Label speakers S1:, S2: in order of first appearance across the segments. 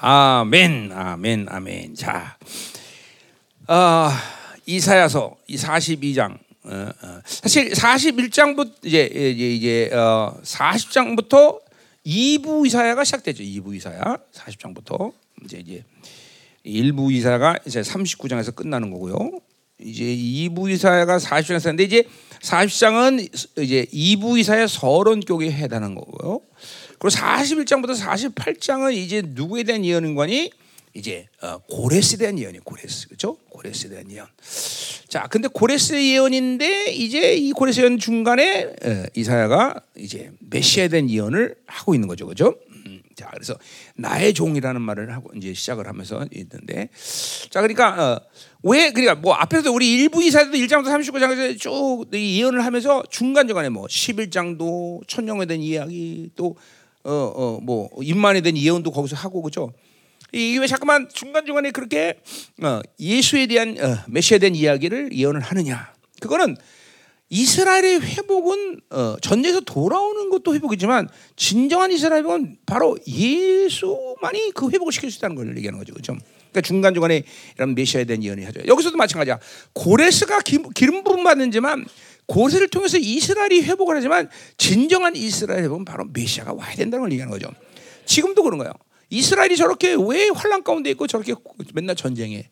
S1: 아멘, 아멘, 아멘. 자, 어, 이사야서 이 42장. 어, 어. 사실 41장부터 이제 이제, 이제 어, 40장부터 2부 이사야가 시작되죠. 2부 이사야 40장부터 이제 이제 1부 이사야가 이제 39장에서 끝나는 거고요. 이제 2부 이사야가 40장에서 하는데 이제 40장은 이제 2부 이사야 서론격에 해당하는 거고요. 그리고 41장부터 48장은 이제 누구에 대한 예언인관이 이제 어, 고레스에 대한 예언이 고레스 그렇죠? 고레스에 대한 예언. 자, 근데 고레스 예언인데 이제 이 고레스 예언 중간에 어, 이사야가 이제 메시아에 대한 예언을 하고 있는 거죠, 그렇죠? 음, 자, 그래서 나의 종이라는 말을 하고 이제 시작을 하면서 있는데, 자, 그러니까 어, 왜 그러니까 뭐 앞에서 우리 일부 이사야도 1장부터 39장에서 쭉 예언을 하면서 중간 중간에 뭐 11장도 천년에 대한 이야기 또 어어뭐 인만에 대한 예언도 거기서 하고 그죠? 이게 왜 자꾸만 중간 중간에 그렇게 어, 예수에 대한 어, 메시아에 대한 이야기를 예언을 하느냐? 그거는 이스라엘의 회복은 어, 전쟁에서 돌아오는 것도 회복이지만 진정한 이스라엘 회복은 바로 예수만이 그 회복을 시킬 수 있다는 걸 얘기하는 거죠, 그렇죠? 그러니까 중간 중간에 이런 메시아에 대한 예언이 하죠. 여기서도 마찬가지야. 고레스가 기름 부음 받는지만 고레스를 통해서 이스라엘이 회복을 하지만 진정한 이스라엘 회복은 바로 메시아가 와야 된다는 걸 얘기하는 거죠. 지금도 그런 거예요. 이스라엘이 저렇게 왜 환란 가운데 있고 저렇게 맨날 전쟁에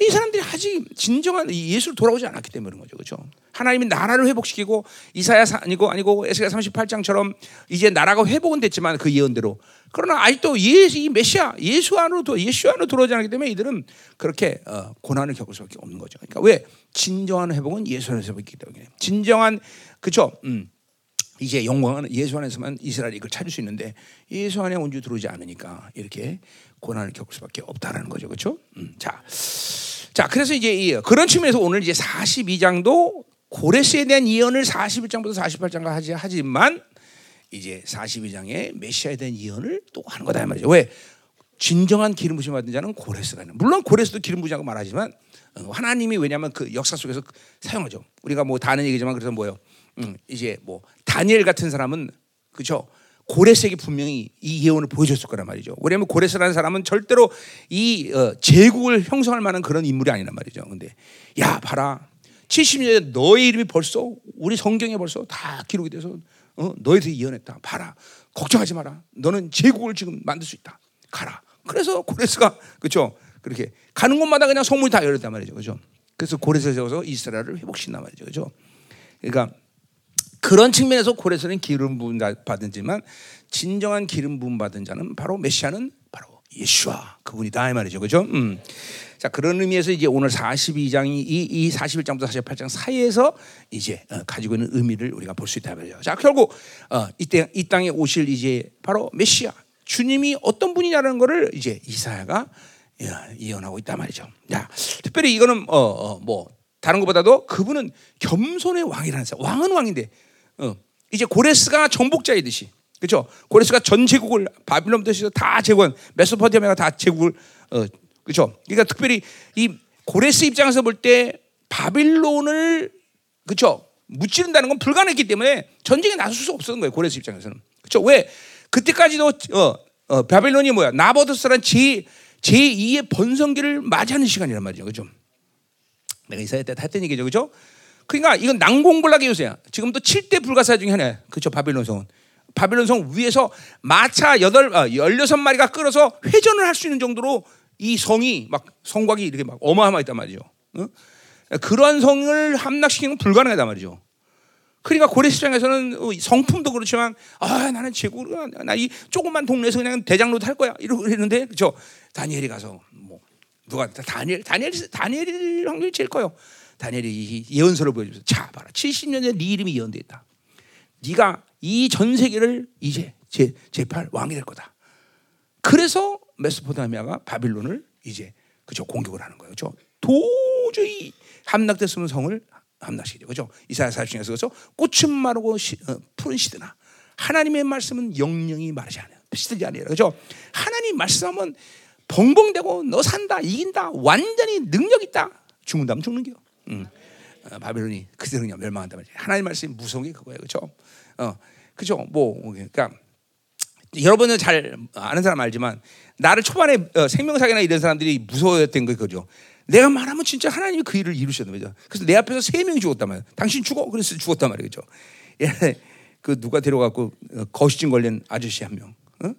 S1: 이 사람들이 아직 진정한 예수를 돌아오지 않았기 때문에 그런 거죠. 그렇죠? 하나님이 나라를 회복시키고 이사야 아니고 아니고 에스겔 38장처럼 이제 나라가 회복은 됐지만 그 예언대로 그러나 아직도 예수 이 메시아 예수 안으로 예수 안으로 들어오지 않기 때문에 이들은 그렇게 어, 고난을 겪을 수밖에 없는 거죠. 그러니까 왜 진정한 회복은 예수 안에서 있기 때문에 진정한 그죠? 음. 이제 영광은 예수 안에서만 이스라엘이 그걸 찾을 수 있는데 예수 안에 온주 들어오지 않으니까 이렇게 고난을 겪을 수밖에 없다라는 거죠, 그렇죠? 음, 자, 자, 그래서 이제 그런 측면에서 오늘 이제 42장도 고레스에 대한 예언을 41장부터 48장까지 하지 하지만 이제 42장에 메시아에 대한 예언을 또 하는 거다 이 말이죠. 왜? 진정한 기름 부심 받은 자는 고레스가 있는. 물론 고레스도 기름 부심하고 말하지만 어, 하나님이 왜냐하면 그 역사 속에서 사용하죠. 우리가 뭐다 아는 얘기지만 그래서 뭐요? 음, 이제 뭐 다니엘 같은 사람은 그죠? 고레스에게 분명히 이 예언을 보여줬을 거란 말이죠. 왜냐하면 고레스라는 사람은 절대로 이 어, 제국을 형성할 만한 그런 인물이 아니란 말이죠. 근데 야 봐라, 70년에 너의 이름이 벌써 우리 성경에 벌써 다 기록이 돼서 어, 대해 예언했다. 봐라, 걱정하지 마라. 너는 제국을 지금 만들 수 있다. 가라. 그래서 고레스가 그렇죠. 그렇게 가는 곳마다 그냥 성문이 다 열렸단 말이죠. 그렇죠. 그래서 고레스에 세워서 이스라엘을 회복시킨단 말이죠. 그렇죠. 그러니까 그런 측면에서 고레스는 기름 부음 받은 지만 진정한 기름 부음 받은 자는 바로 메시아는 바로 예수와 그분이다 이 말이죠. 그죠? 음. 자, 그런 의미에서 이제 오늘 42장이 이, 이 41장부터 48장 사이에서 이제 어, 가지고 있는 의미를 우리가 볼 수 있다 말이죠. 자, 결국 어, 이때 이 땅에 오실 이제 바로 메시아 주님이 어떤 분이냐는 것을 이제 이사야가 예언하고 있단 말이죠. 자, 특별히 이거는 어, 어, 뭐 다른 것보다도 그분은 겸손의 왕이라는 사람. 왕은 왕인데 어, 이제 고레스가 정복자이듯이 그렇죠? 고레스가 전 제국을 바빌론부터 다 제국한 메소포타미아가 다 제국을 어, 그렇죠? 그러니까 특별히 이 고레스 입장에서 볼 때 바빌론을 그렇죠? 무찌른다는 건 불가능했기 때문에 전쟁에 나설 수 없었던 거예요. 고레스 입장에서는 그렇죠? 왜 그때까지도 어, 어, 바빌론이 뭐야? 나버드스란 제 제2의 번성기를 맞이하는 시간이란 말이죠. 그렇죠? 내가 이사야 때 했던 얘기죠. 그렇죠? 그러니까 이건 난공불락의 요새야. 지금도 7대 불가사 중에 하나야. 그렇죠? 바빌론 성은. 바빌론 성 위에서 마차 여덟 아, 열여섯 마리가 끌어서 회전을 할 수 있는 정도로 이 성이 막 성곽이 이렇게 막 어마어마했단 말이죠. 어? 그런 성을 함락시키는 건 불가능하단 말이죠. 그러니까 고레 시장에서는 어, 성품도 그렇지만 아 나는 제국 나이 조그만 동네에서 그냥 대장로 탈 거야 이러고 했는데 그죠 다니엘이 가서 뭐 누가 다니엘 다니엘 다니엘 확률이 제일 커요. 다니엘이 예언서를 보여주면서 자 봐라 70년 전에 네 이름이 예언돼 있다. 네가 이 전 세계를 이제 제 제팔 왕이 될 거다. 그래서 메소포타미아가 바빌론을 이제 그죠 공격을 하는 거예요. 그죠 도저히 함락됐으면 성을 함락시키죠. 그죠 이사야 사중에서 그죠 꽃은 마르고 시, 어, 푸른 시드나 하나님의 말씀은 영영이 마르지 않아요. 시들지 않아요. 그죠 하나님 말씀하면 벙벙대고 너 산다 이긴다 완전히 능력 있다 죽는다면 죽는 게요. 음. 어, 바벨론이 그대로 그냥 멸망한다 말이야. 하나님 말씀이 무서운 게 그거예요, 그렇죠? 어, 그죠? 뭐 그러니까 여러분은 잘 아는 사람 알지만 나를 초반에 어, 생명사기나 이런 사람들이 무서워했던 거 그죠. 내가 말하면 진짜 하나님이 그 일을 이루셨단 말이죠. 그래서 내 앞에서 세 명이 죽었단 말이야. 당신 죽어? 그래서 죽었단 말이죠. 예, 그 누가 데려갖고 어, 거시증 걸린 아저씨 한 명. 어?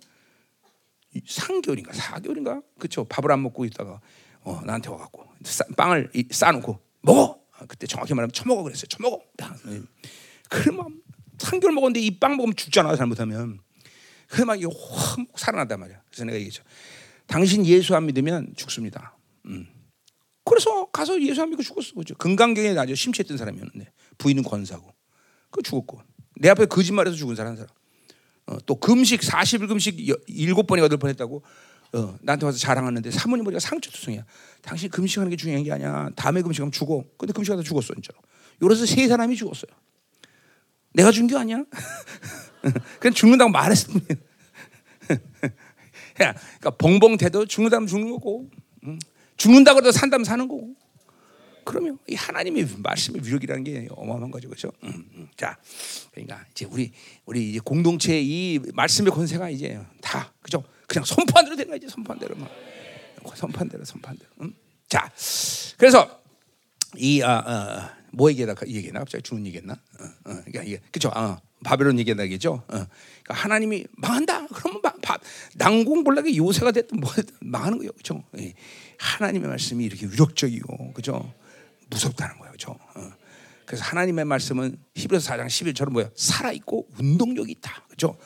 S1: 3개월인가 4개월인가 그쵸 밥을 안 먹고 있다가 어, 나한테 와갖고 싸, 빵을 이, 싸놓고 먹어! 아, 그때 정확히 말하면 처먹어 그랬어요. 처먹어! 그러면 3개월 먹었는데 이 빵 먹으면 죽잖아 잘못하면. 그러면 이게 확 살아난단 말이야. 그래서 내가 얘기했죠. 당신 예수 안 믿으면 죽습니다. 음. 그래서 가서 예수 안 믿고 죽었어. 그죠? 건강경에 아주 심취했던 사람이었는데. 부인은 권사고. 그 죽었고. 내 앞에 거짓말해서 죽은 사람 한 사람. 어, 또 금식 40일 금식 일곱 번이 여덟 번 했다고 어, 나한테 와서 자랑하는데 사모님 보니까 상처투성이야. 당신 금식하는 게 중요한 게 아니야. 다음에 금식하면 죽어. 근데 금식하다 죽었어 진짜로. 그래서 세 사람이 죽었어요. 내가 준 게 아니야. 그냥 죽는다고 말했을 뿐이야. 그러니까 벙벙대도 죽는다면 죽는 거고, 응? 죽는다고 해도 산다면 사는 거고. 그러면 이 하나님의 말씀의 위력이라는 게 어마어마한 거죠, 그렇죠? 음, 음. 자, 그러니까 이제 우리 우리 이제 공동체 이 말씀의 권세가 이제 다 그죠? 그냥 선포한대로 되는 거지, 선포한대로만, 선포한대로, 선포한대로. 음? 자, 그래서 이 아, 아, 뭐 얘기하다 얘기했나 갑자기 주는 얘기했나? 어, 어, 그러니까 이게 그죠? 어, 바벨론 얘기한다겠죠. 어. 그러니까 하나님이 망한다. 그러면 막, 바, 난공불락의 요새가 됐든 뭐 됐든 망하는 거예요, 그죠? 예. 하나님의 말씀이 이렇게 위력적이고, 그죠? 무섭다는 거예요. 그렇죠? 어. 그래서 하나님의 말씀은 히브리서 4장 11처럼 뭐야? 살아 있고 운동력이 있다. 그렇죠?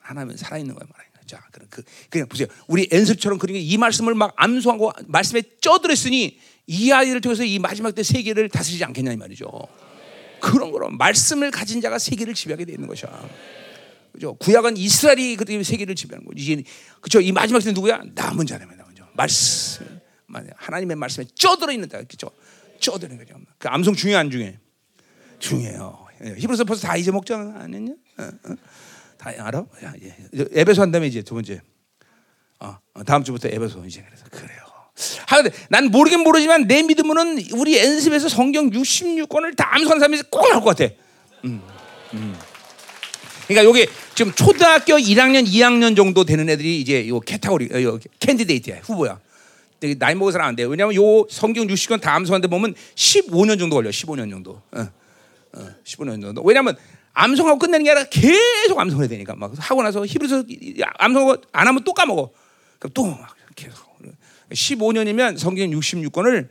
S1: 하나님은 살아 있는 거야 말이야. 자, 그 그냥 보세요. 우리 엔습처럼 그러니까 이 말씀을 막 암송하고 말씀에 쪄들었으니 이 아이를 통해서 이 마지막 때 세계를 다스리지 않겠냐 이 말이죠. 그런 거로 말씀을 가진 자가 세계를 지배하게 되는 것이야. 그죠? 구약은 이스라엘이 그때 세계를 지배하는 거지. 이제 그죠? 이 마지막 때 누구야? 남은 자라면 남은 자. 말씀. 하나님의 말씀에 쪄들어 있는다. 그죠? 쪄드는 거죠. 그 암송 중요 안 중요해? 중요해요. 예, 히브리서 벌써 다 잊어먹지 않았냐? 어, 어. 다 알아? 야, 예. 에베소 한 다음에 이제 두 번째. 어, 어 다음 주부터 에베소 이제 그래서 그래요. 하는데 난 모르긴 모르지만 내 믿음은 우리 연습에서 성경 66권을 다 암송한 사람이 꼭 나올 것 같아. 음, 음. 그러니까 여기 지금 초등학교 1학년, 2학년 정도 되는 애들이 이제 요 카테고리, 요 candidate야, 후보야. 나이 먹은 사람 안 돼요. 왜냐하면 요 성경 60권 다 암송하는데 보면 15년 정도 걸려. 15년 정도. 어, 어, 15년 정도. 왜냐하면 암송하고 끝내는 게 아니라 계속 암송해야 되니까 막 하고 나서 히브리서 암송하고 안 하면 또 까먹어. 그럼 또 막 계속. 15년이면 성경 66권을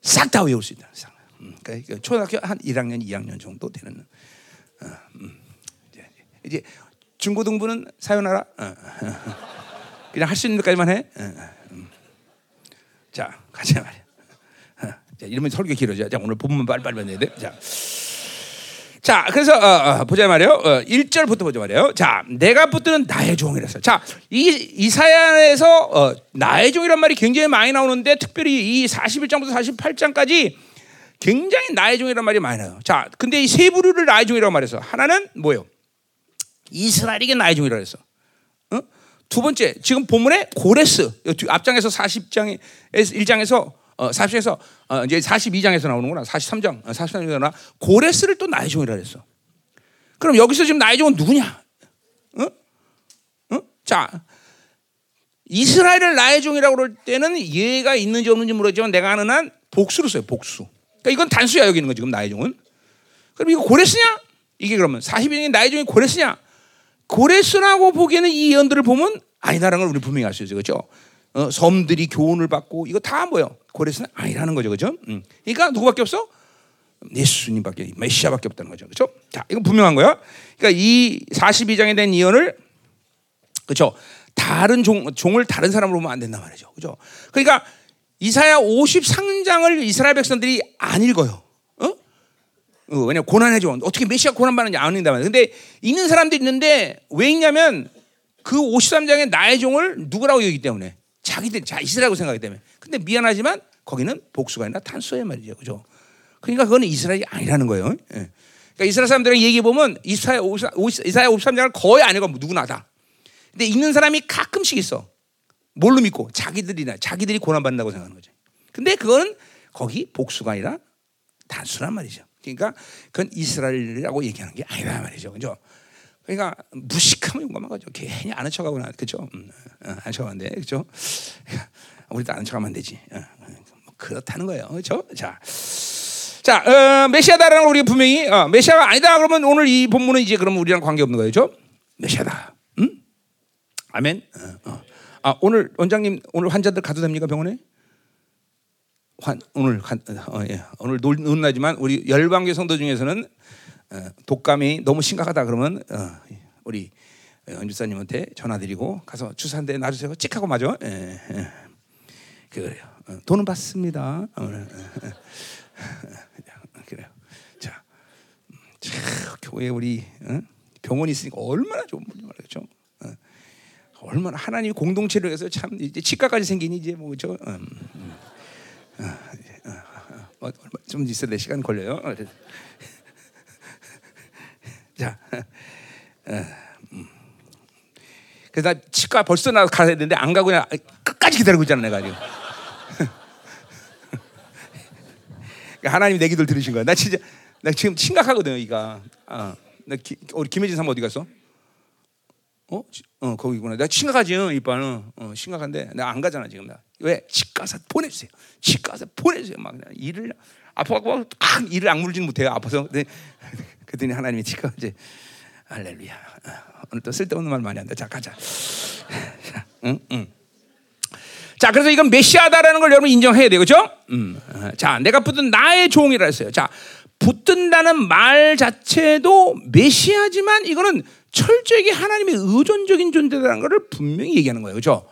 S1: 싹 다 외울 수 있다. 음, 그러니까 초등학교 한 1학년, 2학년 정도 되는. 어, 음. 이제, 이제 중고등부는 사연하라. 어, 어, 그냥 할 수 있는 것까지만 해. 자, 가자 말이야. 자, 이러면 설교 길어져. 자, 오늘 본문 빨리빨리 해야 돼. 자. 자, 그래서 어, 어, 보자 말이요. 어, 1절부터 보자 말이요. 자, 내가 붙드는 나의 종이라서. 자, 이 이사야에서 어, 나의 종이란 말이 굉장히 많이 나오는데 특별히 이 41장부터 48장까지 굉장히 나의 종이란 말이 많이 나요. 자, 근데 이 세 부류를 나의 종이라고 말해서 하나는 뭐예요? 이스라엘에게 나의 종이라고 했어. 두 번째, 지금 본문에 고레스 앞장에서 40장에 1장에서 어, 40장에서 어, 이제 42장에서 나오는구나. 43장, 43장에서 나 고레스를 또 나의 종이라 그랬어. 그럼 여기서 지금 나의 종은 누구냐? 어? 어? 자, 이스라엘을 나의 종이라고 그럴 때는 예가 있는지 없는지 모르지만 내가 아는 한 복수로 써요. 복수. 그러니까 이건 단수야 여기 있는 거 지금 나의 종은. 그럼 이거 고레스냐? 이게 그러면 42장의 나의 종이 고레스냐? 고레스라고 보기에는 이 예언들을 보면 아니다라는 걸 우리 분명히 알 수 있어요. 그렇죠? 어, 섬들이 교훈을 받고 이거 다 뭐요? 고레스는 아니라는 거죠. 그렇죠? 음. 그러니까 누구밖에 없어? 예수님밖에 메시아밖에 없다는 거죠. 그렇죠? 자, 이건 분명한 거야. 그러니까 이 42장에 대한 예언을 그렇죠? 다른 종, 종을 다른 사람으로 보면 안 된단 말이죠. 그렇죠? 그러니까 이사야 53장을 이스라엘 백성들이 안 읽어요. 어, 왜냐 고난해줘. 어떻게 메시아 고난 받는지 안 읽는단 말이야. 근데 있는 사람도 있는데 왜 있냐면 그 53장의 나의 종을 누구라고 여기기 때문에 자기들 자 이스라엘이라고 생각하기 때문에. 근데 미안하지만 거기는 복수가 아니라 단수의 말이죠. 그죠? 그러니까 그거는 이스라엘이 아니라는 거예요. 예. 그러니까 이스라엘 사람들이랑 얘기해 보면 이사야 53장을 거의 안 읽어 누구나 다. 근데 읽는 사람이 가끔씩 있어. 뭘로 믿고 자기들이나 자기들이 고난 받는다고 생각하는 거죠. 근데 그거는 거기 복수가 아니라 단수란 말이죠. 그러니까 그건 이스라엘이라고 얘기하는 게 아니라 말이죠. 그죠? 그러니까 무식하면 용감한 거죠. 괜히 아는 척하거나 그죠? 음, 어, 아는 척하면 돼, 그죠? 우리도 아는 척하면 안 되지. 어, 뭐 그렇다는 거예요, 그죠? 자, 자, 어, 메시아다라는 걸 우리가 분명히 어, 메시아가 아니다 그러면 오늘 이 본문은 이제 그러면 우리랑 관계 없는 그죠? 메시아다. 음? 아멘. 어, 어. 아 오늘 원장님 오늘 환자들 가도 됩니까 병원에? 환, 오늘 간, 어, 예. 오늘 논나지만 우리 열방교 성도 중에서는 어, 독감이 너무 심각하다 그러면 어, 우리 연주사님한테 전화드리고 가서 주사 한 대 놔주세요. 찍하고 맞아. 예, 예. 그래요. 어, 돈은 받습니다. 어, 어, 그래요. 자, 참, 교회 우리 병원이 있으니까 얼마나 좋은 분이 말이죠. 얼마나 하나님 공동체를 해서 참 이제 치과까지 생기니 이제 뭐죠. 음, 음. 어, 어, 어, 좀 있어야 돼 시간 걸려요. 자, 음. 그래서 나 치과 벌써 나 가야 되는데 안 가고 그냥 끝까지 기다리고 있잖아 내가 지금. 하나님 내 기도를 들으신 거야. 나 진짜 나 지금 심각하거든요, 이가. 아, 나 기, 우리 김혜진 사모 어디 갔어? 어? 어 거기구나. 나 심각하지, 이빠는. 어, 심각한데 나 안 가잖아 지금 나. 왜? 집 가서 보내주세요. 집 가서 보내주세요. 막 일을 아파갖고 막 일을 악물지는 못해요. 아파서. 그랬더니 하나님이 지금 이제 할렐루야. 어, 오늘 또 쓸데없는 말 많이 한다. 자 가자. 자, 응, 응. 자, 그래서 이건 메시아다라는 걸 여러분 인정해야 돼요, 그렇죠? 음. 어, 자, 내가 붙은 나의 종이라 했어요. 자, 붙든다는 말 자체도 메시아지만 이거는 철저하게 하나님의 의존적인 존재라는 것을 분명히 얘기하는 거예요, 그렇죠?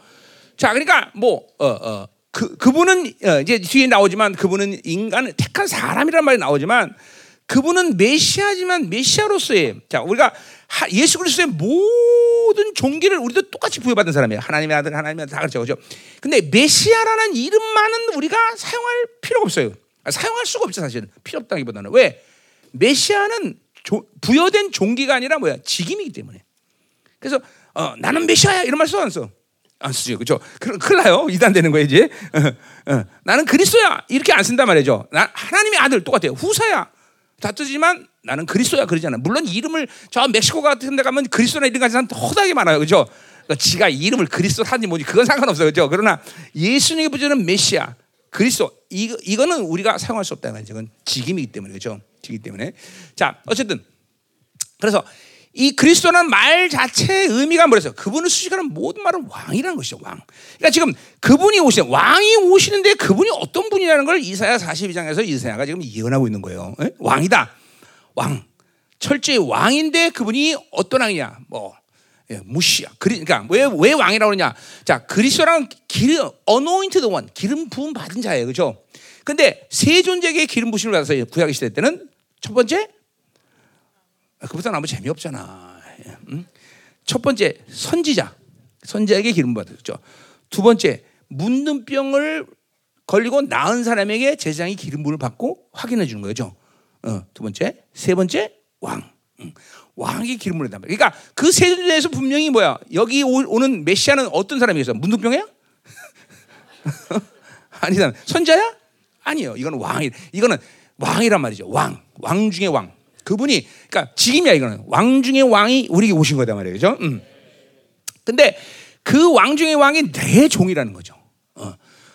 S1: 자, 그러니까 뭐 어, 어, 그 그분은 어, 이제 뒤에 나오지만 그분은 인간을 택한 사람이란 말이 나오지만 그분은 메시아지만 메시아로서의 자 우리가 예수 그리스도의 모든 종기를 우리도 똑같이 부여받은 사람이에요. 하나님의 아들, 하나님의 아들 다 그렇죠, 그렇죠. 근데 메시아라는 이름만은 우리가 사용할 필요가 없어요. 아, 사용할 수가 없죠, 사실. 필요 없다기보다는 왜 메시아는 조, 부여된 종기가 아니라 뭐야 직임이기 때문에. 그래서 어, 나는 메시아야 이런 말 써 안 써? 안 쓰죠, 그렇죠? 큰일 나요. 이단 되는 거예요 이제. 어, 어. 나는 그리스도야 이렇게 안 쓴단 말이죠. 나 하나님의 아들 똑같아요. 후사야. 다 뜨지만 나는 그리스도야 그러잖아. 물론 이름을 저 멕시코 같은 데 가면 그리스도나 이름 가진 사람 허다하게 많아요. 그죠? 그러니까 지가 이름을 그리스도 하는지 뭐지 그건 상관없어요. 그죠? 그러나 예수님의 부제는 메시아, 그리스도 이, 이거는 우리가 사용할 수 없다는 거죠. 이건 직임이기 때문에 그죠? 직이기 때문에. 자, 어쨌든 그래서 이 그리스도는 말 자체의 의미가 뭐랬어요? 그분을 수식하는 모든 말은 왕이라는 것이죠. 왕. 그러니까 지금 그분이 오시는 왕이 오시는데 그분이 어떤 분이라는 걸 이사야 42장에서 이사야가 지금 예언하고 있는 거예요. 에? 왕이다. 왕. 철저히 왕인데 그분이 어떤 왕이냐? 뭐 예, 무시야. 그러니까 왜 왜 왕이라고 그러냐? 자, 그리스도랑 기름 어노인트드 원, 기름 부음 받은 자예요. 그죠? 근데 세 존재에게 기름 부심을 받아서 구약 시대 때는 첫 번째 그보다 너무 재미없잖아. 응? 첫 번째 선지자, 선지자에게 기름 받았죠. 두 번째 묻는 병을 걸리고 나은 사람에게 제사장이 기름 부을 받고 확인해 주는 거죠. 어, 두 번째, 세 번째 왕. 응. 왕이 기름을 말이야. 그러니까 그 세 존재에서 분명히 뭐야? 여기 오, 는 메시아는 어떤 사람이겠어? 문둥병이야? 아니다. 선자야? 아니요. 이거는 왕이. 이거는 왕이란 말이죠. 왕. 왕 중의 왕. 그분이 그러니까 직임이야 이거는 왕 중의 왕이 우리에게 오신 거다 말이죠. 음. 근데 그 왕 중의 왕이 내 종이라는 거죠. 어.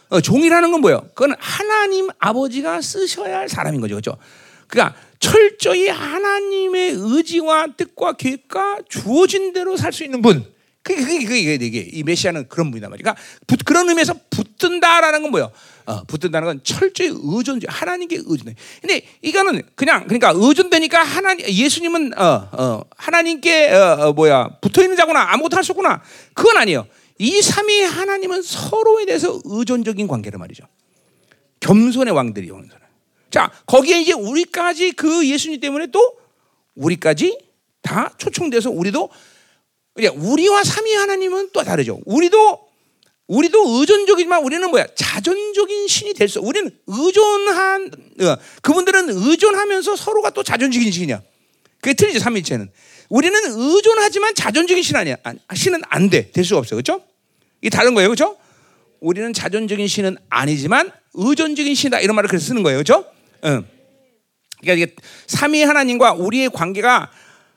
S1: 어, 종이라는 건 뭐예요? 그건 하나님 아버지가 쓰셔야 할 사람인 거죠, 그렇죠? 그러니까 철저히 하나님의 의지와 뜻과 계획과 주어진 대로 살 수 있는 분. 그게 그게 그게 이게 이 메시아는 그런 분이단 말이야. 붙, 그런 의미에서 붙든다라는 건 뭐예요? 어, 붙든다는 건 철저히 의존, 하나님께 의존돼. 근데 이거는 그냥 그러니까 의존되니까 하나님, 예수님은 어, 어, 하나님께 어, 어 뭐야 붙어 있는 자구나 아무것도 할 수 없구나. 그건 아니에요. 이 삼위 하나님은 서로에 대해서 의존적인 관계를 말이죠. 겸손의 왕들이 오는. 자 거기에 이제 우리까지 그 예수님 때문에 또 우리까지 다 초청돼서 우리도 우리와 삼위 하나님은 또 다르죠. 우리도 우리도 의존적이지만 우리는 뭐야? 자존적인 신이 될 수. 우리는 의존한 어, 그분들은 의존하면서 서로가 또 자존적인 신이야. 그게 틀리죠 삼위체는. 우리는 의존하지만 자존적인 신 아니야. 신은 안 돼. 될 수가 없어. 그렇죠? 이게 다른 거예요. 그렇죠? 우리는 자존적인 신은 아니지만 의존적인 신이다. 이런 말을 그래서 쓰는 거예요. 그렇죠? 응. 그러니까 이게 삼위 하나님과 우리의 관계가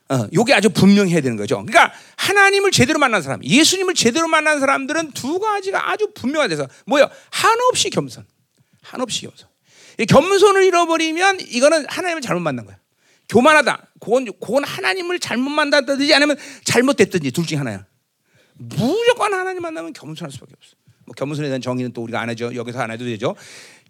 S1: 어, 요게 아주 분명해야 되는 거죠. 그러니까 하나님을 제대로 만난 사람, 예수님을 제대로 만난 사람들은 두 가지가 아주 분명하돼서 뭐요? 한없이 겸손, 한없이 겸손. 이 겸손을 잃어버리면 이거는 하나님을 잘못 만난 거야. 교만하다. 그건 그건 하나님을 잘못 만났든지 아니면 잘못됐든지 둘 중에 하나야. 무조건 하나님 만나면 겸손할 수밖에 없어. 뭐 겸손에 대한 정의는 또 우리가 안 하죠. 여기서 안 해도 되죠.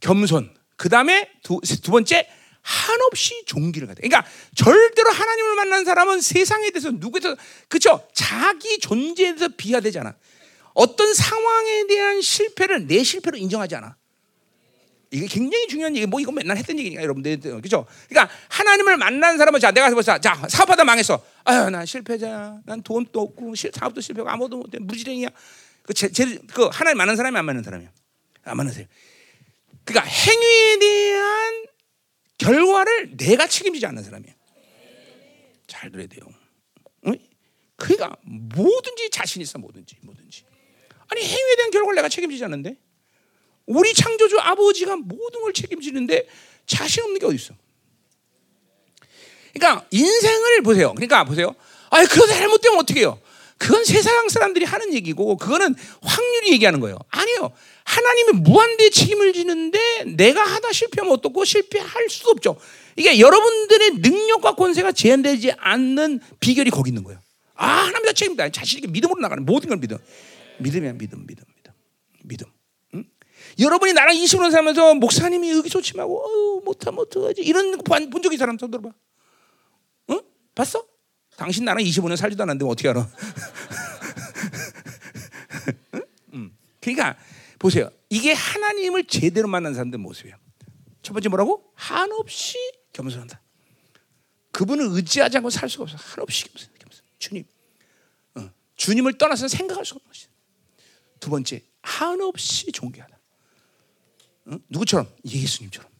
S1: 겸손. 그 다음에 두, 두 번째 한없이 종기를 가다. 그러니까 절대로 하나님을 만난 사람은 세상에 대해서 누구에서 그쵸? 자기 존재에 대해서 비하되지 않아. 어떤 상황에 대한 실패를 내 실패로 인정하지 않아. 이게 굉장히 중요한 얘기. 뭐 이거 맨날 했던 얘기니까 여러분들 그죠? 그러니까 하나님을 만난 사람은 자 내가 벌써 자 사업하다 망했어. 아유 난 실패자야. 난 돈도 없고 사업도 실패고 아무도 못해 무지랭이야. 그, 제, 제, 그 하나님 만난 사람이 안 만난 사람이야. 안 만난 사람. 그러니까 행위에 대한 결과를 내가 책임지지 않는 사람이야. 잘 들어야 돼요. 응? 그러니까 뭐든지 자신 있어 뭐든지 뭐든지. 아니 행위에 대한 결과를 내가 책임지지 않는데 우리 창조주 아버지가 모든 걸 책임지는데 자신 없는 게 어디 있어? 그러니까 인생을 보세요. 그러니까 보세요. 아, 그러다 잘못되면 어떻게 해요? 그건 세상 사람들이 하는 얘기고 그거는 확률이 얘기하는 거예요. 아니요. 하나님이 무한대 책임을 지는데 내가 하다 실패하면 어떻고 실패할 수도 없죠. 이게 여러분들의 능력과 권세가 제한되지 않는 비결이 거기 있는 거예요. 아, 하나님 다 책임다. 자신에게 믿음으로 나가는 모든 걸 믿음. 믿음이야, 믿음, 믿음, 믿음. 믿음. 응? 여러분이 나랑 20년 살면서 목사님이 의기소침하고 어, 못하면 어떡하지? 이런 본 적이 사람 손 들어봐. 응? 봤어? 당신 나랑 25년 살지도 않았는데 어떻게 알아? 응? 그러니까 보세요. 이게 하나님을 제대로 만난 사람들 모습이에요. 첫 번째 뭐라고? 한없이 겸손한다. 그분을 의지하지 않고 살 수가 없어. 한없이 겸손. 겸손. 주님. 어. 주님을 떠나서 생각할 수가 없는 것이다. 두 번째, 한없이 존귀하다. 어? 누구처럼? 예수님처럼.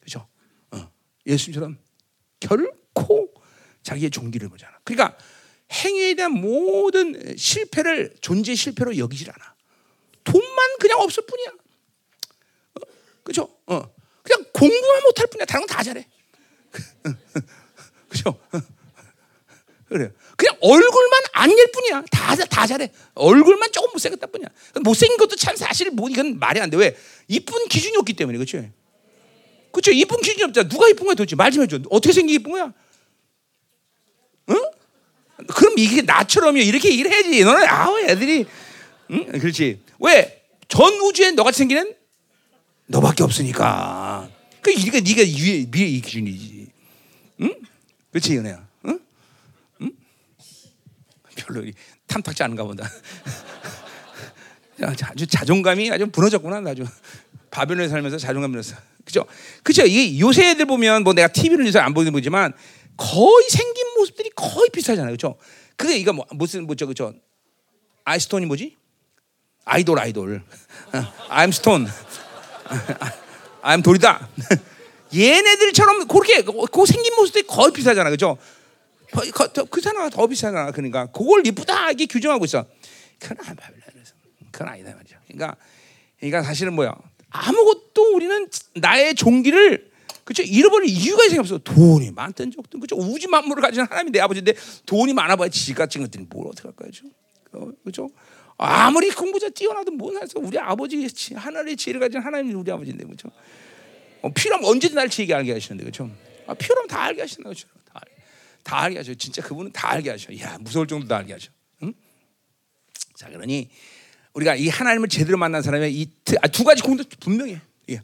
S1: 그죠? 어. 예수님처럼 결코 자기의 종기를 보지 않아. 그러니까 행위에 대한 모든 실패를 존재 실패로 여기질 않아. 돈만 그냥 없을 뿐이야. 어, 그죠? 어. 그냥 공부만 못할 뿐이야. 다른 건 다 잘해. 그죠? 그래요. 그냥 얼굴만 안열 뿐이야. 다, 다 잘해. 얼굴만 조금 못생겼다 뿐이야. 못생긴 것도 참 사실 뭐 이건 말이 안 돼. 왜? 이쁜 기준이 없기 때문에. 그렇죠? 그렇죠? 이쁜 기준이 없잖아. 누가 이쁜 거야 도대체? 말 좀 해줘. 어떻게 생기기 이쁜 거야? 응? 그럼 이게 나처럼요. 이렇게 얘기를 해야지. 너는 아우 애들이 응? 그렇지. 왜? 전 우주에 너같이 생기는 너밖에 없으니까. 그 이게 네가 위에 위에 이 기준이지. 응? 그렇지 연애야. 응? 응? 별로 탐탁지 않은가 보다. 아주 자존감이 아주 무너졌구나 아주 바벨론에 살면서 자존감 무너졌어. 그죠? 그죠? 이 요새 애들 보면 뭐 내가 TV를 요새 안 보는 보지만 거의 생긴 모습들이 거의 비슷하잖아요. 그죠? 그게 이거 뭐 무슨 뭐죠 그죠? 아이스톤이 뭐지? 아이돌 아이돌. I'm stone. I'm 돌이다. 얘네들처럼 그렇게 그 생긴 모습들이 거의 비슷하잖아, 그죠? 그 사람과 더 비슷하잖아. 그러니까 그걸 이쁘다하게 규정하고 있어. 그건 안 바빌론에서. 그건 아니다 말이죠. 그러니까, 그러니까 사실은 뭐야? 아무것도 우리는 나의 종기를 그죠 잃어버릴 이유가 생겼어. 돈이 많든 적든 그죠 우주 만물을 가진 하나님이 내 아버지인데 돈이 많아봐야 지 같은 것들이 뭘 어떻게 할까요, 그죠? 아무리 공부자 뛰어나도 못 해서 우리 아버지 하나님의 지혜를 가진 하나님이 우리 아버지인데 그죠? 어, 필요하면 언제든 날 지혜게 알게 하시는데 그죠? 아, 필요하면 다 알게 하신다 그죠? 다, 다 알게 하셔. 진짜 그분은 다 알게 하셔. 야 무서울 정도 다 알게 하셔. 응? 자 그러니 우리가 이 하나님을 제대로 만난 사람의 이두 아, 가지 공도 분명해. 예.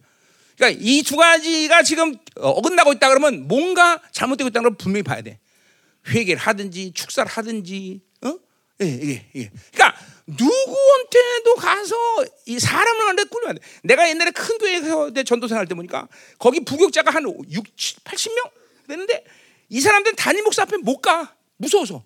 S1: 그러니까 이 두 가지가 지금 어긋나고 있다 그러면 뭔가 잘못되고 있다는 걸 분명히 봐야 돼. 회개를 하든지 축사를 하든지, 어? 예, 예, 예. 그러니까 누구한테도 가서 이 사람을 만나 안 돼. 내가 옛날에 큰 교회에서 내 전도생 할때 보니까 거기 부교자가 한 6, 80명 되는데 이 사람들은 담임 목사 앞에 못 가. 무서워서.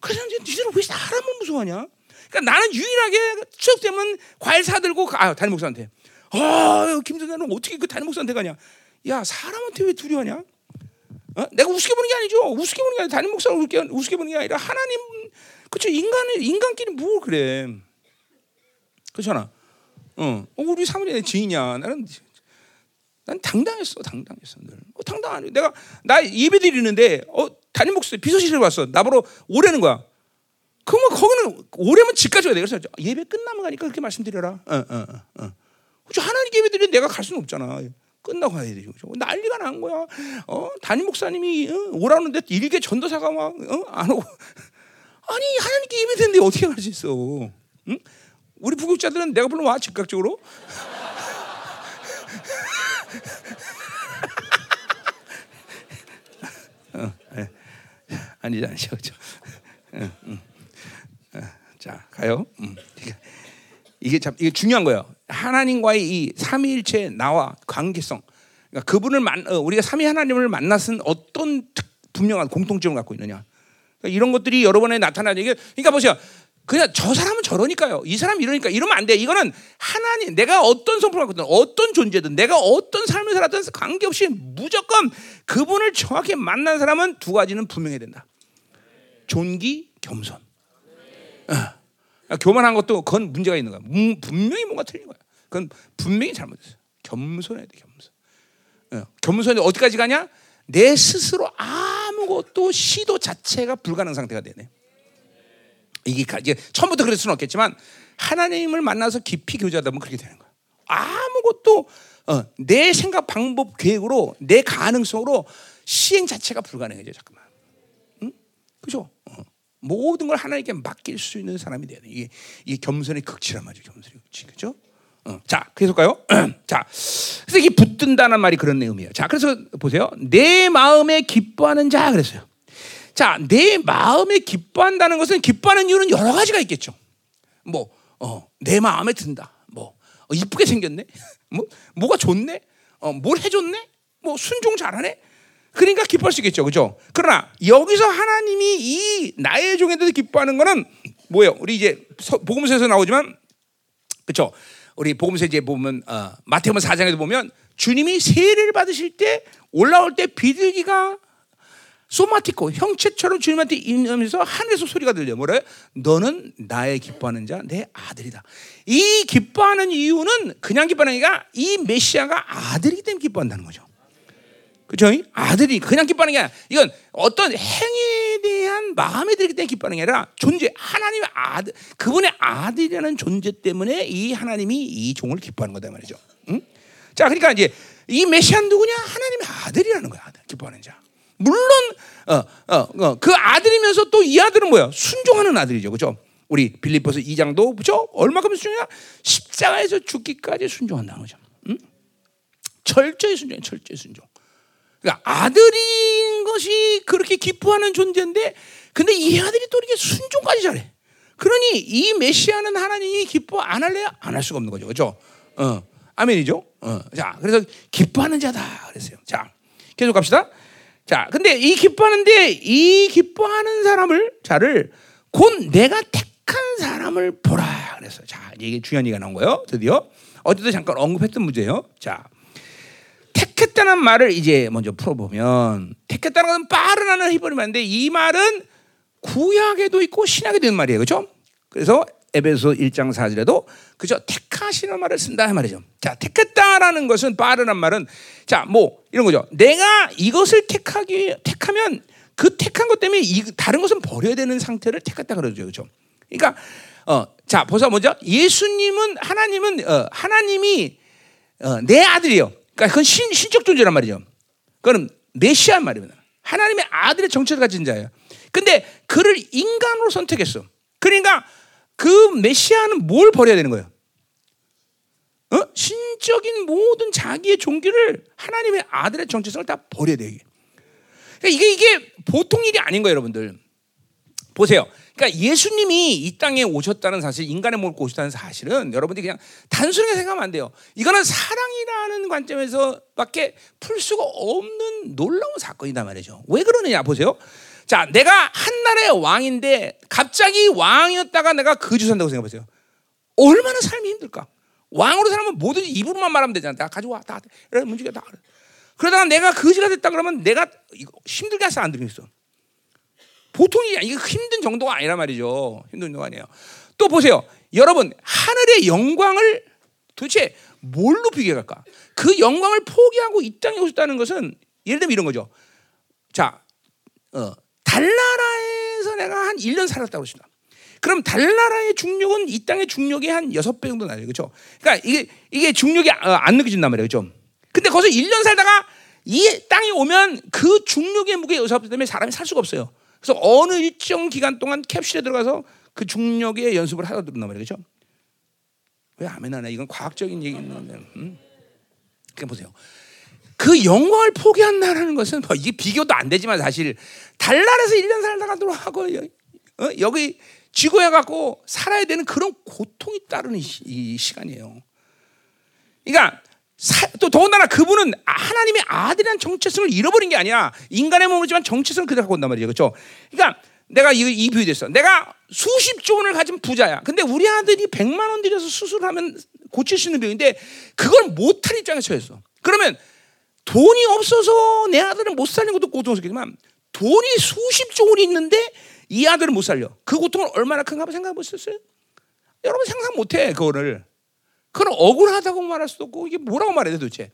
S1: 그래서 이제 니들은 왜 사람을 무서워하냐? 그러니까 나는 유일하게 추적되면 과일 사들고 아 담임 목사한테. 아 김선생은 어떻게 그 담임 목사한테 가냐? 야 사람한테 왜 두려워하냐? 어? 내가 우습게 보는 게 아니죠. 우습게 보는 게 아니라 담임 목사를 우습게, 우습게 보는 게 아니라 하나님 그렇죠. 인간은 인간끼리 뭘 그래? 그렇잖아. 어, 어 우리 사무엘의 지인이야. 나는 난 당당했어, 당당했어. 늘. 어, 당당하니. 내가 나 예배 드리는데 어 담임 목사 비서실에 왔어. 나보러 오래는 거야. 그러면 거기는 오래면 집까지 가야 돼. 그래서 예배 끝나면 가니까 그렇게 말씀드려라. 어, 어, 어. 어. 하나님 예배 드리는 내가 갈 수는 없잖아. 끝나고 가야 되죠. 난리가 난 거야. 어, 담임 목사님이 어, 오라는데 일개 전도사가 막안 어, 오고 아니 하나님께 예배 드는데 어떻게 갈수 있어? 응? 우리 부국자들은 내가 불러 와 즉각적으로. 어, 예. 아니지 아니죠 음. 어, 자 가요. 음. 이게 참 이게 중요한 거예요. 하나님과의 이 삼위일체 나와 관계성. 그러니까 그분을 만 어, 우리가 삼위 하나님을 만났은 어떤 분명한 공통점을 갖고 있느냐. 그러니까 이런 것들이 여러 번에 나타나는 게 그러니까 보세요. 그냥 저 사람은 저러니까요. 이 사람 이러니까 이러면 안 돼. 이거는 하나님 내가 어떤 성품을 갖거든 어떤 존재든 내가 어떤 삶을 살았든 관계없이 무조건 그분을 정확히 만난 사람은 두 가지는 분명해야 된다. 존귀, 겸손. 어. 교만한 것도 그건 문제가 있는 거야. 분명히 뭔가 틀린 거야. 그건 분명히 잘못했어. 겸손해야 돼, 겸손. 어. 겸손이 어디까지 가냐? 내 스스로 아무것도 시도 자체가 불가능 상태가 되네. 이게 이제 처음부터 그럴 수는 없겠지만 하나님을 만나서 깊이 교제하다 보면 그렇게 되는 거야. 아무것도 어, 내 생각, 방법, 계획으로 내 가능성으로 시행 자체가 불가능해져 잠깐만. 응? 그죠? 어. 모든 걸 하나님께 맡길 수 있는 사람이 돼. 이게, 이게 겸손의 극치란 말이죠. 겸손의 극치, 그죠? 어. 자, 계속 가요. 자, 그래서 이게 붙든다는 말이 그런 내용이에요. 자, 그래서 보세요. 내 마음에 기뻐하는 자 그랬어요. 자, 내 마음에 기뻐한다는 것은 기뻐하는 이유는 여러 가지가 있겠죠. 뭐, 어, 내 마음에 든다. 뭐, 어, 이쁘게 생겼네. 뭐, 뭐가 좋네. 어, 뭘 해줬네. 뭐 순종 잘하네. 그러니까 기뻐할 수 있겠죠, 그죠? 그러나 여기서 하나님이 이 나의 종에 대해서 기뻐하는 것은 뭐예요? 우리 이제 복음서에서 나오지만, 그렇죠? 우리 복음서 이제 보면 어, 마태복음 4장에도 보면 주님이 세례를 받으실 때 올라올 때 비둘기가 소마티코 형체처럼 주님한테 임하면서 하늘에서 소리가 들려 뭐래? 너는 나의 기뻐하는 자, 내 아들이다. 이 기뻐하는 이유는 그냥 기뻐하는 게이 메시아가 아들이기 때문에 기뻐한다는 거죠. 그렇죠? 아들이 그냥 기뻐하는 게 아니라 이건 어떤 행위에 대한 마음이 들기 때문에 기뻐하는 게 아니라 존재 하나님의 아들 그분의 아들이라는 존재 때문에 이 하나님이 이 종을 기뻐하는 거다 말이죠. 응? 자, 그러니까 이제 이 메시아 누구냐? 하나님의 아들이라는 거야. 아들, 기뻐하는 자. 물론 어, 어, 어, 그 아들이면서 또 이 아들은 뭐야? 순종하는 아들이죠. 그죠? 우리 빌립보서 2장도 그죠? 얼마큼 순종이야? 십자가에서 죽기까지 순종한다는 거죠. 응? 철저히 순종해, 철저히 순종. 그러니까 아들인 것이 그렇게 기뻐하는 존재인데, 근데 이 아들이 또 이렇게 순종까지 잘해. 그러니 이 메시아는 하나님이 기뻐 안 할래야 안 할 수가 없는 거죠, 그죠? 어, 아멘이죠. 어, 자, 그래서 기뻐하는 자다 그랬어요. 자, 계속 갑시다. 자, 근데 이 기뻐하는데 이 기뻐하는 사람을 자를 곧 내가 택한 사람을 보라 그래서 자 이게 중요한 얘기가 나온 거예요. 드디어 어제도 잠깐 언급했던 문제예요. 자, 택했다는 말을 이제 먼저 풀어보면 택했다는 것은 빠르나는 히브리 말인데 이 말은 구약에도 있고 신약에도 있는 말이에요, 그렇죠? 그래서 에베소 1장 4절에도 그죠 택하시는 말을 쓴다 말이죠. 자, 택했다라는 것은 빠르란 말은 자, 뭐 이런 거죠. 내가 이것을 택하기 택하면 그 택한 것 때문에 이, 다른 것은 버려야 되는 상태를 택했다 그러죠. 그죠? 그러니까 어, 자, 보자 먼저 예수님은 하나님은 어, 하나님이 어, 내 아들이요. 그러니까 그건 신, 신적 존재란 말이죠. 그거는 메시아 말입니다. 하나님의 아들의 정체를 가진 자예요. 근데 그를 인간으로 선택했어. 그러니까 그 메시아는 뭘 버려야 되는 거예요? 어? 신적인 모든 자기의 종기를 하나님의 아들의 정체성을 다 버려야 돼요. 그러니까 이게 이게 보통 일이 아닌 거예요, 여러분들. 보세요. 그러니까 예수님이 이 땅에 오셨다는 사실, 인간의 몸을 오셨다는 사실은 여러분들이 그냥 단순하게 생각하면 안 돼요. 이거는 사랑이라는 관점에서밖에 풀 수가 없는 놀라운 사건이다 말이죠. 왜 그러느냐 보세요. 자, 내가 한 나라의 왕인데 갑자기 왕이었다가 내가 거주 산다고 생각해 보세요. 얼마나 삶이 힘들까? 왕으로 살면 뭐든지 입으로만 말하면 되잖아. 다 가져와. 다. 이런 문제가 다. 그러다가 내가 거지가 됐다 그러면 내가 힘들게 해서 안 들겠어. 보통이 이게 힘든 정도가 아니란 말이죠. 힘든 정도가 아니에요. 또 보세요. 여러분, 하늘의 영광을 도대체 뭘로 비교할까? 그 영광을 포기하고 이 땅에 오셨다는 것은 예를 들면 이런 거죠. 자, 어, 달나라에서 내가 한 1년 살았다고 합시다. 그럼 달나라의 중력은 이 땅의 중력이 한 6배 정도 나요. 그렇죠? 그러니까 이게 이게 중력이 어, 안 느껴진단 말이에요. 그렇죠? 근데 거기서 1년 살다가 이 땅에 오면 그 중력의 무게 여섯 배 때문에 사람이 살 수가 없어요. 그래서 어느 일정 기간 동안 캡슐에 들어가서 그 중력의 연습을 하다 들었단 말이에요. 그렇죠? 왜 아멘 하나? 이건 과학적인 얘기인데. 음? 그러니까 보세요. 그 영광을 포기한다는 것은 뭐 이게 비교도 안 되지만 사실 달나라에서 1년 살다가 들어가고 어? 여기 지구에 갖고 살아야 되는 그런 고통이 따르는 시, 이 시간이에요. 그러니까 사, 또 더군다나 그분은 하나님의 아들이란 정체성을 잃어버린 게 아니야. 인간의 몸이지만 정체성을 그대로 갖고 온단 말이에요. 그렇죠? 그러니까 내가 이, 이 비유 됐어. 내가 수십 조 원을 가진 부자야. 근데 우리 아들이 백만 원 들여서 수술하면 고칠 수 있는 병인데 그걸 못할 입장에 처했어. 그러면 돈이 없어서 내 아들은 못 살리는 것도 고통스럽지만 돈이 수십 조 원이 있는데 이 아들은 못 살려. 그 고통은 얼마나 큰가 생각해 보셨어요? 여러분 상상 못 해, 그거를. 그건 억울하다고 말할 수도 없고 이게 뭐라고 말해야 돼 도대체.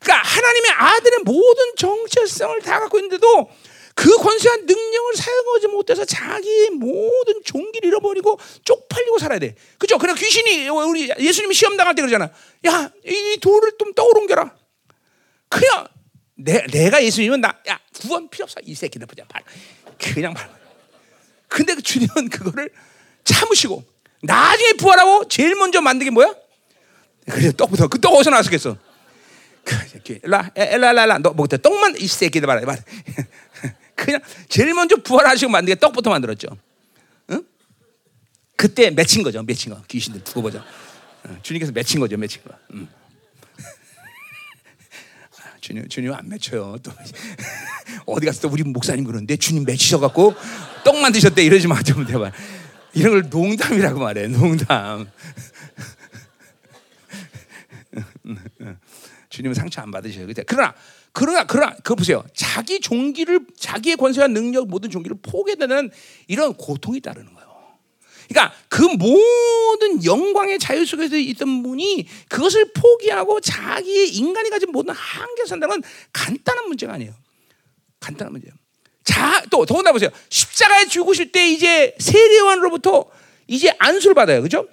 S1: 그러니까 하나님의 아들의 모든 정체성을 다 갖고 있는데도 그 권세한 능력을 사용하지 못해서 자기의 모든 종기를 잃어버리고 쪽팔리고 살아야 돼. 그죠? 그래 귀신이 우리 예수님이 시험 당할 때 그러잖아. 야, 이 돌을 좀 떠오른겨라. 그냥 내, 내가 예수님은 나, 야, 구원 필요 없어. 이 새끼들 보자. 발. 그냥 발. 근데 그 주님은 그거를 참으시고 나중에 부활하고 제일 먼저 만든 게 뭐야? 그래 떡부터 그 떡 어디서 나왔겠어? 엘라 엘라 엘라 너 뭐부터 떡만 이 새끼들 말해 말. 그냥 제일 먼저 부활하시고 만든 게 떡부터 만들었죠. 응? 그때 맺힌 거죠. 맺힌 거. 귀신들 두고 보자. 주님께서 맺힌 거죠. 맺힌 거. 응. 주님, 주님 안 맺혀요. 또 어디 또 우리 목사님 그러는데 주님 맺히셔갖고 떡 만드셨대 이러지 마 좀 대봐. 이런 걸 농담이라고 말해. 농담. 주님은 상처 안 받으셔요. 그러나 그러나 그러나 그 보세요. 자기 종기를 자기의 권세와 능력 모든 종기를 포기되는 이런 고통이 따르는 거예요. 그러니까 그 모든 영광의 자유 속에서 있던 분이 그것을 포기하고 자기의 인간이 가진 모든 한계 산다는 건 간단한 문제가 아니에요. 간단한 문제예요. 자, 또 더군다나 보세요. 십자가에 죽으실 때 이제 세례요한으로부터 이제 안수를 받아요. 그죠?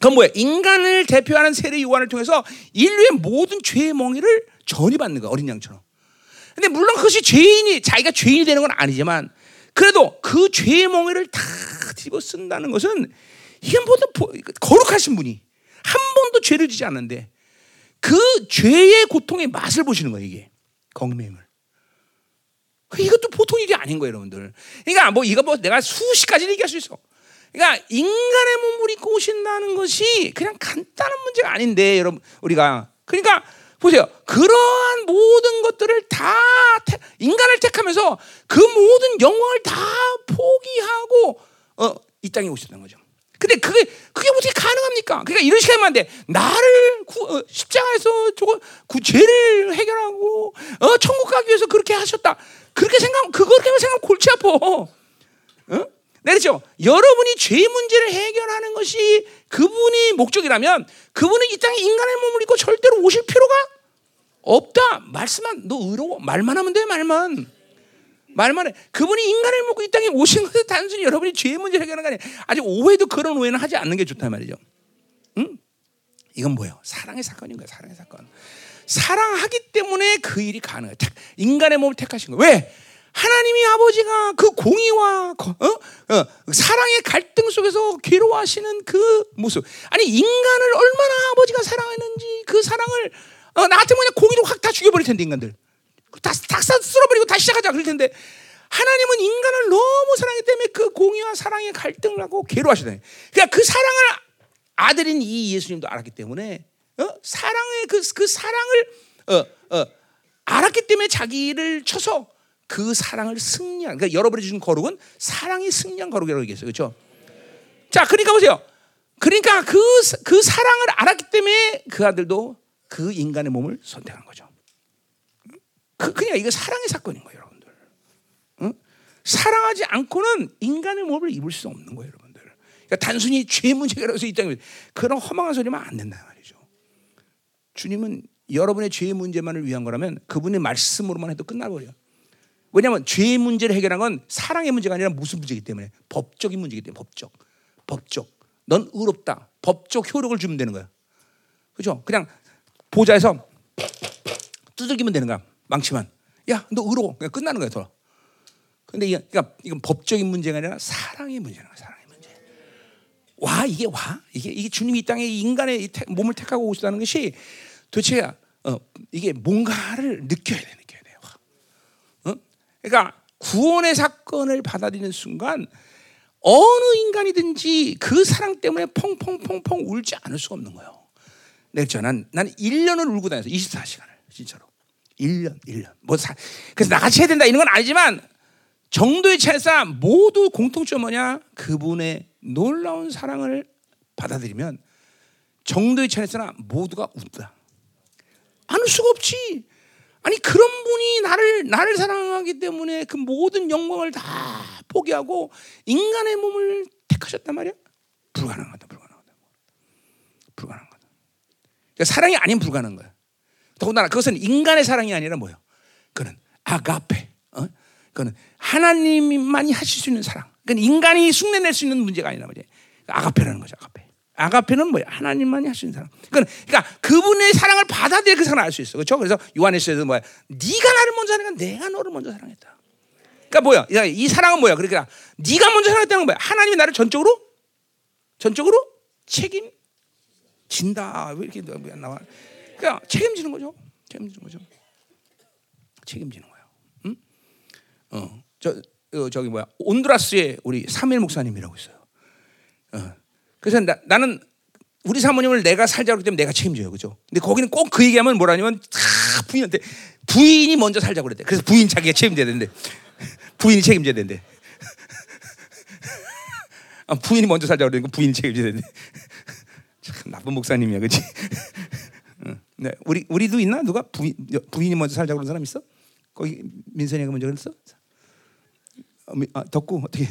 S1: 그건 뭐예요? 인간을 대표하는 세례 요한을 통해서 인류의 모든 죄의 멍에를 전이받는 거야. 어린 양처럼. 근데 물론 그것이 죄인이 자기가 죄인이 되는 건 아니지만 그래도 그 죄의 멍에를 다 뒤집어 쓴다는 것은 이게 모두 거룩하신 분이 한 번도 죄를 지지 않는데 그 죄의 고통의 맛을 보시는 거예요. 이게 공명을. 이것도 보통 일이 아닌 거예요, 여러분들. 그러니까 뭐 이거 뭐 내가 수십 가지 얘기할 수 있어. 그러니까 인간의 몸을 입고 오신다는 것이 그냥 간단한 문제가 아닌데 여러분 우리가 그러니까 보세요. 그러한 모든 것들을 다 인간을 택하면서 그 모든 영광을 다 포기하고 어, 이 땅에 오셨다는 거죠. 근데 그게 그게 어떻게 가능합니까? 그러니까 이런 시간이면 안 돼. 나를 구, 어, 십자가에서 저거 구 죄를 해결하고 어, 천국 가기 위해서 그렇게 하셨다. 그렇게 생각 그렇게 생각 골치 아파. 어? 내렸죠. 여러분이 죄 문제를 해결하는 것이 그분이 목적이라면 그분은 이 땅에 인간의 몸을 입고 절대로 오실 필요가 없다. 말씀만 너 의로워 말만 하면 돼 말만. 말만 해. 그분이 인간을 먹고 이 땅에 오신 것은 단순히 여러분이 죄 문제를 해결하는 게 아니라 아직 오해도 그런 오해는 하지 않는 게 좋단 말이죠. 응? 이건 뭐예요? 사랑의 사건인 거예요. 사랑의 사건. 사랑하기 때문에 그 일이 가능해요. 인간의 몸을 택하신 거예요. 왜? 하나님이 아버지가 그 공의와 어? 어, 사랑의 갈등 속에서 괴로워하시는 그 모습. 아니 인간을 얼마나 아버지가 사랑했는지 그 사랑을 어, 나 같으면 그냥 공의로 확 다 죽여버릴 텐데 인간들. 다, 다 쓸어버리고 다시 시작하자 그럴 텐데 하나님은 인간을 너무 사랑하기 때문에 그 공의와 사랑의 갈등을 하고 괴로워하시다. 그러니까 그 사랑을 아들인 이 예수님도 알았기 때문에 어? 사랑의 그, 그 사랑을 어, 어, 알았기 때문에 자기를 쳐서 그 사랑을 승리한 그러니까 여러분이 주신 거룩은 사랑이 승리한 거룩이라고 얘기했어요. 그렇죠? 자, 그러니까 보세요. 그러니까 그, 그 사랑을 알았기 때문에 그 아들도 그 인간의 몸을 선택한 거죠. 그, 그냥 이거 사랑의 사건인 거예요, 여러분들. 응? 사랑하지 않고는 인간의 몸을 입을 수 없는 거예요, 여러분들. 그러니까 단순히 죄 문제라서 이 땅에 그런 허망한 소리만 안 된다 말이죠. 주님은 여러분의 죄의 문제만을 위한 거라면 그분의 말씀으로만 해도 끝나버려. 왜냐하면 죄의 문제를 해결한 건 사랑의 문제가 아니라 무슨 문제이기 때문에 법적인 문제이기 때문에 법적, 법적. 넌 의롭다. 법적 효력을 주면 되는 거야. 그죠? 그냥 보좌에서 두들기면 되는 거야. 망치만. 야, 너 의로워. 그냥 끝나는 거야, 더. 근데 이건, 그러니까 이건 법적인 문제가 아니라 사랑의 문제라는 거야. 사랑의 문제. 와, 이게 와? 이게 이게 주님이 이 땅에 인간의 이 태, 몸을 택하고 오시다는 것이 도대체 어, 이게 뭔가를 느껴야. 어? 그러니까 구원의 사건을 받아들이는 순간 어느 인간이든지 그 사랑 때문에 펑펑펑펑 울지 않을 수가 없는 거예요. 내가 난, 난 1년을 울고 다녔어. 24시간을. 진짜로. 1년, 1년. 뭐 사, 그래서 나같이 해야 된다 이런 건 아니지만 정도의 차에서 모두 공통점 뭐냐? 그분의 놀라운 사랑을 받아들이면 정도의 차에서나 모두가 웃다. 안울 수가 없지. 아니 그런 분이 나를 나를 사랑하기 때문에 그 모든 영광을 다 포기하고 인간의 몸을 택하셨단 말이야. 불가능하다, 불가능하다, 불가능하다. 그러니까 사랑이 아닌 불가능한 거야. 더군다나 그것은 인간의 사랑이 아니라 뭐예요? 그는 아가페. 어? 그는 하나님만이 하실 수 있는 사랑. 그러니까 인간이 흉내낼 수 있는 문제가 아니라 말이야. 아가페라는 거죠, 아가페. 아가페는 뭐야? 하나님만이 있는 사랑. 그러니까, 그러니까 그분의 사랑을 받아들여 그 사랑을 알 수 있어. 그렇죠? 그래서 요한에서도 뭐야? 네가 나를 먼저 사랑한 내가 너를 먼저 사랑했다. 그러니까 뭐야? 이 사랑은 뭐야? 그러니까 네가 먼저 사랑했다는 거야. 하나님이 나를 전적으로 전적으로 책임 진다. 왜 이렇게 나와? 그러니까 책임지는 거죠. 책임지는 거죠. 책임지는 거야. 응? 어, 저 어, 저기 뭐야? 온두라스의 우리 사일 목사님이라고 있어요. 어. 그래서 나, 나는 우리 사모님을 내가 살자 그러기 때문에 내가 책임져요. 그죠? 근데 거기는 꼭 그 얘기하면 뭐라냐면 다 부인한테 부인이 먼저 살자고 그랬대. 그래서 부인 자기가 책임져야 된대. 부인이 책임져야 된대. 아, 부인이 먼저 살자고 그러니까 부인이 책임져야 된대. 참 나쁜 목사님이야. 그렇지? 네, 우리 우리도 있나? 누가 부인 부인이 먼저 살자고 그런 사람 있어? 거기 민선이가 먼저 그랬어? 어, 아, 덕구 어떻게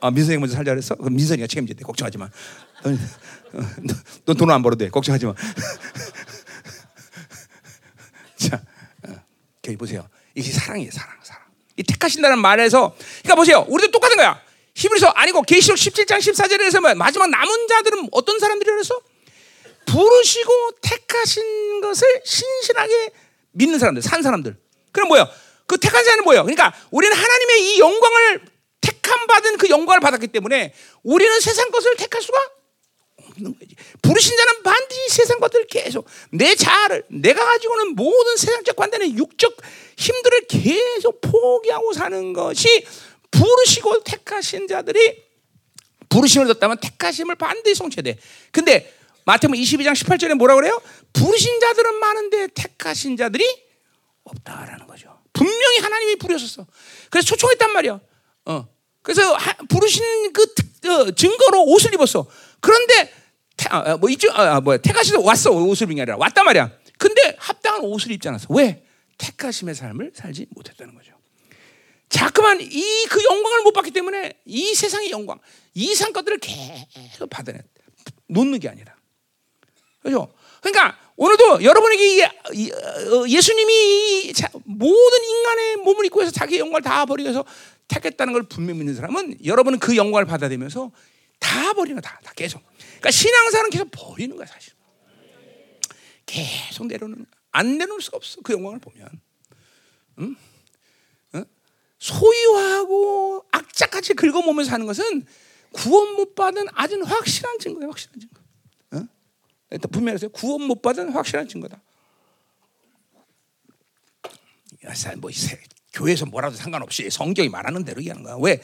S1: 아, 민선이가 먼저 살자 그랬어? 그럼 민선이가 책임져야 돼. 걱정하지 마. 넌 돈을 안 벌어도 돼. 걱정하지 마. 자, 어, 여기 보세요. 이게 사랑이에요, 사랑, 사랑. 이 택하신다는 말에서, 그러니까 보세요. 우리도 똑같은 거야. 히브리서 아니고 계시록 17장 14절에서 뭐 마지막 남은 자들은 어떤 사람들이라 그랬어? 부르시고 택하신 것을 신실하게 믿는 사람들, 산 사람들. 그럼 뭐야? 그 택한 자는 뭐예요? 그러니까 우리는 하나님의 이 영광을 택함 받은 그 영광을 받았기 때문에 우리는 세상 것을 택할 수가 없는 거지. 부르신 자는 반드시 세상 것들을 계속 내 자아를 내가 가지고는 모든 세상적 관대는 육적 힘들을 계속 포기하고 사는 것이 부르시고 택하신 자들이 부르심을 얻었다면 택하심을 반드시 성취해야 돼. 근데 마태복음 22장 18절에 뭐라 그래요? 부르신 자들은 많은데 택하신 자들이 없다라는 거죠. 분명히 하나님이 부르셨어. 그래서 초청했단 말이야. 어. 그래서 하, 부르신 그 특, 어, 증거로 옷을 입었어. 그런데 태, 아, 아뭐 입주 아, 아뭐 택하시서 왔어 옷을 입은 게 아니라 왔단 말이야. 근데 합당한 옷을 입지 않았어. 왜? 택하심의 삶을 살지 못했다는 거죠. 자꾸만 이 그 영광을 못 받기 때문에 이 세상의 영광, 이상 것들을 계속 받아내 놓는 게 아니라. 그죠? 그러니까 오늘도 여러분에게 어, 예수님이 모든 인간의 몸을 입고 해서 자기 영광을 다 버리고 해서 택했다는 걸 분명히 믿는 사람은 여러분은 그 영광을 받아들면서 다 버리는 거다. 다 계속. 그러니까 신앙사는 계속 버리는 거야 사실. 계속 내려놓는 안 내놓을 수가 없어 그 영광을 보면. 응? 응? 소유하고 악착같이 긁어모면서 사는 것은 구원 못 받은 아주 확실한 증거예요. 확실한 증거. 응? 분명히 했어요. 구원 못 받은 확실한 증거다. 뭐 교회에서 뭐라도 상관없이 성경이 말하는 대로 얘기하는 거야. 왜?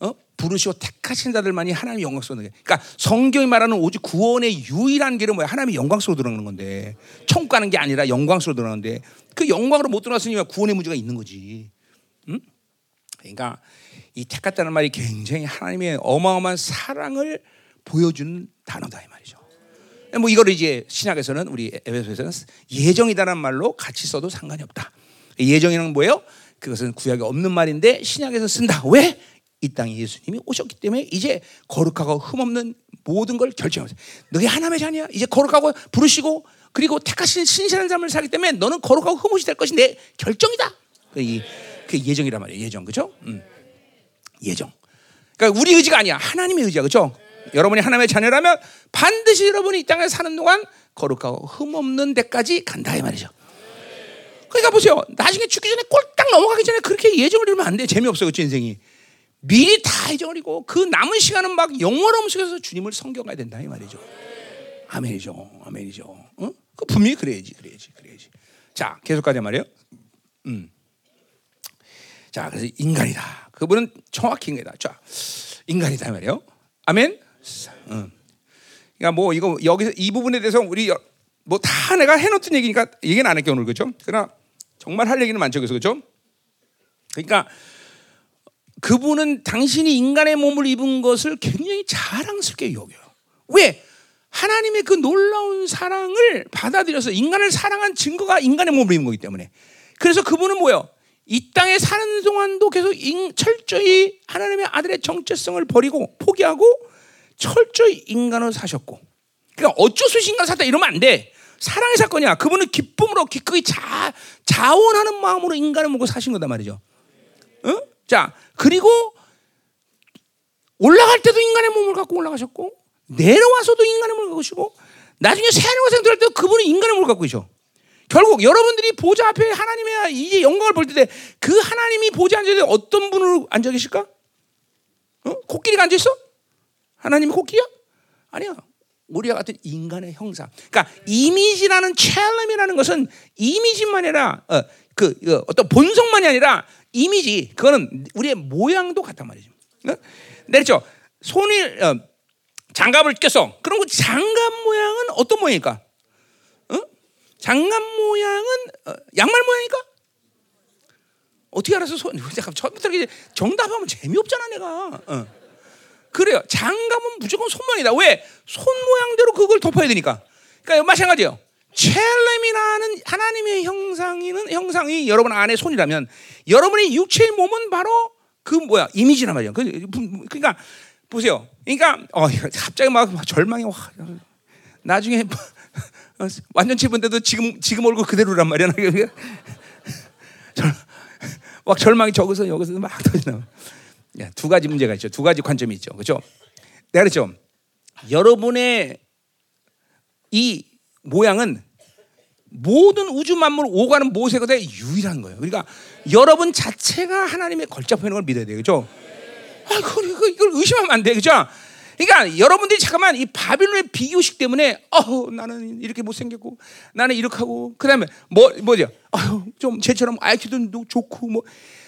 S1: 어? 부르시고 택하신 자들만이 하나님의 영광스러운 게. 그러니까 성경이 말하는 오직 구원의 유일한 길은 뭐야? 하나님의 영광스러워 들어가는 건데. 천국 가는 게 아니라 영광스러워 들어가는데 그 영광으로 못 들어갔으니 구원의 문제가 있는 거지. 응? 그러니까 이 택했다는 말이 굉장히 하나님의 어마어마한 사랑을 보여주는 단어다 이 말이죠. 뭐 이거를 이제 신약에서는 우리 에베소에서는 예정이다라는 말로 같이 써도 상관이 없다. 예정이란 뭐예요? 그것은 구약에 없는 말인데 신약에서 쓴다. 왜? 이 땅에 예수님이 오셨기 때문에 이제 거룩하고 흠없는 모든 걸 결정하세요. 너희 하나님의 자녀야. 이제 거룩하고 부르시고 그리고 택하신 신실한 삶을 살기 때문에 너는 거룩하고 흠없이 될 것이 내 결정이다. 그, 이, 그 예정이란 말이에요. 예정, 그죠? 음. 예정. 그러니까 우리 의지가 아니야. 하나님의 의지야, 그죠? 여러분이 하나님의 자녀라면 반드시 여러분이 이 땅에 사는 동안 거룩하고 흠없는 데까지 간다 이 말이죠. 그러니까 보세요. 나중에 죽기 전에 꼴딱 넘어가기 전에 그렇게 예정을 이루면 안 돼. 재미없어, 그치, 인생이. 미리 다 예정을 그 남은 시간은 막 영원한 음식에서 주님을 섬겨가야 된다 이 말이죠. 아멘이죠. 아멘이죠. 어? 그 분명히 그래야지, 그래야지, 그래야지. 자, 계속 가자 말이에요. 음. 자, 그래서 인간이다. 그분은 정확히 인간이다. 자, 인간이다 말이에요. 아멘. 음. 그러니까 뭐 이거 여기서 이 부분에 대해서 우리 뭐 다 내가 해놓던 얘기니까 얘기는 안 할게 오늘 그죠? 그러나 정말 할 얘기는 많죠, 그죠? 그러니까 그분은 당신이 인간의 몸을 입은 것을 굉장히 자랑스럽게 여겨요. 왜? 하나님의 그 놀라운 사랑을 받아들여서 인간을 사랑한 증거가 인간의 몸을 입은 거기 때문에. 그래서 그분은 뭐예요? 이 땅에 사는 동안도 계속 인, 철저히 하나님의 아들의 정체성을 버리고 포기하고 철저히 인간으로 사셨고. 그러니까 어쩔 수 없이 인간 살다 이러면 안 돼. 사랑의 사건이야. 그분은 기쁨으로 기꺼이 자, 자원하는 마음으로 인간을 먹고 사신 거단 말이죠. 어? 자, 그리고 올라갈 때도 인간의 몸을 갖고 올라가셨고 내려와서도 인간의 몸을 갖고 계시고 나중에 새하늘과 생들할 때도 그분은 인간의 몸을 갖고 계셔. 결국 여러분들이 보좌 앞에 하나님의 이제 영광을 볼 때 그 하나님이 보좌 앉을 때 어떤 분으로 앉아 계실까? 어? 코끼리가 앉아 있어? 하나님이 코끼리야? 아니야. 우리와 같은 인간의 형상. 그러니까 이미지라는 첼름이라는 것은 이미지만 아니라 어, 그 어, 어떤 본성만이 아니라 이미지 그거는 우리의 모양도 같단 말이죠. 어? 내렸죠. 손을 어, 장갑을 꼈어. 그럼 그 장갑 모양은 어떤 모양일까? 어? 장갑 모양은 어, 양말 모양일까? 어떻게 알아서 손? 잠깐 처음부터 정답하면 재미없잖아 내가. 어. 그래요. 장갑은 무조건 손 모양이다. 왜? 손 모양대로 그걸 덮어야 되니까. 그러니까 마찬가지예요. 첼렘이라는 하나님의 형상이는 형상이 여러분 안에 손이라면 여러분의 육체의 몸은 바로 그 뭐야 이미지란 말이에요. 그, 그러니까 보세요. 그러니까 어, 갑자기 막 절망이 와. 나중에 완전체 본데도 지금 지금 얼굴 그대로란 말이야. 막 절망이 저기서 여기서 막 터지나. 두 가지 문제가 있죠. 두 가지 관점이 있죠. 그렇죠? 내가 그랬죠. 여러분의 이 모양은 모든 우주 만물 오가는 모세가 유일한 거예요. 그러니까 여러분 자체가 하나님의 걸잡혀 있는 걸 믿어야 돼요. 그죠? 아, 이거, 이걸 의심하면 안 돼. 그죠? 그러니까 여러분들이 잠깐만 이 바빌론의 비교식 때문에 어 나는 이렇게 못생겼고 나는 이렇게 하고 그다음에 뭐 뭐죠? 아유 좀 쟤처럼 IQ도 좋고 뭐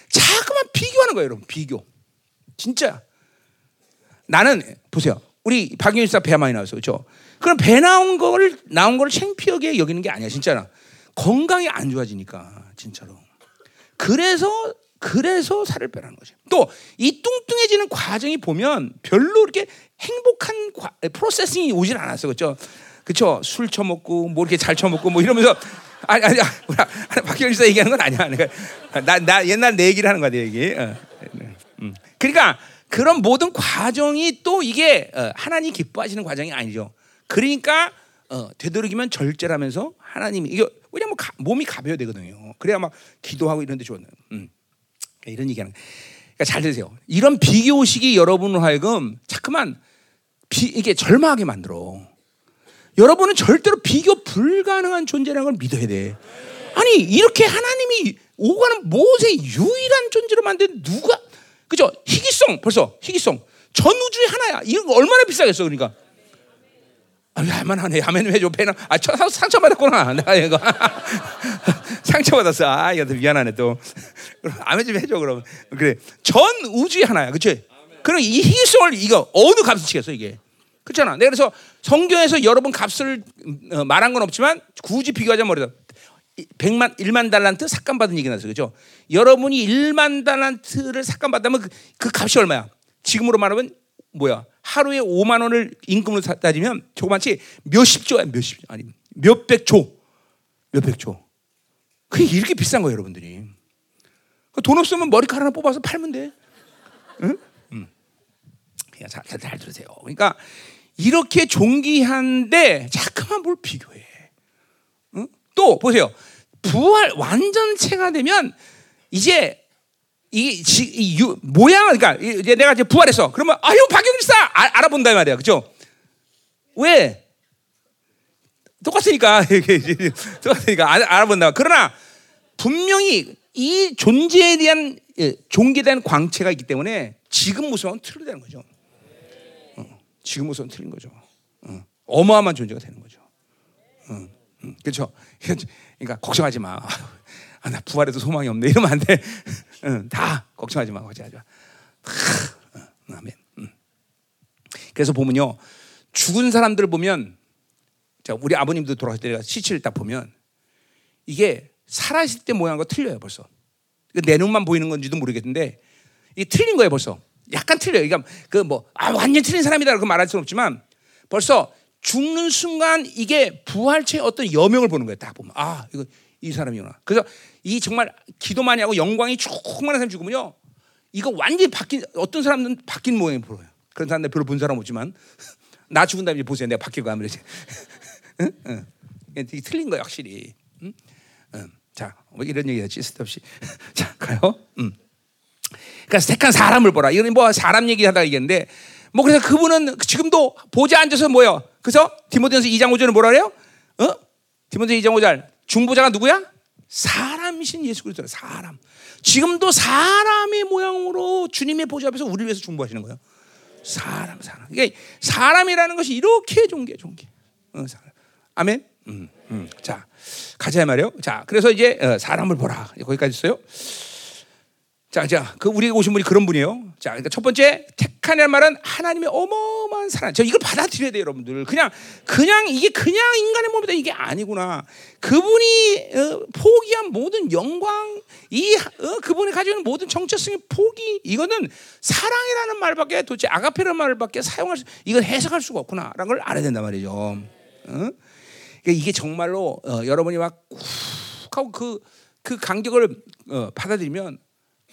S1: 자꾸만 비교하는 거예요, 여러분. 비교. 진짜. 나는 보세요. 우리 박윤일사 배 많이 나와서 그렇죠? 그럼 배 나온 걸 나온 걸 창피하게 여기는 게 아니야, 진짜로. 건강이 안 좋아지니까 진짜로. 그래서 그래서 살을 빼라는 거죠. 또 이 뚱뚱해지는 과정이 보면 별로 이렇게 행복한 과, 프로세싱이 오진 않았어, 그렇죠? 그렇죠? 술 처먹고 뭐 이렇게 잘 처먹고 뭐 이러면서 아니 아니 박현일사 얘기하는 건 아니야. 나나 나 옛날 내 얘기를 하는 거야, 내 얘기. 어. 음. 그러니까 그런 모든 과정이 또 이게 어, 하나님 기뻐하시는 과정이 아니죠. 그러니까 어, 되도록이면 절제라면서 하나님이 이거 왜냐면 가, 몸이 가벼워야 되거든요. 그래야 막 기도하고 이런 데 좋아요. 음. 그러니까 이런 얘기하는 그러니까 잘 들으세요. 이런 비교식이 여러분을 하여금 자꾸만 비, 이게 절망하게 만들어. 여러분은 절대로 비교 불가능한 존재라는 걸 믿어야 돼. 아니 이렇게 하나님이 오가는 모세 유일한 존재로 만든 누가 그죠? 희귀성 벌써 희귀성 전 우주의 하나야. 이거 얼마나 비싸겠어 그러니까. 아, 할만하네. 하면 해줘. 배나. 아, 상처 받았구나. 내가 이거 상처 받았어. 아, 이거 미안하네 또. 아멘 좀 해줘 그럼. 그래. 전 우주의 하나야. 그치? 그럼 이 희귀성을 이거 어느 값을 치겠어 이게? 그렇잖아. 내가 그래서 성경에서 여러분 값을 어, 말한 건 없지만 굳이 비교하자면. 100만 1만 달란트 삭감 받은 얘기 나서 그죠? 여러분이 1만 달란트를 삭감 받다면 그, 그 값이 얼마야? 지금으로 말하면 뭐야? 하루에 5만 원을 임금으로 따지면 조그만치 몇십 조야, 몇십 조 아니 몇백 조. 몇백 조. 그게 이렇게 비싼 거예요, 여러분들이. 그돈 없으면 머리카락 하나 뽑아서 팔면 돼. 응? 응. 그냥 잘, 잘 들으세요. 그러니까 이렇게 존귀한데 자꾸만 뭘 비교해. 응? 또 보세요. 부활 완전체가 되면 이제 이, 지, 이 유, 모양 그러니까 이제 내가 이제 부활했어. 그러면 아유 박영일사 아, 알아본다 말이야. 그죠? 왜? 똑같으니까 똑같으니까 알아본다. 그러나 분명히 이 존재에 대한 예, 존재된 광채가 있기 때문에 지금 모습은 틀리다는 거죠. 어, 지금 모습은 틀린 거죠. 어, 어마어마한 존재가 되는 거죠. 어, 음, 그렇죠. 그러니까 걱정하지 마. 아, 나 부활해도 소망이 없네. 이러면 안 돼. 응, 다 걱정하지 마. 걱정하지 마. 하, 아멘. 음. 그래서 보면요. 죽은 사람들 보면 자, 우리 아버님도 돌아가실 때 시체를 딱 보면 이게 살아있을 때 모양과 틀려요, 벌써. 내 눈만 보이는 건지도 모르겠는데 이게 틀린 거예요, 벌써. 약간 틀려요. 그러니까 그 뭐 아, 완전 틀린 사람이다 그 말할 수는 없지만 벌써 죽는 순간 이게 부활체의 어떤 여명을 보는 거예요. 딱 보면 아 이거 이 사람이구나. 그래서 이 정말 기도 많이 하고 영광이 충만한 사람 죽으면요. 이거 완전히 바뀐 어떤 사람은 바뀐 모양이 보여요. 그런 사람들 별로 본 사람 없지만 나 죽은 다음에 보세요. 내가 바뀌고 하면 이제 응? 응. 이게 틀린 거야 확실히. 응? 응. 자, 뭐 이런 얘기하지 쓸데없이. 자, 가요. 음. 그러니까 택한 사람을 보라. 이건 뭐 사람 얘기하다 얘기했는데 뭐 그래서 그분은 지금도 보좌 앉아서 뭐요? 그래서 디모데전서 2장 5절은 뭐라 그래요? 어? 디모데 2장 5절 중보자가 누구야? 사람이신 예수 그리스도 사람. 지금도 사람의 모양으로 주님의 보좌 앞에서 우리를 위해서 중보하시는 거예요. 사람, 사람. 이게 사람이라는 것이 이렇게 존귀, 존귀. 어, 사람. 아멘. 음, 음. 자, 가자 말이요. 자, 그래서 이제 어, 사람을 보라. 거기까지 있어요. 자, 자, 그 우리 오신 분이 그런 분이에요. 자, 그러니까 첫 번째 택하는 말은 하나님의 어마어마한 사랑. 저 이걸 받아들여야 돼요, 여러분들. 그냥 그냥 이게 그냥 인간의 몸이다 이게 아니구나. 그분이 어, 포기한 모든 영광, 이 어, 그분이 가지고 있는 모든 정체성의 포기, 이거는 사랑이라는 말밖에 도대체 아가페라는 말밖에 사용할 수, 이건 해석할 수가 없구나라는 걸 알아야 된단 말이죠. 어? 그러니까 이게 정말로 어, 여러분이 막쿡 하고 그, 그 간격을 어, 받아들이면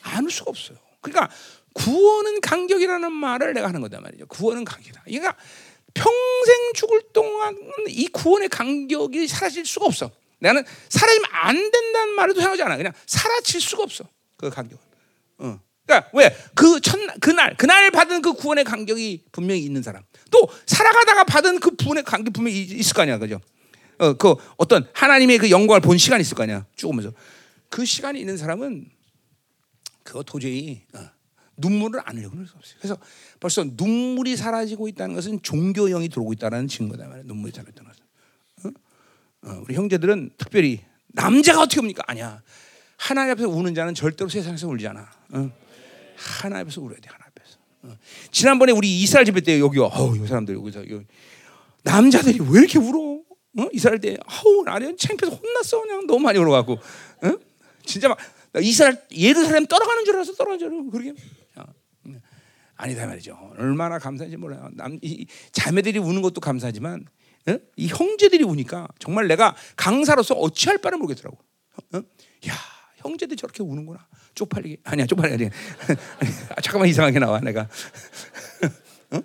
S1: 아는 수가 없어요. 그러니까 구원은 간격이라는 말을 내가 하는 거다 말이죠. 구원은 간격이다. 그러니까 평생 죽을 동안 이 구원의 간격이 사라질 수가 없어. 나는 사라지면 안 된다는 말도 생각하지 않아. 그냥 사라질 수가 없어. 그 간격은. 어. 그러니까 왜? 그 첫날 그날 그날 받은 그 구원의 간격이 분명히 있는 사람. 또 살아가다가 받은 그 구원의 간격 분명히 있을 거 아니야. 그죠? 어, 그 어떤 하나님의 그 영광을 본 시간이 있을 거 아니야. 죽으면서. 그 시간이 있는 사람은 그거 도저히 어, 눈물을 안 흘리고 수 없어요. 그래서 벌써 눈물이 사라지고 있다는 것은 종교형이 들어오고 있다는 증거다 말이야. 눈물이 사라졌다는 것은. 어? 어, 우리 형제들은 특별히 남자가 어떻게 옵니까? 아니야. 하나님 앞에서 우는 자는 절대로 세상에서 울지 않아. 어? 하나님 앞에서 울어야 돼. 하나님 앞에서. 어. 지난번에 우리 이스라엘 집회 때 여기 와. 어우, 이 사람들 여기서 여기. 남자들이 왜 이렇게 울어? 어? 이스라엘 때 아우 나는 창피해서 혼났어 그냥 너무 많이 울어갖고 어? 진짜 막 이스라엘 예루살렘 떨어가는 줄 알아서 떨어져 그러게 음. 아니다 말이죠. 얼마나 감사한지 몰라요. 남, 이, 자매들이 우는 것도 감사하지만 어? 이 형제들이 우니까 정말 내가 강사로서 어찌할 바를 모르겠더라고. 어? 야 형제들 저렇게 우는구나. 쪽팔리게 아니야 쪽팔리게 아니 아, 잠깐만 이상하게 나와 내가. 어?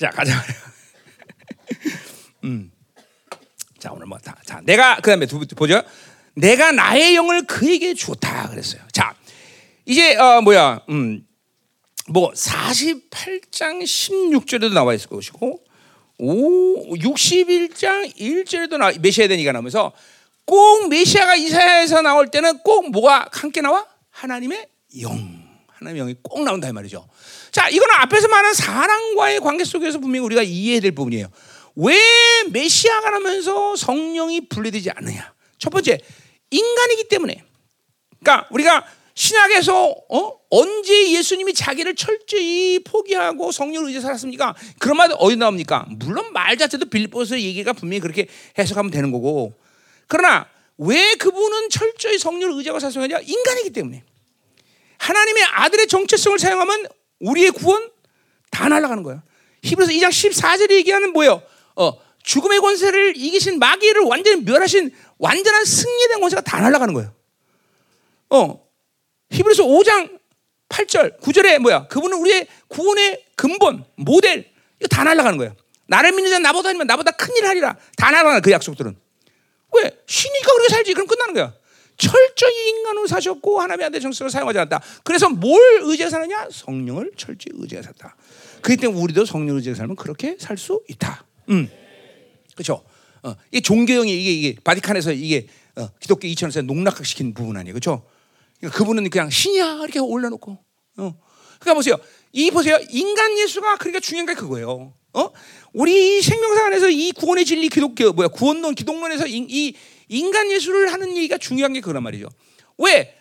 S1: 자 가자. 음. 자 오늘 뭐다 자 내가 그다음에 두 보죠. 내가 나의 영을 그에게 주었다 그랬어요. 자, 이제 어 뭐야? 음. 뭐 48장 16절에도 나와 있을 것이고 오 61장 1절에도 나 메시아 되니까 나오면서 꼭 메시아가 이사야에서 나올 때는 꼭 뭐가 함께 나와? 하나님의 영. 하나님의 영이 꼭 나온다 이 말이죠. 자, 이거는 앞에서 말한 사랑과의 관계 속에서 분명히 우리가 이해해야 될 부분이에요. 왜 메시아가 나면서 성령이 분리되지 않느냐? 첫 번째, 인간이기 때문에. 그러니까 우리가 신약에서 어? 언제 예수님이 자기를 철저히 포기하고 성령을 의지해 살았습니까? 그런 말 어디 나옵니까? 물론 말 자체도 빌립보서 얘기가 분명히 그렇게 해석하면 되는 거고. 그러나 왜 그분은 철저히 성령을 의지하고 살았느냐? 인간이기 때문에. 하나님의 아들의 정체성을 사용하면 우리의 구원 다 날아가는 거야. 히브리서 2장 14절에 얘기하는 뭐예요? 어, 죽음의 권세를 이기신 마귀를 완전히 멸하신 완전한 승리된 권세가 다 날아가는 거예요. 어, 히브리서 5장 8절, 9절에 뭐야? 그분은 우리의 구원의 근본, 모델, 이거 다 날아가는 거예요. 나를 믿는 자 나보다 아니면 나보다 큰일 하리라. 다 날아가는 그 약속들은. 왜? 신이니까 그렇게 살지. 그럼 끝나는 거야. 철저히 인간으로 사셨고 하나님의 정성을 사용하지 않았다. 그래서 뭘 의지해 사느냐? 성령을 철저히 의지해 샀다. 그렇기 때문에 우리도 성령을 의지해 살면 그렇게 살 수 있다. 음. 그렇죠? 어, 이게 종교형이 이게 이게 바티칸에서 이게 어, 기독교 2000년에 농락시킨 부분 아니에요. 그렇죠? 그분은 그냥 신이야 이렇게 올려놓고. 어. 그러니까 보세요. 이 보세요. 인간 예수가 그러니까 중요한 게 그거예요. 어? 우리 생명사 안에서 이 구원의 진리 기독교 뭐야 구원론 기독론에서 이, 이 인간 예수를 하는 얘기가 중요한 게 그런 말이죠. 왜?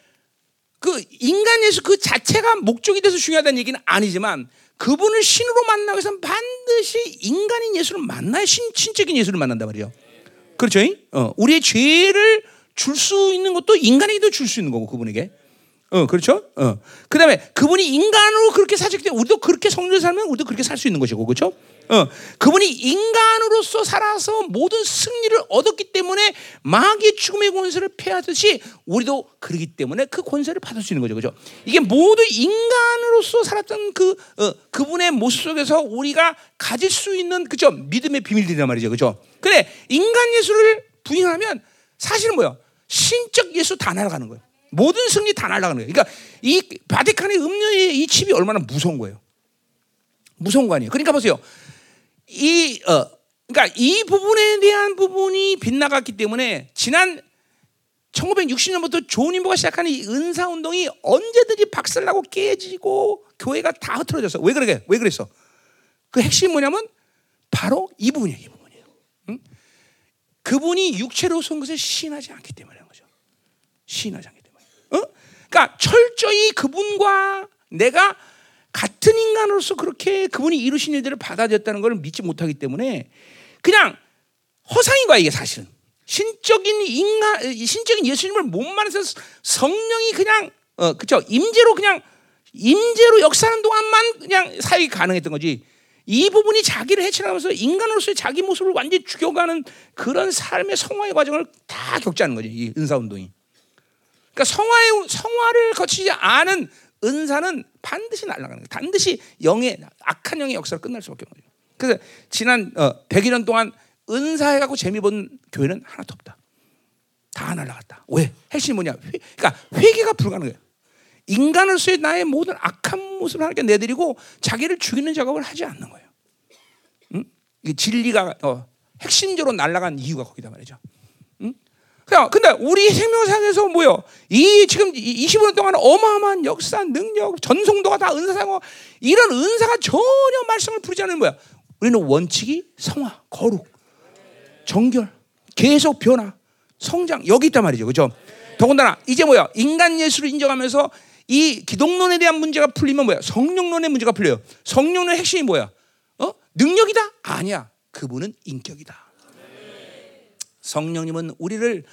S1: 그 인간 예수 그 자체가 목적이 돼서 중요하다는 얘기는 아니지만 그분을 신으로 만나기 위해서는 반드시 인간인 예수를 만나야 신, 신적인 예수를 만난단 말이죠. 그렇죠? 어, 우리의 죄를 줄 수 있는 것도 인간에게도 줄 수 있는 거고 그분에게. 어, 그렇죠? 어. 그 다음에 그분이 인간으로 그렇게 사셨기 때문에 우리도 그렇게 성령 살면 우리도 그렇게 살 수 있는 것이고, 그렇죠? 어, 그분이 인간으로서 살아서 모든 승리를 얻었기 때문에 마귀의 죽음의 권세를 패하듯이 우리도 그러기 때문에 그 권세를 받을 수 있는 거죠, 그렇죠? 이게 모두 인간으로서 살았던 그 어, 그분의 모습 속에서 우리가 가질 수 있는 그죠 믿음의 비밀들이란 말이죠, 그렇죠? 근데 인간 예수를 부인하면 사실은 뭐야? 신적 예수 다 날아가는 거예요. 모든 승리 다 날아가는 거예요. 그러니까 이 바티칸의 음료의 이 칩이 얼마나 무서운 거예요. 무서운 거 아니에요. 그러니까 보세요. 이 어, 그러니까 이 부분에 대한 부분이 빗나갔기 때문에 지난 1960년부터 조인보가 시작한 이 은사 운동이 언제든지 박살나고 깨지고 교회가 다 흐트러졌어. 왜 그러게? 왜 그랬어? 그 핵심이 뭐냐면 바로 이 부분이에요. 이 부분이에요. 응? 그분이 육체로 선 것을 시인하지 않기 때문에 거죠. 시인하지. 어? 그러니까 철저히 그분과 내가 같은 인간으로서 그렇게 그분이 이루신 일들을 받아들였다는 걸 믿지 못하기 때문에 그냥 허상인 거야 이게 사실은. 신적인 인간 신적인 예수님을 못 만나서 성령이 그냥 어 그쵸? 임재로 그냥 임재로 역사하는 동안만 그냥 사역이 가능했던 거지. 이 부분이 자기를 해치나가면서 인간으로서의 자기 모습을 완전히 죽여가는 그런 삶의 성화의 과정을 다 겪지 않는 거지 이 은사 운동이 그러니까 성화의 성화를 거치지 않은 은사는 반드시 날아가는 거예요. 반드시 영의 악한 영의 역사를 끝날 수밖에 없는 거예요. 그래서 지난 어, 100여 동안 은사해 갖고 재미 본 교회는 하나도 없다. 다 날아갔다. 왜? 핵심이 뭐냐? 회, 그러니까 회개가 불가능해요. 인간으로서의 나의 모든 악한 모습을 하나님께 내드리고 자기를 죽이는 작업을 하지 않는 거예요. 응? 이 진리가 어, 핵심적으로 날아간 이유가 거기다 말이죠. 그냥 근데 우리 생명상에서 뭐요? 이 지금 25년 동안 어마어마한 역사, 능력, 전송도가 다 은사상고 이런 은사가 전혀 말씀을 부르지 않는 거야. 우리는 원칙이 성화, 거룩, 정결, 계속 변화, 성장 여기 있단 말이죠, 그렇죠? 더군다나 이제 뭐야? 인간 예수를 인정하면서 이 기독론에 대한 문제가 풀리면 뭐야? 성령론의 문제가 풀려요. 성령의 핵심이 뭐야? 어? 능력이다? 아니야. 그분은 인격이다. 성령님은 우리를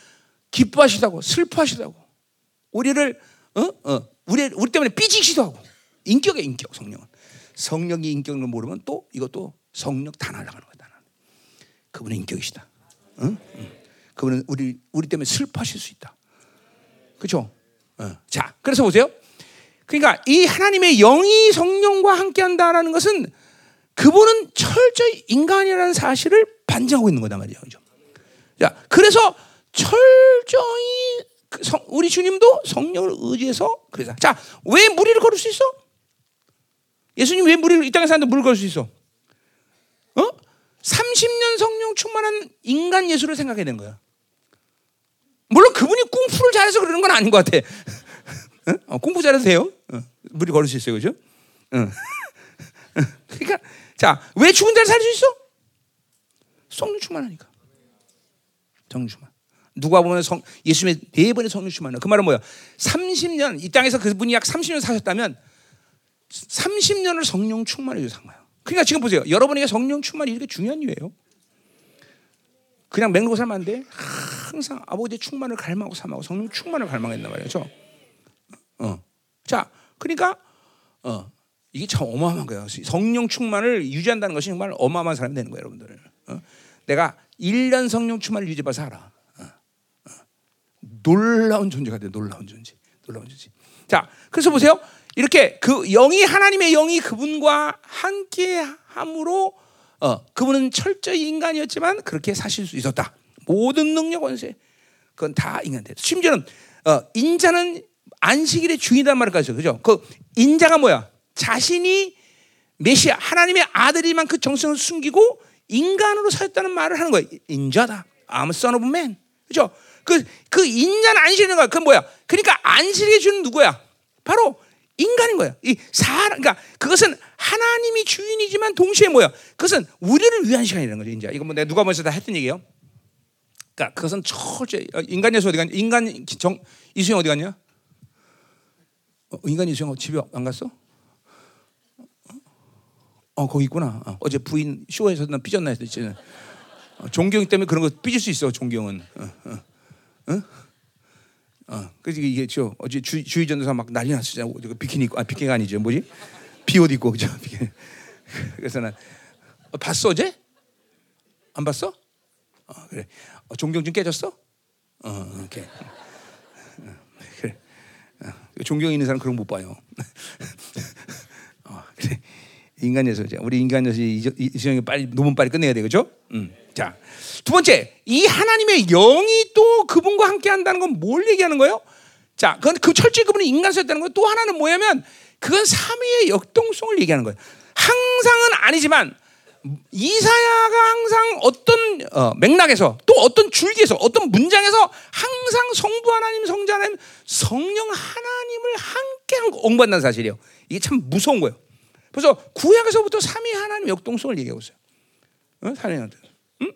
S1: 기뻐하시다고 슬퍼하시다고 우리를 어? 어. 우리 우리 때문에 삐지기도 하고 인격의 인격 성령은 성령이 인격을 모르면 또 이것도 성령 다 날아가는 거다. 그분의 인격이시다. 응? 응. 그분은 우리 우리 때문에 슬퍼하실 수 있다. 그렇죠? 어. 자, 그래서 보세요. 그러니까 이 하나님의 영이 성령과 함께한다라는 것은 그분은 철저히 인간이라는 사실을 반증하고 있는 거다 말이죠. 그렇죠? 자, 그래서 철저히 그 성, 우리 주님도 성령을 의지해서 그래서 자, 왜 무리를 걸을 수 있어? 예수님 왜 무리를 이 땅에 사는데 물을 걸을 수 있어? 어? 30년 성령 충만한 인간 예수를 생각해야 되는 거야. 물론 그분이 꿍푸를 잘해서 그러는 건 아닌 것 같아. 어? 꿍푸 잘해도 돼요. 어. 무리 걸을 수 있어요, 그죠? 어. 그러니까 자, 왜 죽은 자를 살릴 수 있어? 성령 충만하니까. 충만. 누가 보면 성, 예수님의 네 번의 성령 충만을 그 말은 뭐야? 30년 이 땅에서 그분이 약 30년 사셨다면 30년을 성령 충만해 주산 거예요. 그러니까 지금 보세요. 여러분에게 성령 충만이 이렇게 중요한 이유예요. 그냥 맹로 살면 안 돼. 항상 아버지의 충만을 갈망하고 삼하고 성령 충만을 갈망했단 말이죠. 어. 자, 그러니까 어. 이게 참 어마어마한 거예요. 성령 충만을 유지한다는 것이 정말 어마어마한 사람이 되는 거예요, 여러분들. 어? 내가 1년 성령 충만을 유지해봐서 알아. 어. 어. 놀라운 존재가 돼, 놀라운 존재. 놀라운 존재. 자, 그래서 보세요. 이렇게 그 영이 하나님의 영이 그분과 함께 함으로 어, 그분은 철저히 인간이었지만 그렇게 사실 수 있었다. 모든 능력 원세 그건 다 인간들. 심지어는 어, 인자는 안식일의 주인이란 말까지 그죠? 그 인자가 뭐야? 자신이 메시아 하나님의 아들이만 그 정성을 숨기고 인간으로 살았다는 말을 하는 거예요. 인자다. I'm son of man. 그죠? 그, 그 인자는 안식일인 거야. 그 뭐야? 그러니까 안식일의 주는 누구야? 바로 인간인 거야. 이 사람, 그러니까 그것은 하나님이 주인이지만 동시에 뭐야? 그것은 우리를 위한 시간이라는 거죠. 이제 이거 뭐 내가 누가 먼저 다 했던 얘기예요. 그러니까 그것은 철저히 어, 인간 예수 어디 갔냐? 인간 정 이수영 어디 갔냐? 어, 인간 이수영 집에 안 갔어? 어 거기 있구나. 어, 제 부인 쇼에서 난 삐졌나 했지. 어, 종경 때문에 그런 거 삐질 수 있어. 종경은. 어, 어, 어? 어, 그래서 이게 저 어제 주, 주의 전도사 막 난리 났었잖아. 비키니 입고, 아 비키니가 아니죠. 뭐지? 비옷 입고 그죠? 그래서 난 어, 봤어 어제? 안 봤어? 어, 그래. 어, 존경 좀 깨졌어? 어, 이렇게. 어, 그래. 어, 존경 있는 사람 그런 거 못 봐요. 어, 그래. 인간에서 우리 인간에서 이수영이 빨리 논문 빨리 끝내야 돼, 그죠? 음. 자, 두 번째, 이 하나님의 영이 또 그분과 함께 한다는 건 뭘 얘기하는 거예요? 자, 그건 그 철저히 그분이 인간이었다는 건 또 하나는 뭐냐면 그건 삼위의 역동성을 얘기하는 거예요. 항상은 아니지만 이사야가 항상 어떤 어, 맥락에서 또 어떤 줄기에서 어떤 문장에서 항상 성부 하나님, 성자 하나님, 성령 하나님을 함께 옹반다는 사실이에요. 이게 참 무서운 거예요. 그래서 구약에서부터 삼위 하나님 역동성을 얘기하고 있어요. 어? 응?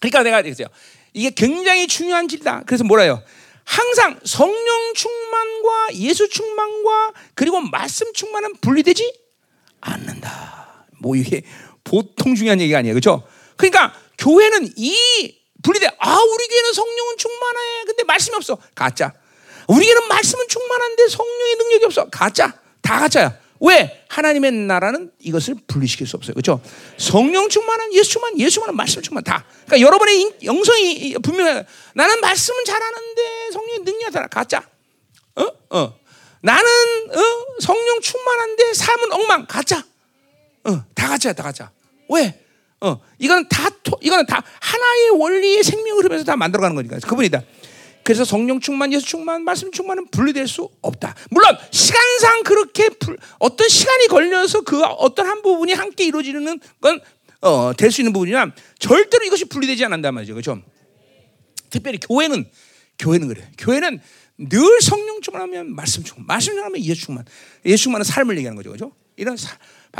S1: 그러니까 내가 얘기했어요. 이게 굉장히 중요한 진리다. 그래서 뭐라요? 항상 성령 충만과 예수 충만과 그리고 말씀 충만은 분리되지 않는다. 뭐 이게 보통 중요한 얘기가 아니에요. 그렇죠? 그러니까 교회는 이 분리돼. 아, 우리 교회는 성령은 충만해. 근데 말씀이 없어. 가짜. 우리 교회는 말씀은 충만한데 성령의 능력이 없어. 가짜. 다 가짜야. 왜? 하나님의 나라는 이것을 분리시킬 수 없어요. 그렇죠? 성령 충만한 예수 충만, 예수 충만한 말씀 충만 다. 그러니까 여러분의 영성이 분명해. 나는 말씀은 잘하는데 성령의 능력이 다 가짜. 어? 어. 나는 어? 성령 충만한데 삶은 엉망 가짜. 어, 다 가짜야, 다 가짜. 왜? 어, 이거는 다 이거는 다 하나의 원리의 생명 흐르면서 다 만들어가는 거니까 그분이다. 그래서 성령 충만, 예수 충만, 말씀 충만은 분리될 수 없다. 물론 시간상 그렇게 불, 어떤 시간이 걸려서 그 어떤 한 부분이 함께 이루어지는 건 어, 될 수 있는 부분이지만 절대로 이것이 분리되지 않는단 말이죠. 그렇죠? 특별히 교회는 교회는 그래. 교회는 늘 성령 충만하면 말씀 충만, 말씀 충만하면 예수 충만, 예수 충만은 삶을 얘기하는 거죠. 그렇죠? 이런 사,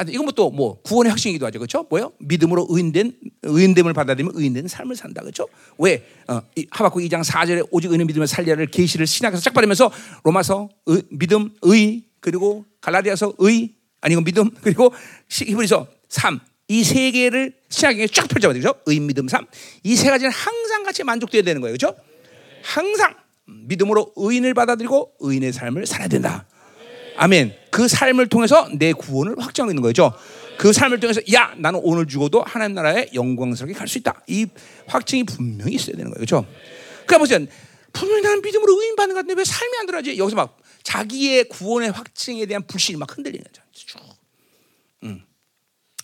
S1: 이건 뭐 또뭐 뭐 구원의 확신이기도 하죠, 그렇죠? 뭐요? 믿음으로 의인된 의인됨을 받아들이면 의인된 삶을 산다, 그렇죠? 왜 어, 하박국 2장 4절에 오직 의인 믿음을 살리를 계시를 신약에서 쫙 받으면서 로마서 의, 믿음, 의 그리고 갈라디아서 의 아니고 믿음 그리고 히브리서 3 이세 개를 신약에 쫙 펼쳐버리죠. 의, 믿음, 삶. 이 세 가지는 항상 같이 만족돼야 되는 거예요, 그렇죠? 항상 믿음으로 의인을 받아들이고 의인의 삶을 살아야 된다. 아멘. 그 삶을 통해서 내 구원을 확정하고 있는 거죠. 그 삶을 통해서 야 나는 오늘 죽어도 하나님 나라에 영광스럽게 갈 수 있다. 이 확증이 분명히 있어야 되는 거예요. 그렇죠? 그러니까 보세요. 분명히 나는 믿음으로 의인 받는 것 같은데 왜 삶이 안 들어가지? 여기서 막 자기의 구원의 확증에 대한 불신이 막 흔들리는 거죠. 쭉. 음.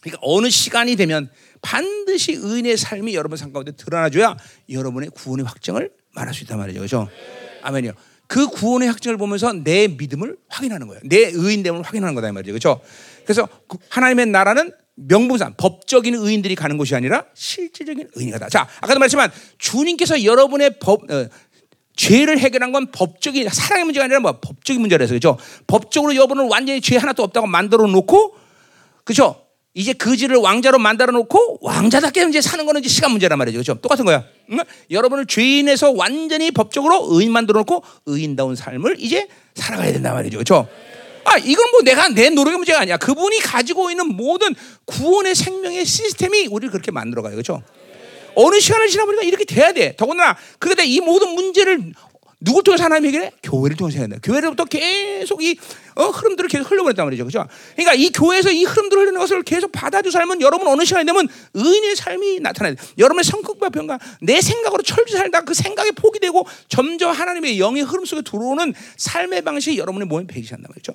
S1: 그러니까 어느 시간이 되면 반드시 의인의 삶이 여러분 삶 가운데 드러나줘야 여러분의 구원의 확증을 말할 수 있단 말이죠. 그렇죠? 아멘이요. 그 구원의 확증을 보면서 내 믿음을 확인하는 거예요. 내 의인됨을 확인하는 거다 이 말이죠. 그렇죠? 그래서 그 하나님의 나라는 명분상 법적인 의인들이 가는 곳이 아니라 실질적인 의인이 가다. 자, 아까도 말했지만 주님께서 여러분의 법 어, 죄를 해결한 건 법적인 사랑의 문제가 아니라 뭐 법적인 문제라서 그렇죠. 법적으로 여러분은 완전히 죄 하나도 없다고 만들어 놓고 그렇죠. 이제 그지를 왕자로 만들어 놓고 왕자답게 이제 사는 거는 이제 시간 문제란 말이죠. 그렇죠? 똑같은 거야. 응? 여러분을 죄인에서 완전히 법적으로 의인 만들어 놓고 의인다운 삶을 이제 살아가야 된단 말이죠. 그렇죠? 아, 이건 뭐 내가 내 노력의 문제가 아니야. 그분이 가지고 있는 모든 구원의 생명의 시스템이 우리를 그렇게 만들어 가요. 그렇죠? 어느 시간을 지나 보니까 이렇게 돼야 돼. 더군다나 그런데 이 모든 문제를 누굴 통해서 하나님 해결해? 교회를 통해서 해야 돼. 교회로부터 계속 이 어, 흐름들을 계속 흘려보냈단 말이죠. 그죠? 그러니까 이 교회에서 이 흐름들을 흘리는 것을 계속 받아주 삶은 여러분 어느 시간이 되면 의인의 삶이 나타나야 돼. 여러분의 성격과 변화, 내 생각으로 철저히 살다 그 생각이 포기되고 점점 하나님의 영의 흐름 속에 들어오는 삶의 방식이 여러분의 몸에 배기한단 말이죠.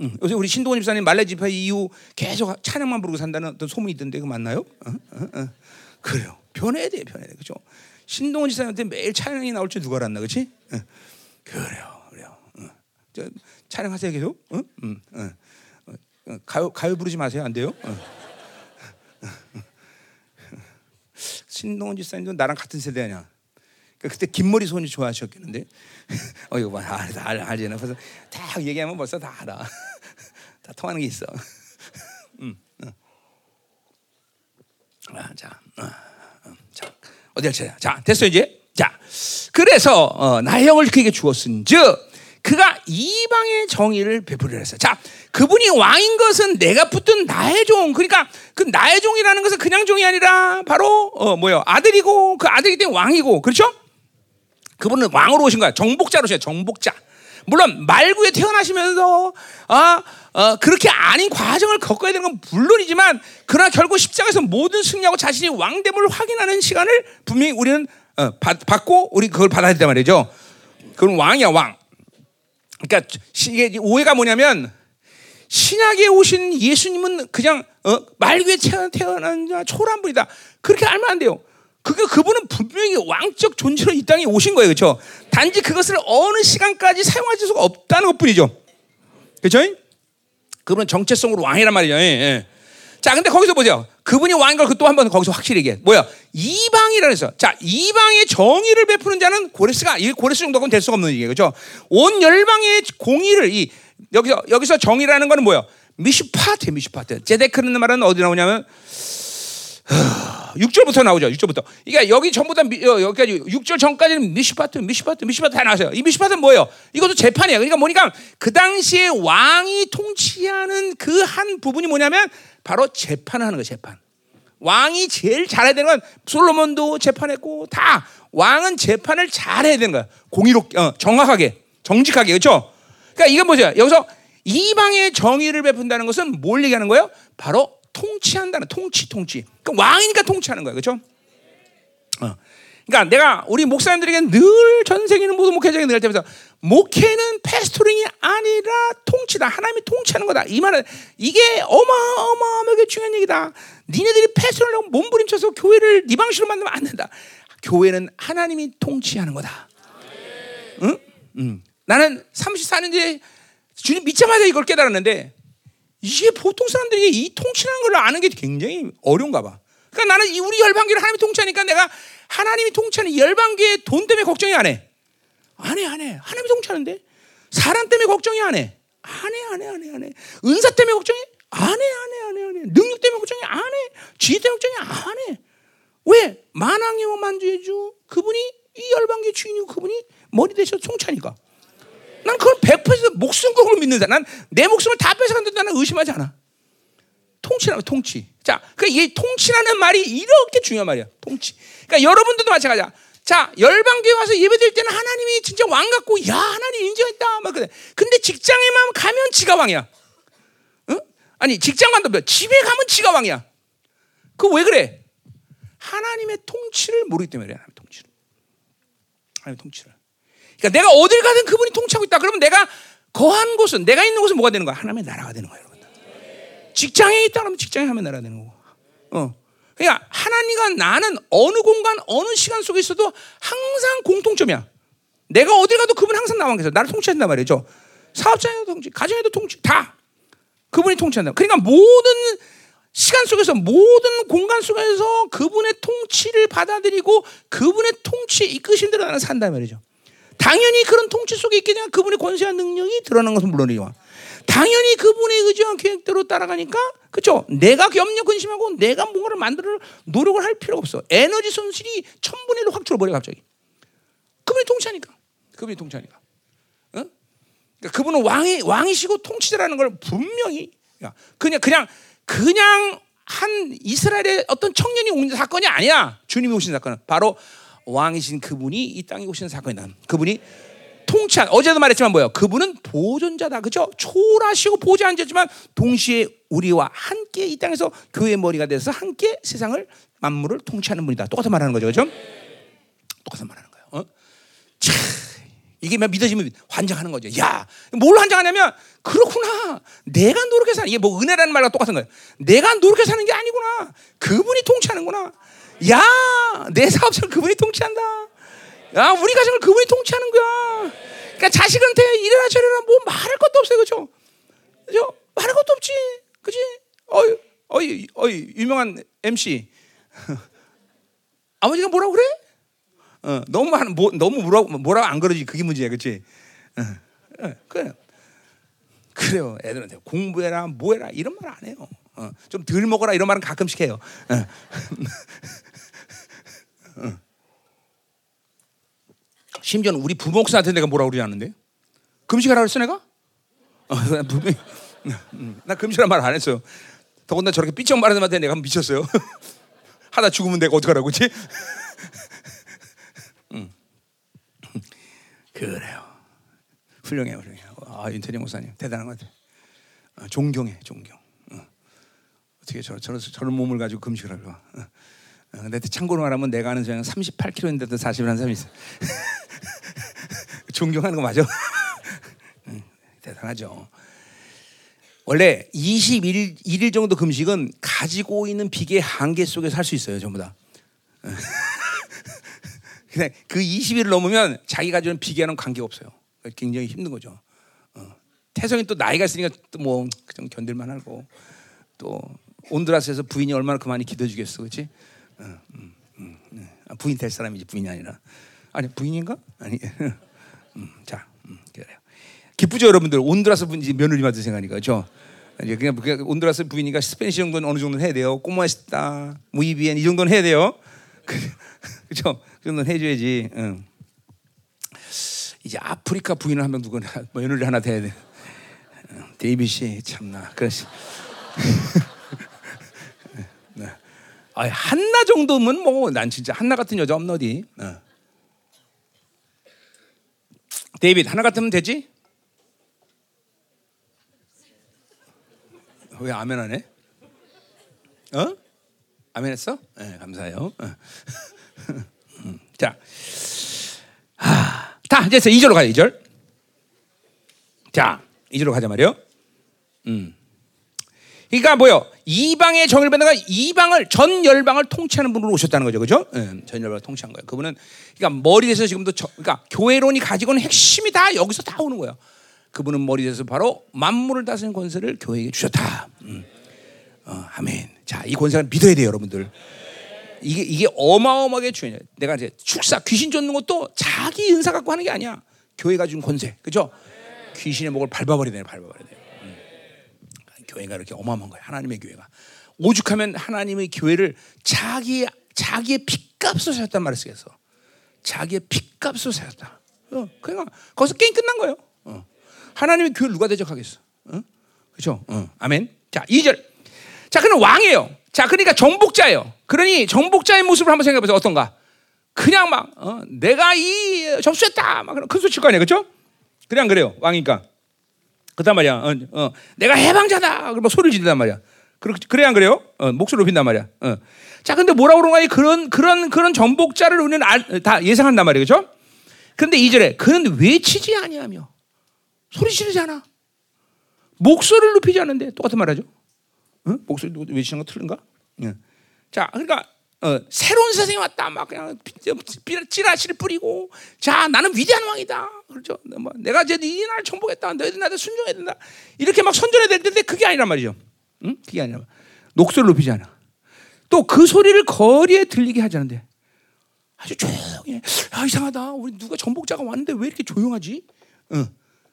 S1: 응. 요새 우리 신동원 집사님 말레 집회 이후 계속 찬양만 부르고 산다는 어떤 소문이 있던데 그 맞나요? 어? 어? 어. 그래요. 변해야 돼, 변해야 돼, 그죠? 신동원 집사님한테 매일 찬양이 나올 줄 누가 알았나, 그렇지? 어. 그래요, 그래요. 어. 저, 찬양하세요 계속. 어? 음, 어. 어. 가요 가요 부르지 마세요, 안 돼요? 어. 신동원 집사님도 나랑 같은 세대 아니야. 그러니까 그때 긴 머리 손이 좋아하셨겠는데. 어 이거 봐, 알아, 알아, 알잖아. 벌써 다 얘기하면 벌써 다 알아. 다 통하는 게 있어. 음, 음. 아, 자, 어, 어디 할 차례? 자, 됐어 이제. 자, 그래서 어, 나의 영을 그에게 주었은즉 그가 이방의 정의를 베풀으려 했어. 자, 그분이 왕인 것은 내가 붙든 나의 종. 그러니까 그 나의 종이라는 것은 그냥 종이 아니라 바로 어 뭐요 아들이고 그 아들이기 때문에 왕이고 그렇죠? 그분은 왕으로 오신 거야. 정복자로 오신 정복자. 물론 말구에 태어나시면서 아 어, 그렇게 아닌 과정을 겪어야 되는 건 물론이지만 그러나 결국 십자가에서 모든 승리하고 자신이 왕됨을 확인하는 시간을 분명히 우리는 어, 받, 받고 우리 그걸 받아야 된단 말이죠. 그건 왕이야 왕. 그러니까 이게 오해가 뭐냐면 신약에 오신 예수님은 그냥 어, 말귀에 태어난 초라한 분이다. 그렇게 알면 안 돼요. 그게 그분은 분명히 왕적 존재로 이 땅에 오신 거예요, 그렇죠? 단지 그것을 어느 시간까지 사용할 수가 없다는 것뿐이죠, 그렇죠? 그분은 정체성으로 왕이란 말이죠. 예, 예. 자, 근데 거기서 보세요. 그분이 왕인 걸또 한 번 거기서 확실히 얘기해. 뭐야? 이방이라 해서. 자, 이방의 정의를 베푸는 자는 고레스가, 이 고레스 정도는 될 수가 없는 얘기예요. 그죠? 온 열방의 공의를, 이, 여기서, 여기서 정의라는 거는 뭐야? 미슈파트, 미슈파트. 제데크는 말은 어디 나오냐면, 6절부터 나오죠. 6절부터. 그러니까 여기 전부 다 미, 어, 여기까지 6절 전까지는 미시파트, 미시파트, 미시파트 다 나왔어요. 이 미시파트는 뭐예요? 이것도 재판이에요. 그러니까 뭐니까 그 당시에 왕이 통치하는 그 한 부분이 뭐냐면 바로 재판을 하는 거예요. 재판. 왕이 제일 잘해야 되는 건 솔로몬도 재판했고 다 왕은 재판을 잘해야 되는 거야. 공의롭게, 어, 정확하게, 정직하게 그렇죠? 그러니까 이건 뭐죠? 여기서 이방의 정의를 베푼다는 것은 뭘 얘기하는 거예요? 바로 통치한다는 통치 통치. 그러니까 왕이니까 통치하는 거야, 그렇죠? 어. 그러니까 내가 우리 목사님들에게 늘 전세계는 모든 목회자에게 늘 때면서 목회는 패스토링이 아니라 통치다. 하나님이 통치하는 거다. 이 말은 이게 어마어마하게 중요한 얘기다. 니네들이 패스토링을 몸부림쳐서 교회를 네 방식으로 만들면 안 된다. 교회는 하나님이 통치하는 거다. 응? 응. 나는 34년 뒤에 주님 믿자마자 이걸 깨달았는데 이게 보통 사람들이 이 통치라는 걸 아는 게 굉장히 어려운가 봐. 그러니까 나는 이 우리 열방교를 하나님이 통치하니까 내가 하나님이 통치하는 열방교의 돈 때문에 걱정이 안 해. 안 해, 안 해. 하나님이 통치하는데. 사람 때문에 걱정이 안 해. 안 해, 안 해, 안 해, 안 해. 은사 때문에 걱정이 안 해, 안 해, 안 해, 안 해. 능력 때문에 걱정이 안 해. 지혜 때문에 걱정이 안 해. 왜? 만왕의 만주의 주 그분이 이 열방교의 주인이고 그분이 머리 대셔서 통치하니까. 난 그걸 100% 목숨 걸고 믿는다. 난 내 목숨을 다 뺏어간다. 나는 의심하지 않아. 통치라면 통치. 자, 그러니까 이 통치라는 말이 이렇게 중요한 말이야. 통치. 그러니까 여러분들도 마찬가지야. 자, 열방교회 와서 예배드릴 때는 하나님이 진짜 왕 같고, 야, 하나님 인정했다. 막 그래. 근데 직장에만 가면 지가 왕이야. 응? 아니, 직장 간다. 집에 가면 지가 왕이야. 그 왜 그래? 하나님의 통치를 모르기 때문에 그래. 하나님의 통치를. 하나님의 통치를. 그러니까 내가 어딜 가든 그분이 통치하고 있다. 그러면 내가 거한 곳은 내가 있는 곳은 뭐가 되는 거야? 하나님의 나라가 되는 거야. 직장에 있다 그러면 직장에 하면 나라 되는 거고. 어. 그러니까 하나님과 나는 어느 공간, 어느 시간 속에 있어도 항상 공통점이야. 내가 어딜 가도 그분 항상 나와 계셔. 나를 통치한단 말이죠. 사업장에도 통치, 가정에도 통치, 다 그분이 통치한다. 그러니까 모든 시간 속에서 모든 공간 속에서 그분의 통치를 받아들이고 그분의 통치에 이끄신 대로 나는 산단 말이죠. 당연히 그런 통치 속에 있게 되면 그분의 권세와 능력이 드러나는 것은 물론이죠. 당연히 그분의 의지와 계획대로 따라가니까 그렇죠. 내가 염려 근심하고 내가 뭔가를 만들 노력을 할 필요가 없어. 에너지 손실이 천분의 1로 확 줄어버려 갑자기. 그분이 통치하니까. 그분이 통치하니까. 어? 그러니까 그분은 왕이 왕이시고 통치자라는 걸 분명히 그냥 그냥 그냥 한 이스라엘의 어떤 청년이 온 사건이 아니야. 주님이 오신 사건은 바로 왕이신 그분이 이 땅에 오시는 사건이다. 그분이 통치한 어제도 말했지만 뭐예요? 그분은 보존자다. 그죠? 초라시고 보지 앉았지만 동시에 우리와 함께 이 땅에서 교회 머리가 돼서 함께 세상을 만물을 통치하는 분이다. 똑같은 말하는 거죠. 그죠? 똑같은 말하는 거예요. 어? 차, 이게 막 믿어지면 환장하는 거죠. 야, 뭘 환장하냐면 그렇구나. 내가 노력해서 이게 뭐 은혜라는 말과 똑같은 거예요. 내가 노력해서 사는 게 아니구나. 그분이 통치하는구나. 야, 내 사업을 그분이 통치한다. 야, 우리 가정을 그분이 통치하는 거야. 그러니까 자식한테 이래라 저래라 뭐 말할 것도 없어요, 그렇죠? 그죠? 말할 것도 없지, 그지? 어이, 어이, 어이, 유명한 MC 아버지가 뭐라고 그래? 어, 너무 한, 뭐, 너무 뭐라고 뭐라고 안 그러지 그게 문제야, 그렇지? 어, 어, 그래. 그래요. 애들한테 공부해라, 뭐해라 이런 말 안 해요. 어, 좀 덜 먹어라 이런 말은 가끔씩 해요. 어. 어. 심지어는 우리 부목사한테 내가 뭐라고 그러지 않는데? 금식하라 그랬어 내가? 어, 나 금식이란 말 안 했어요. 더군다나 저렇게 삐쩍 말하는 한테 내가 미쳤어요. 하다 죽으면 내가 어떡하라고, 그치? 음. 그래요. 훌륭해요, 훌륭해요. 아, 윤태정 목사님 대단한 것 같아요. 어, 존경해, 존경. 어. 떻게 저, 저, 저런 몸을 가지고 금식을 할까? 어. 어, 근데 참고로 말하면 내가 아는 저는 38kg인데도 40을 한 사람이 있어. 존경하는 거 맞아? 응, 대단하죠. 원래 21일 1일 정도 금식은 가지고 있는 비계 한계 속에서 할 수 있어요, 전부 다. 근데 그 20일을 넘으면 자기가 주는 비계와는 관계가 없어요. 굉장히 힘든 거죠. 어. 태성이 또 나이가 있으니까 또뭐 그냥 견딜만 하고 또 온드라스에서 부인이 얼마나 그만이 기도해 주겠어, 그렇지? 어, 부인 될 사람이지 부인이 아니라 아니 부인인가? 아니 음, 자 음, 그래요. 기쁘죠 여러분들 온드라스 분이 며느리 받은 생각이니까? 이제 그냥, 온드라스 부인이가 스페니시 정도는 어느 정도는 해야 돼요. 꼬마시다, 무이비엔 이 정도는 해야 돼요. 그죠? 그 정도는 해줘야지. 응. 이제 아프리카 부인을 한 명 누구 며느리 하나 돼야 돼. 데이비 씨 참나 그렇지. 아, 한나 정도면 뭐 난 진짜 한나 같은 여자 없나 어디? 어. 데이빗 하나 같으면 되지? 왜 아멘 안 해? 어? 아멘 했어? 네, 감사해요. 어. 음, 자, 하, 다 이제 2절로 가요. 2절. 자, 2절로 가자 말이요. 음. 그러니까 뭐요? 이방의 정을 받는 가 이방을 전 열방을 통치하는 분으로 오셨다는 거죠, 그죠? 네, 전 열방을 통치한 거예요. 그분은 그러니까 머리에서 지금도 저, 그러니까 교회론이 가지고는 핵심이 다 여기서 다 오는 거예요. 그분은 머리에서 바로 만물을 다스리는 권세를 교회에게 주셨다. 음. 어, 아멘. 자, 이 권세를 믿어야 돼요, 여러분들. 이게 이게 어마어마하게 중요해요. 내가 이제 축사 귀신 쫓는 것도 자기 은사 갖고 하는 게 아니야. 교회가 준 권세, 그죠? 귀신의 목을 밟아버려야 돼. 교회가 이렇게 어마어마한 거예요. 하나님의 교회가 오죽하면 하나님의 교회를 자기 자기의 핏값으로 사셨단 말을 쓰겠어. 자기의 핏값으로 사셨다. 어, 그러니까 거기서 게임 끝난 거예요. 어. 하나님의 교회를 누가 대적하겠어? 어? 그렇죠? 어. 아멘. 자, 2절. 자, 그는 왕이에요. 자, 그러니까 정복자예요. 그러니 정복자의 모습을 한번 생각해 보세요. 어떤가? 그냥 막 어, 내가 이 접수했다. 막 그런 큰 소리 칠거 아니에요. 그래 안 그래요? 왕이니까. 그단 말이야. 어, 어, 내가 해방자다. 그러면 소리를 지른단 말이야. 그래, 그래 안 그래요? 어, 목소리 높인단 말이야. 어. 자, 근데 뭐라고 그런가? 그런, 그런, 그런 정복자를 우리는 알, 다 예상한단 말이에요. 그죠? 근데 이절에 그는 외치지 아니하며 소리 지르지 않아. 목소리를 높이지 않는데 똑같은 말하죠. 어? 목소리 외치는 거 틀린가? 어. 자, 그러니까 어, 새로운 세상이 왔다. 막 그냥 찌라시를 뿌리고, 자 나는 위대한 왕이다. 그렇죠? 뭐, 내가 이제 이날 정복했다. 너희들 나한테 순종해야 된다. 이렇게 막 선전해야 되는데 그게 아니란 말이죠. 응? 그게 아니라 녹소를 높이지 않아. 또 그 소리를 거리에 들리게 하지 않는데 아주 조용해. 아 이상하다. 우리 누가 정복자가 왔는데 왜 이렇게 조용하지? 응.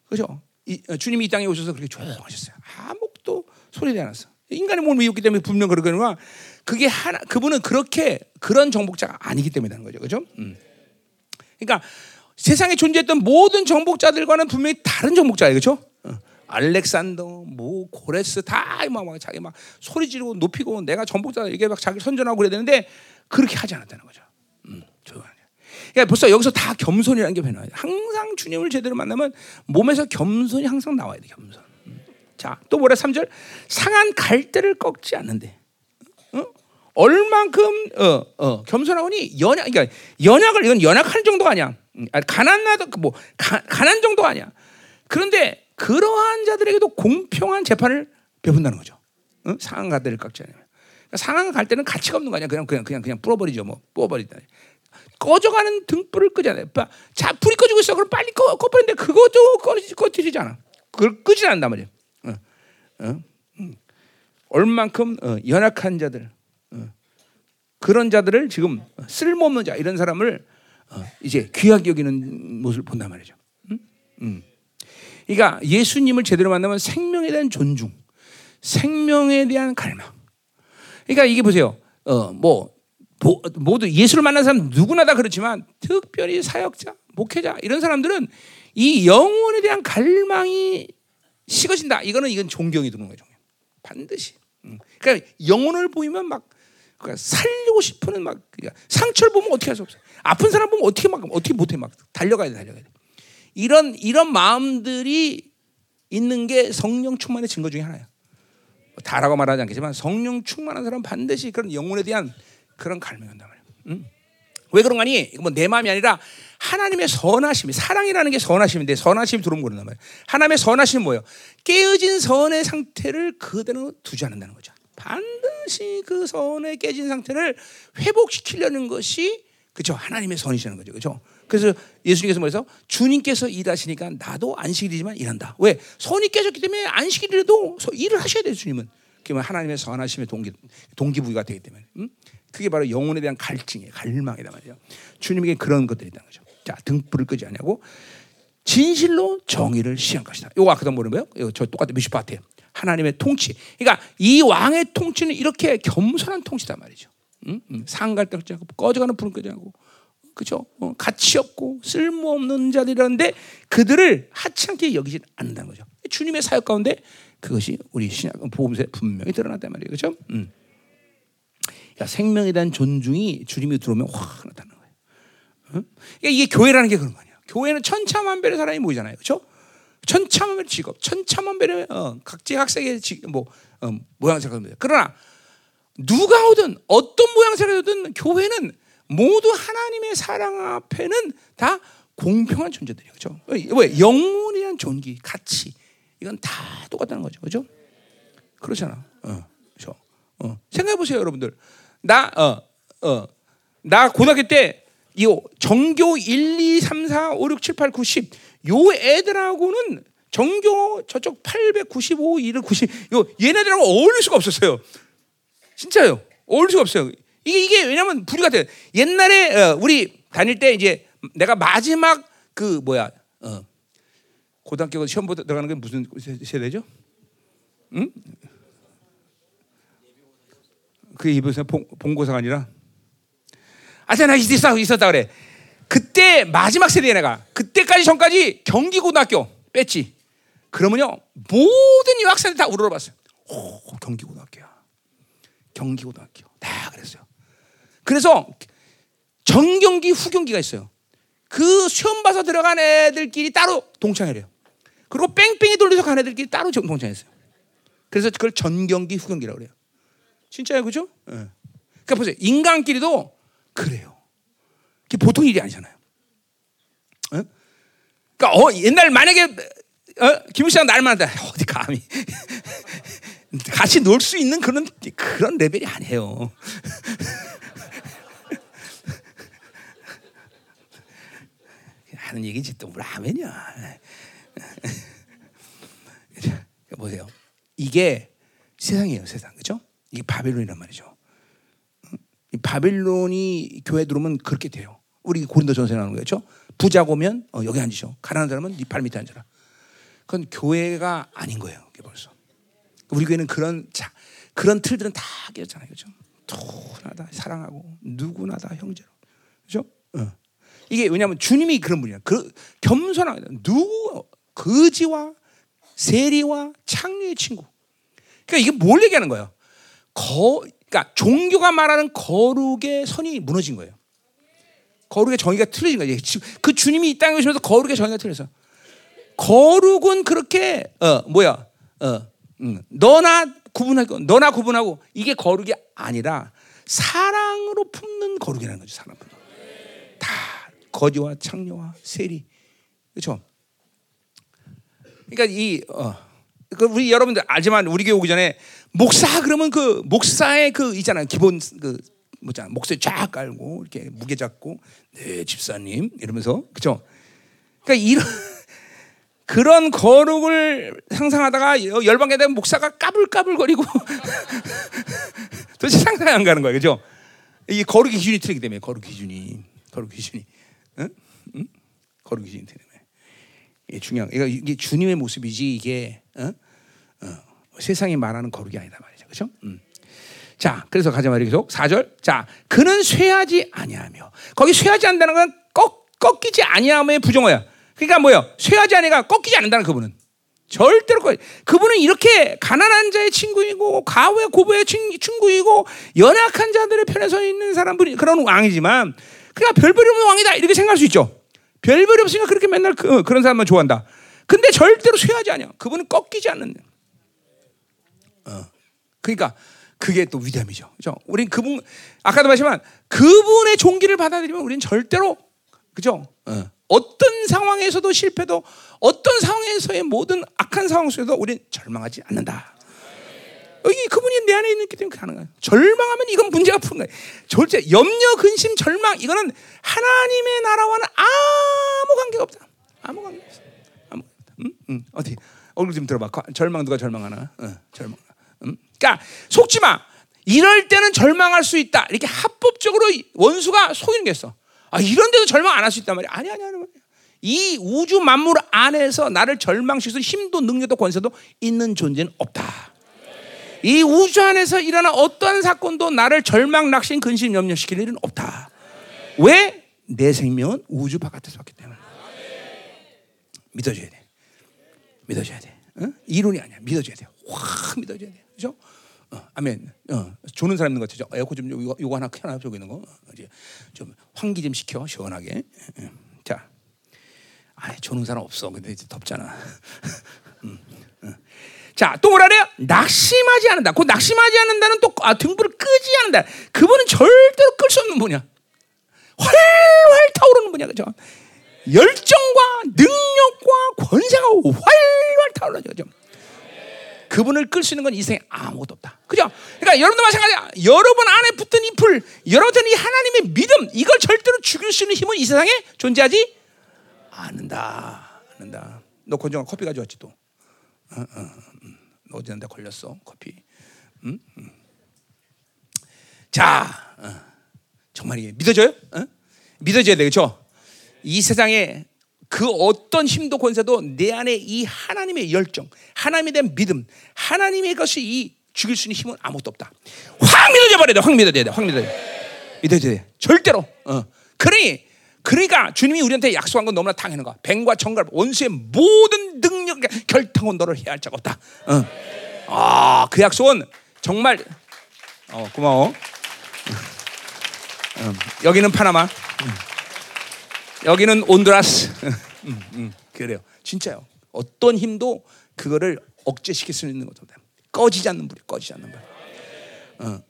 S1: 그죠? 이, 어, 주님이 이 땅에 오셔서 그렇게 조용하셨어요. 아무것도 소리내지 않았어. 인간의 몸을 이었기 때문에 분명 그러거니와 그게 하나 그분은 그렇게 그런 정복자가 아니기 때문에 하는 거죠. 그죠? 음. 그러니까 세상에 존재했던 모든 정복자들과는 분명히 다른 정복자예요. 그죠? 어. 알렉산더, 뭐 고레스 다막 막 자기 막 소리 지르고 높이고 내가 정복자 이게 막 자기 선전하고 그래야 되는데 그렇게 하지 않았다는 거죠. 음, 그러니까 벌써 여기서 다 겸손이라는 게 변화해요. 항상 주님을 제대로 만나면 몸에서 겸손이 항상 나와야 돼. 겸손. 음. 자, 또 뭐래 3절 상한 갈대를 꺾지 않는데. 어? 얼만큼 어, 어, 겸손하오니 연약 그러니까 연약을 이건 연약할 정도가 아니야. 음, 아니, 가난하다 뭐 가, 가난 정도 아니야. 그런데 그러한 자들에게도 공평한 재판을 베푼다는 거죠. 응? 상한 가들을 깎지 않으면. 그러니까 상한 갈 때는 가치가 없는 거 아니야. 그냥 그냥 그냥 그냥 뿌려버리죠. 뭐 뿌려버리다. 꺼져가는 등불을 끄잖아요. 자 불이 꺼지고 있어. 그럼 빨리 꺼 꺼버리는데 그것도 꺼지 꺼지지 않아. 그걸 끄지 않는단 말이야. 어, 어, 음. 얼만큼 어, 연약한 자들, 어, 그런 자들을 지금 쓸모없는 자 이런 사람을 어, 이제 귀하게 여기는 모습을 본단 말이죠. 음? 음. 그러니까 예수님을 제대로 만나면 생명에 대한 존중, 생명에 대한 갈망. 그러니까 이게 보세요. 어, 뭐 모두 예수를 만난 사람 누구나 다 그렇지만 특별히 사역자, 목회자 이런 사람들은 이 영혼에 대한 갈망이 식어진다. 이거는 이건 존경이 드는 거예요. 반드시. 음. 그러니까 영혼을 보이면 막 그러니까 살리고 싶은 막 그러니까 상처를 보면 어떻게 할 수 없어. 아픈 사람 보면 어떻게 막 어떻게 못해 막 달려가야 돼 달려가야 돼. 이런 이런 마음들이 있는 게 성령 충만의 증거 중에 하나야. 다라고 말하지 않겠지만 성령 충만한 사람 반드시 그런 영혼에 대한 그런 갈망이 온단 말이야. 응? 왜 그런가니? 뭐내 마음이 아니라 하나님의 선하심이 사랑이라는 게 선하심인데 선하심이 들어온 거란 말이야. 하나님의 선하심은 뭐예요? 깨어진 선의 상태를 그대로 두지 않는다는 거죠. 반드시 그 선에 깨진 상태를 회복시키려는 것이 그죠 하나님의 선이시는 거죠, 그죠? 그래서 예수님께서 뭐래서 주님께서 일하시니까 나도 안식일이지만 일한다. 왜? 선이 깨졌기 때문에 안식일이라도 일을 하셔야 돼요, 주님은. 그러면 하나님의 선하심의 동기 동기부여가 되기 때문에. 음? 그게 바로 영혼에 대한 갈증이에요, 갈망이다 말이에요. 주님에게 그런 것들이 있다는 거죠. 자, 등불을 끄지 않냐고 진실로 정의를 시한 것이다. 요거 아까도? 이거 저 똑같은 미슈파트예요. 하나님의 통치. 그러니까 이 왕의 통치는 이렇게 겸손한 통치단 말이죠. 응? 응. 상갈 때 하고 꺼져가는 불은 끄지 않고 그죠? 어, 가치 없고 쓸모없는 자들이라는데 그들을 하찮게 여기지 않는다는 거죠. 주님의 사역 가운데 그것이 우리 신약 보험세 분명히 드러났단 말이에요. 그죠? 음. 그러니까 생명에 대한 존중이 주님이 들어오면 확 나타나는 거예요. 어? 그러니까 이게 교회라는 게 그런 거 아니야. 교회는 천차만별의 사람이 모이잖아요. 그렇죠? 천차만별의 직업, 천차만별의 어, 각지각색의 지, 뭐 어, 모양새가 그러나 누가 오든 어떤 모양새가 오든 교회는 모두 하나님의 사랑 앞에는 다 공평한 존재들이에요. 그렇죠? 왜 대한 존귀, 가치 이건 다 똑같다는 거죠. 그렇죠? 그렇잖아. 어, 그렇죠? 어. 생각해 보세요, 여러분들. 나 어, 어, 나 고등학교 때 이 정교 1, 2, 3, 4, 5, 6, 7, 8, 9, 10. 요 애들하고는 정교 저쪽 895, 1, 90. 요 얘네들하고 어울릴 수가 없었어요. 진짜요. 어울릴 수가 없어요. 이게 이게 왜냐면 불이 같아요. 옛날에 어, 우리 다닐 때 이제 내가 마지막 그 뭐야 어, 고등학교 시험 보다 들어가는 게 무슨 세대죠? 응? 그 이번에 본고사가 아니라 아자 나 있었다 있었다 그래. 그때 마지막 세대에 내가 그때까지 전까지 경기고등학교 뺐지. 그러면요 모든 유학생들 다 우러러봤어요. 오 경기고등학교야. 경기고등학교 다 그랬어요. 그래서 전경기 후경기가 있어요. 그 시험 봐서 들어간 애들끼리 따로 동창회래요. 그리고 뺑뺑이 돌려서 간 애들끼리 따로 동창했어요. 그래서 그걸 전경기 후경기라고 그래요. 진짜요, 그죠? 네. 그러니까 보세요. 인간끼리도 그래요. 그게 보통 일이 아니잖아요. 어? 그러니까 어, 옛날 만약에 어? 김우씨랑 날 만났다 어디 감히 같이 놀 수 있는 그런 그런 레벨이 아니에요. 하는 얘기지 또 라면이야. 보세요. 이게 세상이에요, 세상. 그죠? 이게 바벨론이란 말이죠. 이 바벨론이 교회 들어오면 그렇게 돼요. 우리 고린도 전서에 나오는 거죠. 부자고 오면 어, 여기 앉으셔. 가난한 사람은 네발 밑에 앉아라. 그건 교회가 아닌 거예요. 그게 벌써. 우리 교회는 그런 자, 그런 틀들은 다 깨졌잖아요. 그죠? 누구나 다 사랑하고 누구나 다 형제로. 그죠? 어. 이게 왜냐하면 주님이 그런 분이야. 그 겸손한 누구 거지와 세리와 창녀의 친구. 그러니까 이게 뭘 얘기하는 거예요? 거, 그러니까 종교가 말하는 거룩의 선이 무너진 거예요. 거룩의 정의가 틀려진 거예요. 그 주님이 이 땅에 오시면서 거룩의 정의가 틀려서 거룩은 그렇게 어 뭐야 어 음, 너나 구분하고 너나 구분하고 이게 거룩이 아니라 사랑으로 품는 거룩이라는 거죠. 사람 다 거지와 창녀와 세리. 그렇죠? 그러니까 이 어, 그 우리 여러분들 알지만 우리 교회 오기 전에 목사 그러면 그 목사의 그 있잖아요 기본 그 뭐잖아 목소리 쫙 깔고 이렇게 무게 잡고 네 집사님 이러면서 그죠? 그러니까 이런 그런 거룩을 상상하다가 열방에 대한 목사가 까불까불거리고 도대체 상상이 안 가는 거예요, 그죠? 이 거룩 기준이 틀리기 때문에 거룩 기준이 거룩 기준이 응? 응? 거룩 기준이 틀리네. 이게 중요한 이게, 주님의 모습이지 이게 어? 어. 세상이 말하는 거룩이 아니다 말이죠, 그렇죠? 음. 자, 그래서 가자 말이 계속 4절. 자, 그는 쇠하지 아니하며. 거기 쇠하지 않는다는 건 꺾, 꺾이지 아니함의 부정어야. 그러니까 뭐요? 쇠하지 아니가 꺾이지 않는다는 그분은. 절대로 꺾 그분은 이렇게 가난한 자의 친구이고 가외 고부의 친구이고 연약한 자들의 편에 서 있는 사람들이 그런 왕이지만 그러니까 별별이 없는 왕이다 이렇게 생각할 수 있죠. 별별이 없으니까 그렇게 맨날 그, 런 사람만 좋아한다. 근데 절대로 쇠하지 않아. 그분은 꺾이지 않는. 어. 그러니까 그게 또 위대함이죠. 그죠? 우린 그분 아까도 말했지만 그분의 종기를 받아들이면 우리는 절대로 그죠? 어. 어떤 상황에서도 실패도 어떤 상황에서의 모든 악한 상황 속에서 우리는 절망하지 않는다. 여기 그분이 내 안에 있기 때문에 가능해요. 절망하면 이건 문제가 푸는 거예요. 절대 염려, 근심, 절망 이거는 하나님의 나라와는 아무 관계가 없다. 아무 관계 없어. 아무. 음? 음. 어디 얼굴 좀 들어봐. 절망 누가 절망하나? 어, 절망. 음? 그러니까 속지 마. 이럴 때는 절망할 수 있다. 이렇게 합법적으로 원수가 속이는 게 있어. 아, 이런 데도 절망 안 할 수 있단 말이야. 아니, 아니, 아니. 이 우주 만물 안에서 나를 절망시킬 힘도 능력도 권세도 있는 존재는 없다. 이 우주 안에서 일어난 어떠한 사건도 나를 절망, 낙심, 근심, 염려시킬 일은 없다. 왜? 내 생명은 우주 바깥에서 왔기 때문에. 믿어줘야 돼. 믿어줘야 돼. 어? 이론이 아니야. 믿어줘야 돼. 확 믿어줘야 돼. 그죠? 어, 아멘. 어, 조는 사람 있는 것 같죠. 에어컨 좀 요거, 요거 하나 켜놔 저기 있는 거. 이제 좀 환기 좀 시켜 시원하게. 자, 아, 조는 사람 없어. 근데 이제 덥잖아. 음, 음. 자, 또 뭐라 그래요? 낙심하지 않는다. 그 낙심하지 않는다는 또 아, 등불을 끄지 않는다. 그분은 절대로 끌 수 없는 분이야. 활활 타오르는 분이야, 그죠? 열정과 능력과 권세가 활활 타오르죠, 그죠? 그분을 끌 수 있는 건 이 세상에 아무것도 없다. 그죠? 그러니까 여러분도 마찬가지야. 여러분 안에 붙은 이 불, 여러분 이 하나님의 믿음, 이걸 절대로 죽일 수 있는 힘은 이 세상에 존재하지 않는다. 않는다. 너 건정한 커피 가져왔지 또. 어, 어, 음. 어디한테 걸렸어 커피. 음? 음. 자, 어. 정말 이게 믿어져요? 어? 믿어져야 되겠죠? 이 세상에 그 어떤 힘도 권세도 내 안에 이 하나님의 열정, 하나님에 대한 믿음, 하나님의 것이 이 죽일 수 있는 힘은 아무것도 없다. 확 믿어져 버려야 돼. 확 믿어져야 돼. 확 믿어져. 믿어져야 돼. 절대로. 어. 그러니 그러니까 주님이 우리한테 약속한 건 너무나 당연한 거야. 뱀과 정갈 원수의 모든 능력 결탕은 너를 해야 할 자가 없다. 어. 아, 그 약속은 정말 어, 고마워. 어, 여기는 파나마. 여기는 온두라스. 음, 음, 그래요. 진짜요. 어떤 힘도 그거를 억제시킬 수 있는 것도 없다. 꺼지지 않는 불이 꺼지지 않는 불. 어,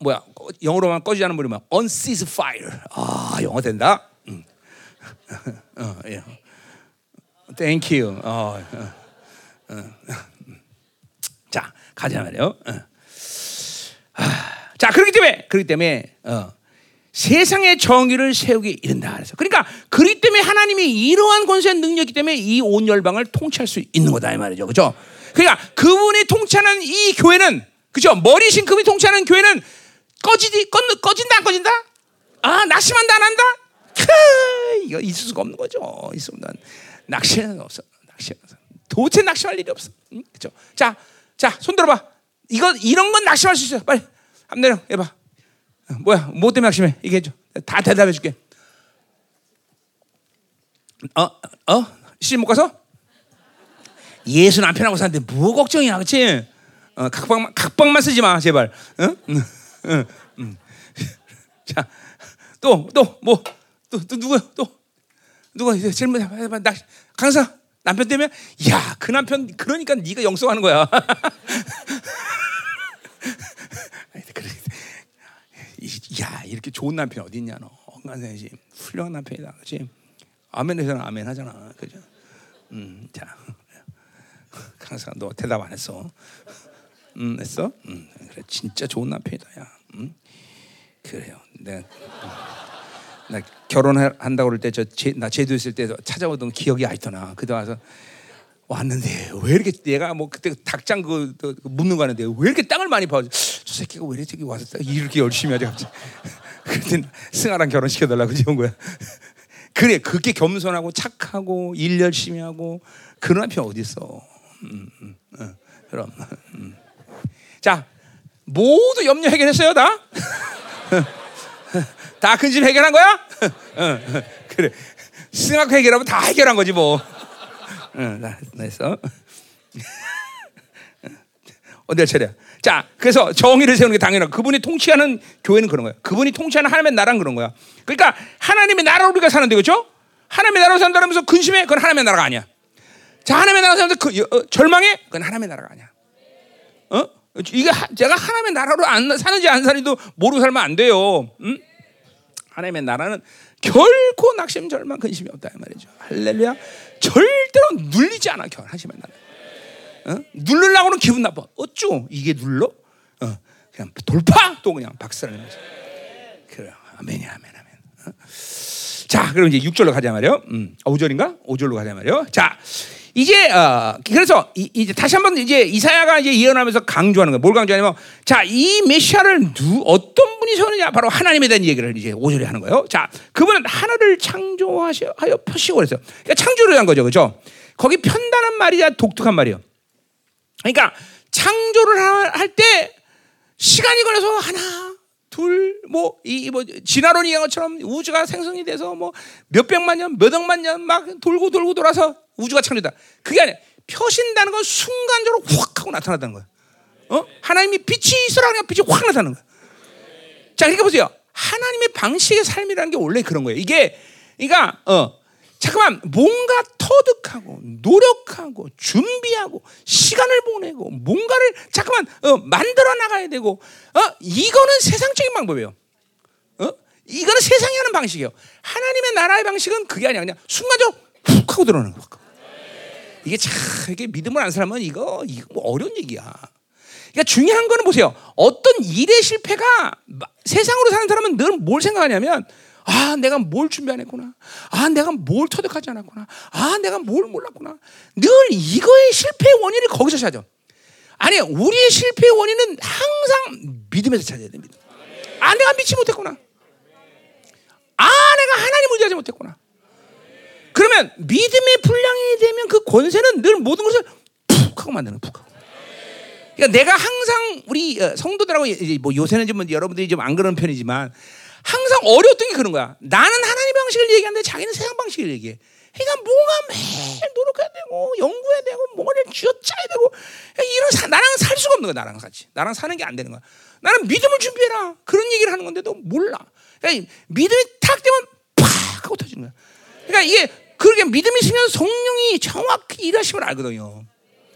S1: 뭐야? 영어로만 꺼지지 않는 불이 뭐 unceased fire. 아, 영어 된다. 음. 어, 예. Thank you. 어, 어, 어. 자, 가자 말이요. 어. 아, 자, 그렇기 때문에 그렇기 때문에 어. 세상의 정의를 세우기 이른다 그래서 그러니까 그렇기 때문에 하나님이 이러한 권세 능력이기 때문에 이 온 열방을 통치할 수 있는 거다 이 말이죠, 그렇죠? 그러니까 그분이 통치하는 이 교회는 그죠? 머리신 그분이 통치하는 교회는 꺼지지 꺼, 꺼진다 안 꺼진다? 아 낙심한다 안 한다? 크, 이거 있을 수가 없는 거죠. 있을 수 낙심은 없어. 낙심 도대체 낙심할 일이 없어. 응? 그죠? 자, 자, 손 들어봐. 이거 이런 건 낙심할 수 있어요. 빨리 한 내려 해봐. 뭐야? 뭐 때문에 낙심해? 얘기해줘. 다 대답해 줄게. 어? 어? 시집 못 가서? 예수 남편하고 사는데 뭐 걱정이야, 그렇지? 어, 각방만 각방만 쓰지 마, 제발. 응? 응, 응, 응. 자, 또, 또, 뭐, 또, 또 누구, 또 누가 질문 해봐. 나 강사 남편 때문에, 야, 그 남편 그러니까 네가 영성하는 거야. 야 이렇게 좋은 남편 어디 있냐 너 건강해야지. 훌륭한 남편이다. 그렇지? 아멘에서는 아멘 하잖아. 그죠? 음, 자. 항상 너 대답 안 했어. 음, 했어? 음, 그래. 진짜 좋은 남편이다. 야. 음? 그래요. 내가 음. 나 결혼한다고 그럴 때저나 제주 있을 때 찾아오던 기억이 아있더나. 그때 와서 왔는데 왜 이렇게 내가 뭐 그때 닭장 그, 그, 그 묻는 거 하는데 왜 이렇게 땅을 많이 파저 새끼가 왜 이렇게 와서 이렇게 열심히 하지 갑자기 그때 승아랑 결혼시켜 달라고 그런 거야 그래 그렇게 겸손하고 착하고 일 열심히 하고 그런 남편 어디 있어 음, 음, 음, 그럼 음. 자 모두 염려 해결했어요 다 다 근심 해결한 거야? 그래. 승학 해결하면 다 해결한 거지 뭐. 응, 나, 했어. 어디 차례? 자, 그래서 정의를 세우는 게 당연하고 그분이 통치하는 교회는 그런 거야. 그분이 통치하는 하나님의 나라는 그런 거야. 그러니까 하나님의 나라로 우리가 사는데 그렇죠? 하나님의 나라로 산다면서 근심해? 그건 하나님의 나라가 아니야. 자, 하나님의 나라로 사면서 그, 어, 절망해? 그건 하나님의 나라가 아니야. 어? 이게 하, 제가 하나님의 나라로 안 사는지 안 사는지도 모르고 살면 안 돼요. 응? 하나님의 나라는 결코 낙심, 절망, 근심이 없다 이 말이죠. 할렐루야. 절대로 눌리지 않아. 하나님의 나라. 어? 누르려고는 기분 나빠. 어쭈? 이게 눌러? 어, 그냥 돌파 또 그냥 박살내는 거죠. 그래. 아멘이 아멘 아멘. 어? 자, 그럼 이제 6절로 가자 말이요. 음, 5절인가? 아, 5절로 가자 말이요. 자, 이제 어, 그래서 이, 제 다시 한번 이제 이사야가 이제 예언하면서 강조하는 거예요. 뭘 강조하냐면 자, 이 메시아를 누 어떤 분이 세우느냐 바로 하나님에 대한 얘기를 이제 5절에 하는 거예요. 자, 그분은 하늘을 창조하여 펴시고 그랬어요. 그러니까 창조를 한 거죠. 그죠? 거기 편다는 말이 독특한 말이에요. 그러니까 창조를 할 때 시간이 걸려서 하나 둘, 뭐, 이, 뭐, 진화론 이 한 것처럼 우주가 생성이 돼서 뭐, 몇백만 년, 몇 억만 년 막 돌고 돌고 돌아서 우주가 창조다. 그게 아니야. 펴신다는 건 순간적으로 확 하고 나타났다는 거야. 어? 하나님이 빛이 있어라 그냥 빛이 확 나타나는 거야. 자, 그러니까 보세요. 하나님의 방식의 삶이라는 게 원래 그런 거예요. 이게, 그러니까, 어, 잠깐만, 뭔가 터득하고, 노력하고, 준비하고, 시간을 보내고, 뭔가를 잠깐만, 어, 만들어 나가야 되고, 어, 이거는 세상적인 방법이에요. 어? 이거는 세상이 하는 방식이에요. 하나님의 나라의 방식은 그게 아니야. 그냥 순간적으로 훅 하고 들어오는 거야. 이게 참 이게 믿음을 안 사람은 이거 이거 뭐 어려운 얘기야. 그러니까 중요한 거는 보세요. 어떤 일의 실패가 세상으로 사는 사람은 늘 뭘 생각하냐면 아, 내가 뭘 준비 안 했구나. 아, 내가 뭘 터득하지 않았구나. 아, 내가 뭘 몰랐구나. 늘 이거의 실패의 원인을 거기서 찾아. 아니, 우리의 실패의 원인은 항상 믿음에서 찾아야 돼. 믿음. 아, 내가 믿지 못했구나. 아, 내가 하나님 의지하지 못했구나. 그러면 믿음의 분량이 되면 그 권세는 늘 모든 것을 푹 하고 만드는 푹 하고. 그러니까 내가 항상 우리 어, 성도들하고 뭐 요새는 좀 여러분들이 좀 안 그런 편이지만 항상 어려웠던 게 그런 거야. 나는 하나님 방식을 얘기하는데 자기는 세상 방식을 얘기해. 그러니까 뭔가 매일 노력해야 되고 연구해야 되고 뭔가를 쥐어짜야 되고 이런 사, 나랑 살 수가 없는 거야. 나랑 같이. 나랑 사는 게 안 되는 거야. 나는 믿음을 준비해라. 그런 얘기를 하는 건데도 몰라. 그러니까 믿음이 탁 되면 팍 하고 터지는 거야. 그러니까 이게 그렇게 믿음이 있으면 성령이 정확히 일하심을 알거든요.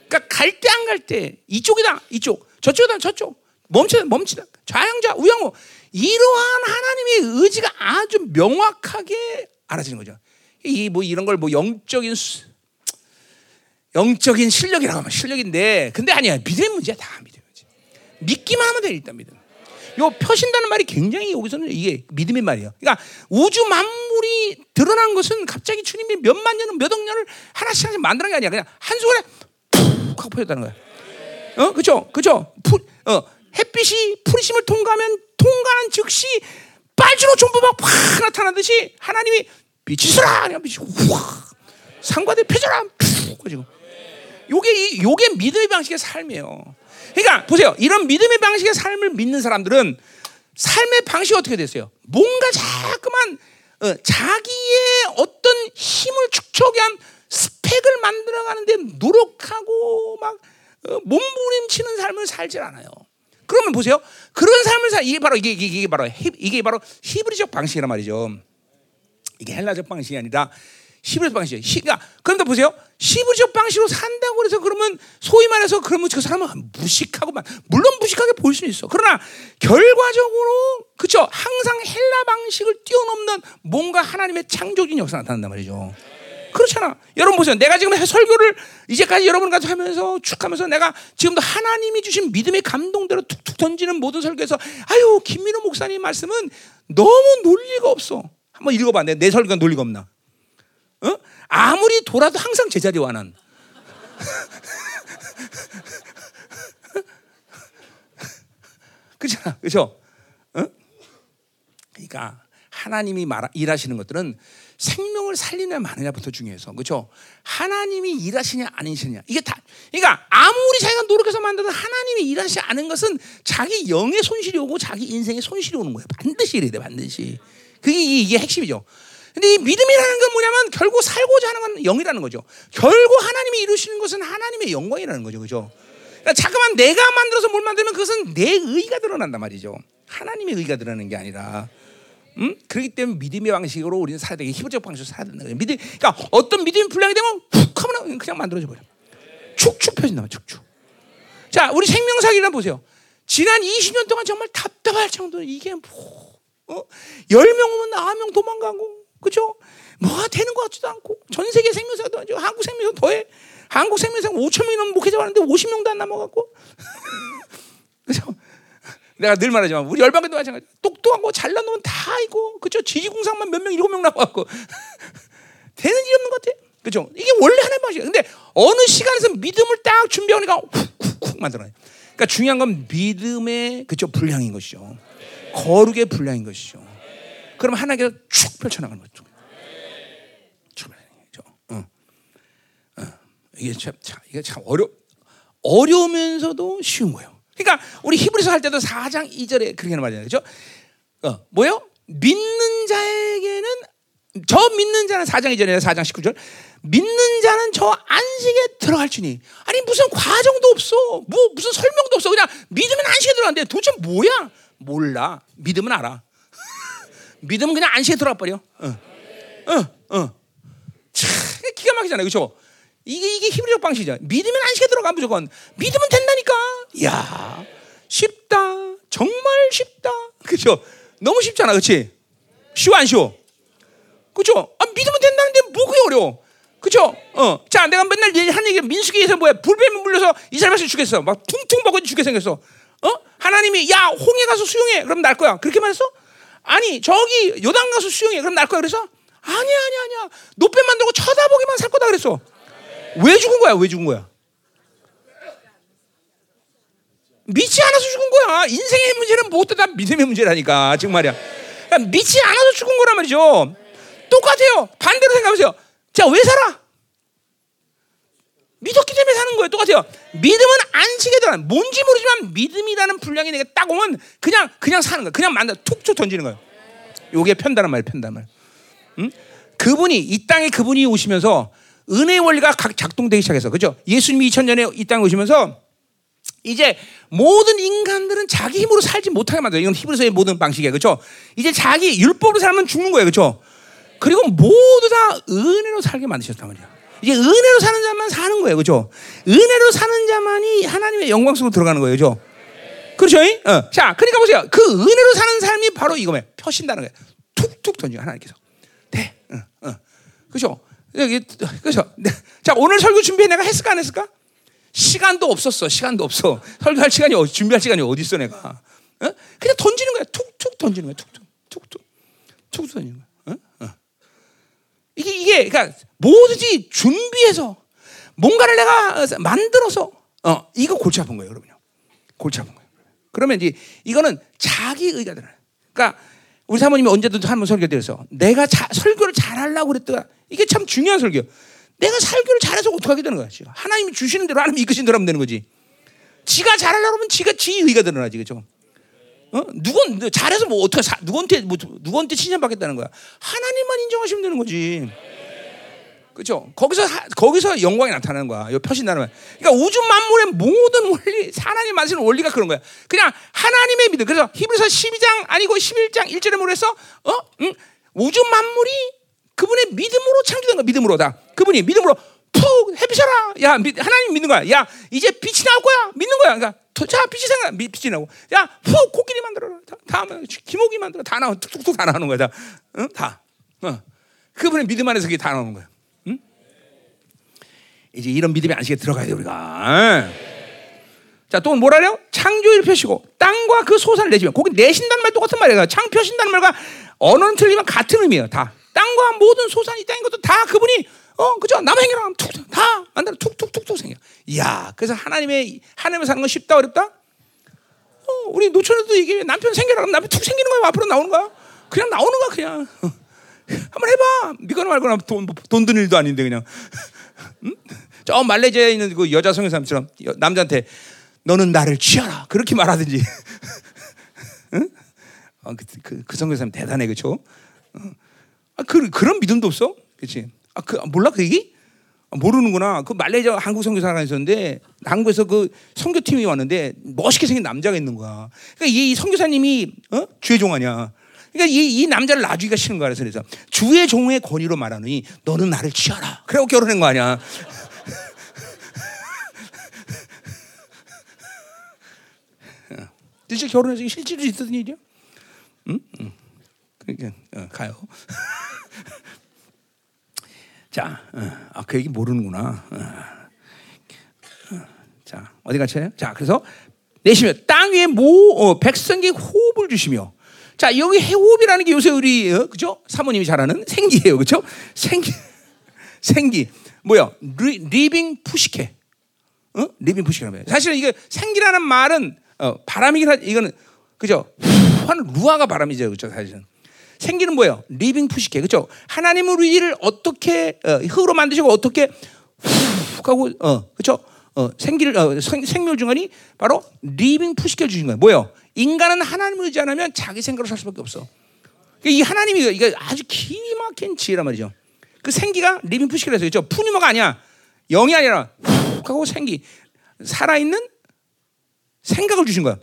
S1: 그러니까 갈 때 안 갈 때 이쪽이다 이쪽 저쪽이다 저쪽 멈추다 멈추다 좌양자 우양호 이러한 하나님의 의지가 아주 명확하게 알아지는 거죠. 이 뭐 이런 걸 뭐 영적인 수, 영적인 실력이라고 하면 실력인데 근데 아니야 믿음의 문제야 다 믿음의 문제. 믿기만 하면 돼 일단 믿음. 요 펴신다는 말이 굉장히 여기서는 이게 믿음의 말이에요. 그러니까 우주 만물이 드러난 것은 갑자기 주님이 몇만 년을 몇억 년을 하나씩 하나씩 만드는 게 아니야. 그냥 한 순간에 푹 하고 펴졌다는 거야. 어, 그죠, 그죠. 어, 햇빛이 프리심을 통과하면 통과하는 즉시 빨주로 전부 막팍 나타나듯이 하나님이 빛이 서라 그냥 빛이 확 상과대 펴져라 푹 가지고 요게 요게 믿음의 방식의 삶이에요. 그러니까 보세요. 이런 믿음의 방식의 삶을 믿는 사람들은 삶의 방식이 어떻게 됐어요? 뭔가 자꾸만 어, 자기의 어떤 힘을 축적한 스펙을 만들어가는데 노력하고 막 어, 몸부림치는 삶을 살질 않아요. 그러면 보세요. 그런 삶을 사 이게 바로 이게, 이게, 이게 바로 히, 이게 바로 히브리적 방식이란 말이죠. 이게 헬라적 방식이 아니라 히브리적 방식이에요. 히, 그러니까 그런데 보세요. 히브리적 방식으로 산다고 그래서 그러면 소위 말해서 그러면 그 사람은 무식하고만 물론 무식하게 보일 수 있어. 그러나 결과적으로 그렇죠. 항상 헬라 방식을 뛰어넘는 뭔가 하나님의 창조적인 역사가 나타난단 말이죠. 그렇잖아. 여러분 보세요. 내가 지금 설교를 이제까지 여러분과 하면서 쭉 하면서 내가 지금도 하나님이 주신 믿음의 감동대로 툭툭 던지는 모든 설교에서 아유 김민호 목사님 말씀은 너무 논리가 없어. 한번 읽어봐. 내, 내 설교가 논리가 없나? 어? 아무리 돌아도 항상 제자리 와난. 그렇잖아, 그렇죠? 어? 그러니까 하나님이 말 일하시는 것들은 생명을 살리냐 마느냐부터 중요해서 그렇죠? 하나님이 일하시냐 아니시냐 이게 다 그러니까 아무리 자기가 노력해서 만들어도 하나님이 일하시 않은 것은 자기 영의 손실이 오고 자기 인생의 손실이 오는 거예요. 반드시 이래야 돼, 반드시. 그게 이게 핵심이죠. 근데 이 믿음이라는 건 뭐냐면 결국 살고자 하는 건 영이라는 거죠. 결국 하나님이 이루시는 것은 하나님의 영광이라는 거죠. 그죠? 그러니까 자꾸만 내가 만들어서 뭘 만들면 그것은 내 의가 드러난단 말이죠. 하나님의 의가 드러나는 게 아니라. 음? 그렇기 때문에 믿음의 방식으로 우리는 살아야 되게 희부적 방식으로 살아야 된다. 믿음, 그러니까 어떤 믿음이 불량이 되면 훅 하면 그냥 만들어져 버려. 축축 펴진다, 축축. 자, 우리 생명사기를 보세요. 지난 20년 동안 정말 답답할 정도로 이게 뭐, 어? 10명 오면 9명 도망가고, 그죠? 뭐가 되는 것 같지도 않고, 전 세계 생명사도 아니고, 한국 생명사 더해. 한국 생명사 5천 명이 넘는 목회자 왔는데 50명도 안 남아갖고. 그죠? 내가 늘 말하지만 우리 열방교도 마찬가지. 똑똑한 거 잘난 놈은 다 이고 그죠? 지지공상만 몇 명 일곱 명 나와갖고 되는 일 없는 것 같아. 그죠? 이게 원래 하나의 방식이야. 근데 어느 시간에서 믿음을 딱 준비하니까 훅훅훅 만들어요. 그러니까 중요한 건 믿음의 그죠 분량인 것이죠. 거룩의 분량인 것이죠. 그럼 하나님께서 쭉 펼쳐나가는 거죠. 이게 참, 참 이게 참 어려 어려우면서도 쉬운 거예요. 그러니까 우리 히브리서 할 때도 4장 2절에 그렇게 말이잖아요. 그죠? 어, 뭐요? 믿는 자에게는 저 믿는 자는 4장 2절에 4장 19절. 믿는 자는 저 안식에 들어갈지니. 아니 무슨 과정도 없어. 뭐 무슨 설명도 없어. 그냥 믿으면 안식에 들어간대 도대체 뭐야? 몰라. 믿으면 알아 믿으면 그냥 안식에 들어가 버려 어어어 어, 어. 참 기가 막히잖아요 그렇죠 이게 이게 히브리적 방식이죠. 믿으면 안식에 들어가 무조건 믿으면 된다니까. 야 쉽다. 정말 쉽다. 그죠? 너무 쉽잖아, 그렇지? 쉬워 안 쉬워? 그죠? 아, 믿으면 된다는데 뭐 그게 어려워? 그죠? 어, 자, 내가 맨날 한 얘기 민수기에서 뭐야? 불뱀에 물려서 이스라엘을 죽였어. 막 퉁퉁 먹고 죽게 생겼어. 어? 하나님이 야 홍해 가서 수영해. 그럼 날 거야. 그렇게 말했어? 아니 저기 요단 가서 수영해. 그럼 날 거야. 그래서 아니야 아니야 아니야. 노뱀 만들고 쳐다보기만 살 거다 그랬어. 왜 죽은 거야? 왜 죽은 거야? 믿지 않아서 죽은 거야. 인생의 문제는 무엇도 다 믿음의 문제라니까. 지금 말이야. 그러니까 믿지 않아서 죽은 거란 말이죠. 똑같아요. 반대로 생각하세요. 자, 왜 살아? 믿었기 때문에 사는 거예요. 똑같아요. 믿음은 안식에 들어 뭔지 모르지만 믿음이라는 분량이 내게 딱 오면 그냥 그냥 사는 거야. 그냥 만나 툭툭 던지는 거예요. 요게 편다는 말, 편다는 말. 응? 그분이 이 땅에 그분이 오시면서 은혜의 원리가 각 작동되기 시작해서 그죠? 예수님이 2000년에 이 땅에 오시면서 이제 모든 인간들은 자기 힘으로 살지 못하게 만들어요. 이건 히브리서의 모든 방식이에요. 그죠? 이제 자기 율법으로 살면 죽는 거예요. 그죠? 그리고 모두 다 은혜로 살게 만드셨단 말이야. 이제 은혜로 사는 자만 사는 거예요. 그죠? 은혜로 사는 자만이 하나님의 영광 속으로 들어가는 거예요. 그죠? 그렇죠? 어. 자, 그러니까 보세요. 그 은혜로 사는 삶이 바로 이거예요. 펴신다는 거예요. 툭툭 던지고 하나님께서. 네. 어, 어. 그죠? 여기 그죠? 네. 자 오늘 설교 준비해 내가 했을까 안 했을까? 시간도 없었어. 시간도 없어. 설교할 시간이 준비할 시간이 어디 있어 내가? 어? 그냥 던지는 거야. 툭툭 던지는 거야. 툭툭 툭툭 툭툭 던지는 거야. 이게 이게 그러니까 뭐든지 준비해서 뭔가를 내가 만들어서 어 이거 골치 아픈 거예요, 여러분요. 골치 아픈 거예요. 그러면 이제 이거는 자기 의가 들어. 그러니까 우리 사모님이 언제든 한번 설교 때서 내가 자, 설교를 잘하려고 그랬더라. 이게 참 중요한 설교. 내가 설교를 잘해서 어떻게 되는 거야? 지가 하나님이 주시는 대로 하나님 이끄신 대로 하면 되는 거지. 지가 잘하려고 하면 지가 지 의가 드러나지 그죠? 어? 누군 잘해서 뭐 어떻게 사, 누구한테 뭐 누구한테 칭찬받겠다는 거야? 하나님만 인정하시면 되는 거지. 그렇죠? 거기서 하, 거기서 영광이 나타나는 거야. 요 표신다는 말. 그러니까 우주 만물의 모든 원리, 하나님 만드는 원리가 그런 거야. 그냥 하나님의 믿음. 그래서 히브리서 12장 아니고 11장 1절에 뭐랬어? 어? 응? 우주 만물이 그분의 믿음으로 창조된 거야. 믿음으로 다. 그분이 믿음으로 푹 해비셔라. 야, 하나님 믿는 거야. 야, 이제 빛이 나올 거야. 믿는 거야. 그러니까 자 빛이 생각 빛이 나고 야후 코끼리 만들어라 다, 다음에 기목이 만들어 다 나와 툭툭툭 다 나오는 거야 다 응? 다 어. 그분의 믿음 안에서 그게 다 나오는 거야 응? 이제 이런 믿음의 안식에 들어가야 돼 우리가 자, 또 뭐라래요? 창조일 펴시고 땅과 그 소산을 내시면 거기 내신다는 말 똑같은 말이에요. 창 펴신다는 말과 언어는 틀리면 같은 의미예요. 다 땅과 모든 소산이 땅인 것도 다 그분이 어 그죠? 남의 행위랑 툭 다 만들어 툭툭툭툭 생겨. 이야, 그래서 하나님의 하나님을 사는 건 쉽다 어렵다? 어, 우리 노천에도 이게 남편 생겨라 그러면 남편 툭 생기는 거야 앞으로 나오는 거야. 그냥 나오는 거야 그냥. 한번 해봐. 믿거나 말거나 돈, 돈 드는 일도 아닌데 그냥. 응? 저 말레이시아에 있는 그 여자 성교사님처럼 남자한테 너는 나를 취하라 그렇게 말하든지. 응? 어, 그, 그, 그 성교사님 대단해 그렇죠? 어. 아, 그, 그런 믿음도 없어, 그렇지? 아, 그 몰라 그 얘기? 아, 모르는구나. 그 말레이시아 한국 선교사가 있었는데 한국에서 그 선교팀이 왔는데 멋있게 생긴 남자가 있는 거야. 그러니까 이 선교사님이 어? 주의 종 아니야. 그러니까 이, 이 남자를 놔주기가 싫은 거야. 그래서 주의 종의 권위로 말하느니 너는 나를 취하라. 그래고 결혼한 거 아니야. 실제 결혼해서 실제로 있었던 일이야? 응? 응. 그러니까 어, 가요. 자, 어, 아, 그 얘기 모르는구나. 어. 어. 자, 어디 가세요? 자, 그래서 내시며 땅 위에 모 어, 백성에게 호흡을 주시며. 자, 여기 호흡이라는 게 요새 우리 어, 그죠? 사모님이 잘 아는 생기예요, 그죠? 생기, 생기. 뭐야? li, living psyche. 어? living psyche라는 말. 사실은 이게 생기라는 말은 어, 바람이긴 하 이거는 그죠? 하는 ruach가 바람이죠, 그죠? 사실은. 생기는 뭐예요? living psyche, 그죠? 하나님은 우리를 어떻게 어, 흙으로 만드시고 어떻게 훅 하고 어, 그죠? 어, 생기를 어, 생, 생명 중간이 바로 living psyche 주신 거예요. 뭐예요? 인간은 하나님을 의지 않으면 자기 생각으로 살 수밖에 없어. 그러니까 이 하나님이 이게 아주 기막힌 지혜란 말이죠. 그 생기가 living psyche라서 그죠? pneuma가 아니야. 영이 아니라 훅 하고 생기 살아있는 생각을 주신 거야.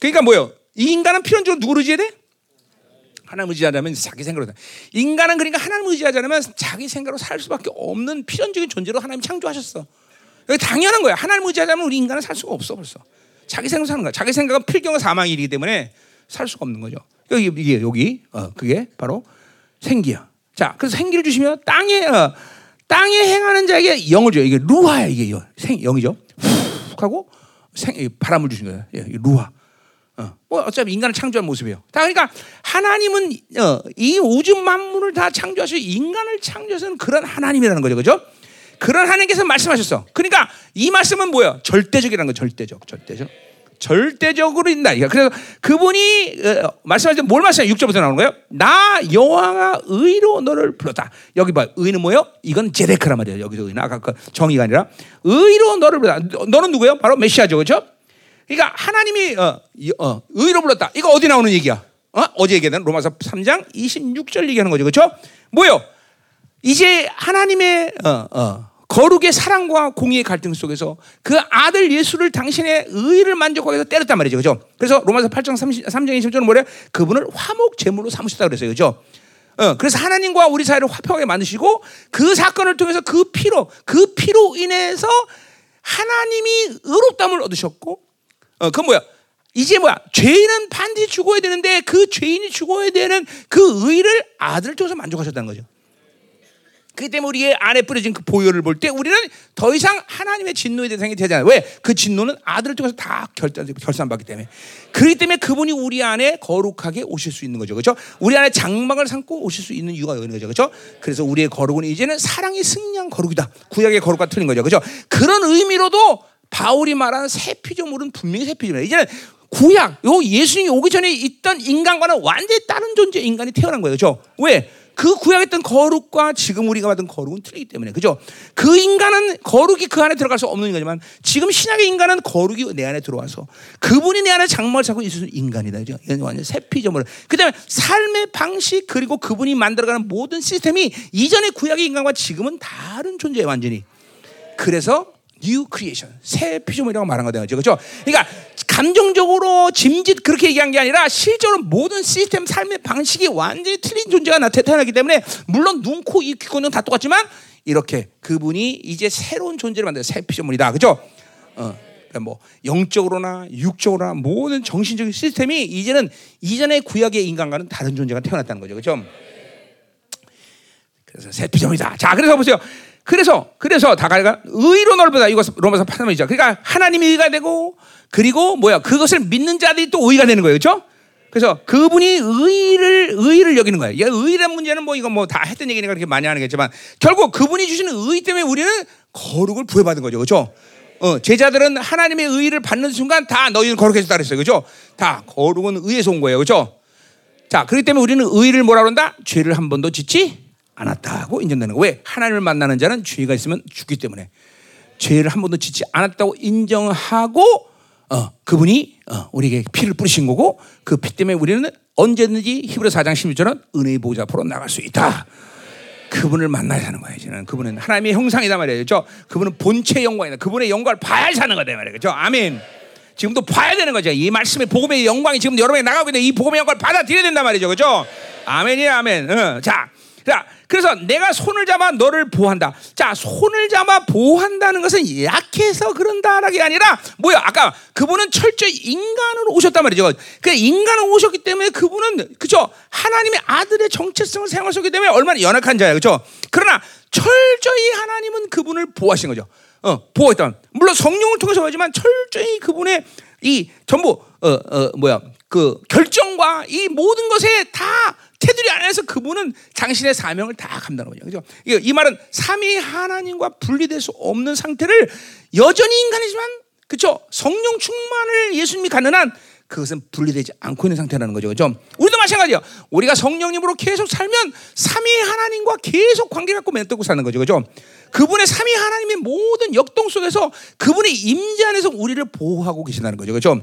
S1: 그러니까 뭐예요? 이 인간은 필연적으로 누구를 의지해야 돼? 하나님 의지하자면 자기 생각으로 인간은 그러니까 하나님 의지하지 않으면 자기 생각으로 살 수밖에 없는 필연적인 존재로 하나님 창조하셨어. 당연한 거야. 하나님 의지하자면 우리 인간은 살 수가 없어 벌써. 자기 생각 사는 거야. 자기 생각은 필경은 사망이기 때문에 살 수가 없는 거죠. 여기 이게 여기 어, 그게 바로 생기야. 자, 그래서 생기를 주시면 땅에 어, 땅에 행하는 자에게 영을 줘요. 이게 루하야 이게 생 영이죠. 훅 하고 생, 바람을 주신 거예요. 예, 루하. 어, 뭐 어차피 인간을 창조한 모습이에요. 다 그러니까 하나님은 어, 이 우주 만물을 다 창조하시고 인간을 창조하시는 그런 하나님이라는 거죠, 그죠? 그런 하나님께서 말씀하셨어. 그러니까 이 말씀은 뭐야? 절대적이라는 거, 절대적, 절대적. 절대적으로 있다. 그래서 그분이 어, 말씀할 때뭘 말씀해? 6절부터 나오는 거예요. 나 여호와가 의로 너를 불렀다. 여기 봐. 의는 뭐예요? 이건 제데크란 말이에요. 여기서 의는 아까 그 정의가 아니라 의로 너를 불렀다. 너는 누구예요? 바로 메시아죠. 그렇죠? 그러니까 하나님이 어, 어, 의로 불렀다. 이거 어디 나오는 얘기야? 어? 어제 얘기했던 로마서 3장 26절 얘기하는 거죠. 그렇죠? 뭐요? 이제 하나님의 어, 어, 거룩의 사랑과 공의의 갈등 속에서 그 아들 예수를 당신의 의를 만족하기 위해서 때렸단 말이죠. 그죠? 그래서 로마서 8장 30, 3장 20절은 뭐래요? 그분을 화목 제물로 삼으셨다 그랬어요. 그죠? 어, 그래서 하나님과 우리 사이를 화평하게 만드시고 그 사건을 통해서 그 피로 그 피로 인해서 하나님이 의롭담을 얻으셨고 어, 그 뭐야? 이제 뭐야? 죄인은 반드시 죽어야 되는데 그 죄인이 죽어야 되는 그 의를 아들을 통해서 만족하셨다는 거죠. 그렇기 때문에 우리의 안에 뿌려진 그 보혈을 볼 때 우리는 더 이상 하나님의 진노의 대상이 되지 않아요. 왜? 그 진노는 아들을 통해서 다 결단, 결산받기 때문에. 그렇기 때문에 그분이 우리 안에 거룩하게 오실 수 있는 거죠. 그렇죠? 우리 안에 장막을 삼고 오실 수 있는 이유가 있는 거죠. 그렇죠? 그래서 우리의 거룩은 이제는 사랑이 승리한 거룩이다. 구약의 거룩과 틀린 거죠. 그렇죠? 그런 의미로도 바울이 말하는 새 피조물은 분명히 새 피조물이에요. 이제는 구약, 요 예수님이 오기 전에 있던 인간과는 완전히 다른 존재 인간이 태어난 거예요. 그렇죠? 왜? 그 구약에 있던 거룩과 지금 우리가 받은 거룩은 틀리기 때문에 그죠? 그 인간은 거룩이 그 안에 들어갈 수 없는 인간이지만 지금 신약의 인간은 거룩이 내 안에 들어와서 그분이 내 안에 장막을 잡고 있을 인간이다. 그죠? 이건 완전 새 피조물. 그다음에 삶의 방식 그리고 그분이 만들어가는 모든 시스템이 이전의 구약의 인간과 지금은 다른 존재예요, 완전히. 그래서 new creation 새 피조물이라고 말한 거죠. 그렇죠? 그러니까 감정적으로 짐짓 그렇게 얘기한 게 아니라 실제로 모든 시스템 삶의 방식이 완전히 틀린 존재가 나타나기 때문에 물론 눈, 코, 입, 귀, 는다 똑같지만 이렇게 그분이 이제 새로운 존재를 만든 새 피조물이다. 그죠? 어. 뭐 영적으로나 육적으로나 모든 정신적인 시스템이 이제는 이전의 구약의 인간과는 다른 존재가 태어났다는 거죠. 그렇죠? 그래서 새 피조물이다. 자, 그래서 보세요. 그래서 그래서 다가가 의로 넓다 이거 로마서 8장이죠. 그러니까 하나님이 의가 되고 그리고 뭐야 그것을 믿는 자들이 또 의가 되는 거예요, 그렇죠? 그래서 그분이 의를 의를 여기는 거예요. 의란 문제는 뭐 이거 뭐다 했던 얘기니까 그렇게 많이 하는 겠지만 결국 그분이 주시는 의 때문에 우리는 거룩을 부여받은 거죠, 그렇죠? 어, 제자들은 하나님의 의를 받는 순간 다 너희는 거룩해졌다 그랬어요, 그렇죠? 다 거룩은 의에서 온 거예요, 그렇죠? 자, 그렇기 때문에 우리는 의를 뭐라 그런다? 죄를 한 번도 짓지 않았다고 인정되는 거. 왜? 하나님을 만나는 자는 죄가 있으면 죽기 때문에 죄를 한 번도 짓지 않았다고 인정하고 어, 그분이 어, 우리에게 피를 뿌리신 거고 그 피 때문에 우리는 언제든지 히브리 4장 16절은 은혜의 보좌 앞으로 나갈 수 있다. 그분을 만나야 하는 거예요. 저는 그분은 하나님의 형상이다 말이에요. 저 그분은 본체 영광이다. 그분의 영광을 봐야 사는 거다 말이에요. 저 아멘. 지금도 봐야 되는 거죠. 이 말씀의 복음의 영광이 지금 여러분에 나가고 있는데 이 복음의 영광을 받아들여야 된단 말이죠. 그죠? 아멘이야, 아멘. 어, 자, 자, 그래서 내가 손을 잡아 너를 보호한다. 자, 손을 잡아 보호한다는 것은 약해서 그런다라는 게 아니라 뭐야? 아까 그분은 철저히 인간으로 오셨단 말이죠. 그 인간으로 오셨기 때문에 그분은 그죠? 하나님의 아들의 정체성을 사용하셨기 때문에 얼마나 연약한 자예요. 그죠? 그러나 철저히 하나님은 그분을 보호하신 거죠. 어, 보호했다. 물론 성령을 통해서 하지만 철저히 그분의 이 전부 어, 어 뭐야? 그 결정과 이 모든 것에 다 테두리 안에서 그분은 당신의 사명을 다 감당하는 거죠. 그죠? 이 말은 삼위 하나님과 분리될 수 없는 상태를 여전히 인간이지만 그죠? 성령 충만을 예수님이 가는 한 그것은 분리되지 않고 있는 상태라는 거죠. 그죠? 우리도 마찬가지예요. 우리가 성령님으로 계속 살면 삼위 하나님과 계속 관계 갖고 맺고 사는 거죠. 그죠? 그분의 삼위 하나님의 모든 역동 속에서 그분의 임재 안에서 우리를 보호하고 계신다는 거죠. 그죠?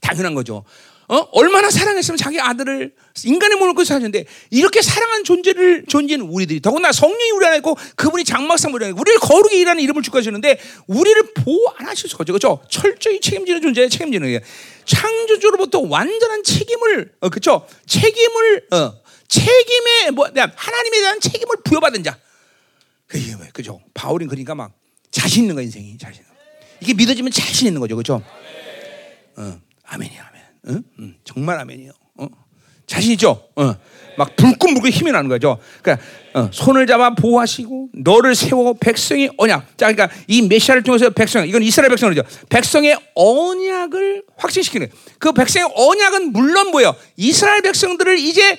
S1: 당연한 거죠. 어? 얼마나 사랑했으면 자기 아들을 인간의 몸을 그 사는데 이렇게 사랑한 존재를 존재는 우리들이 더구나 성령이 우리 안에 있고 그분이 장막상 우리 안에 우리를 거룩히 일하는 이름을 주고 하시는데 우리를 보호 안 수가 없죠. 그렇죠? 철저히 책임지는 존재에 책임지는 게 창조주로부터 완전한 책임을 어, 그렇죠? 책임을 어, 책임에 뭐 하나님에 대한 책임을 부여받은 자. 그게 왜 그죠? 바울인 그러니까 막 자신 있는 거 인생이 자신. 이게 믿어지면 자신 있는 거죠. 그렇죠? 어, 아멘이야. 응? 응, 정말 아멘이요. 어? 자신 있죠? 어. 막 불끈불끈 힘이 나는 거죠. 그러니까 어, 손을 잡아 보호하시고 너를 세워 백성의 언약. 자, 그러니까 이 메시아를 통해서 백성, 이건 이스라엘 백성이죠. 백성의 언약을 확신시키는. 그 백성의 언약은 물론 뭐예요? 이스라엘 백성들을 이제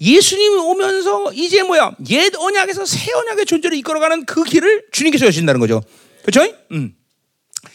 S1: 예수님이 오면서 이제 뭐야? 옛 언약에서 새 언약의 존재를 이끌어가는 그 길을 주님께서 여신다는 거죠. 그렇죠? 음.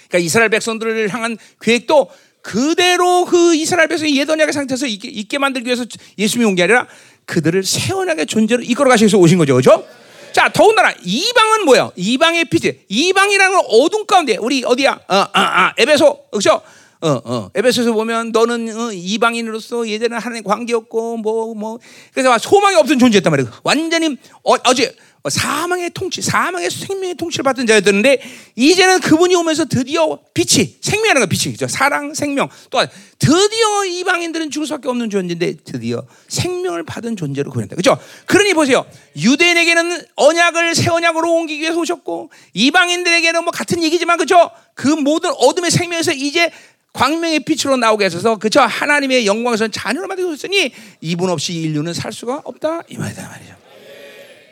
S1: 그러니까 이스라엘 백성들을 향한 계획도 그대로 그 이스라엘 백성이 옛 언약의 상태에서 있게, 있게 만들기 위해서 예수님이 온 게 아니라 그들을 새 언약의 존재로 이끌어 가시기 위해서 오신 거죠. 그렇죠? 자, 더군다나 이방은 뭐예요? 이방의 피지. 이방이라는 건 어둠 가운데 우리 어디야? 어, 아, 아, 에베소. 그렇죠? 어, 어. 에베소에서 보면 너는 어, 이방인으로서 예전에 하나님 관계 없고 뭐뭐 그래서 소망이 없던 존재였단 말이에요. 완전히 어, 어제 뭐 사망의 통치, 사망의 생명의 통치를 받던 자였는데 이제는 그분이 오면서 드디어 빛이 생명이라는 거 빛이 죠 사랑, 생명. 또 드디어 이방인들은 죽을 수밖에 없는 존재인데 드디어 생명을 받은 존재로 그랬다. 그죠? 그러니 보세요. 유대인에게는 언약을 새 언약으로 옮기기 위해서 오셨고 이방인들에게는 뭐 같은 얘기지만 그죠? 그 모든 어둠의 생명에서 이제 광명의 빛으로 나오게 하셔서 그죠? 하나님의 영광에서 자녀로 만들어졌으니 이분 없이 인류는 살 수가 없다 이 말이다 말이죠.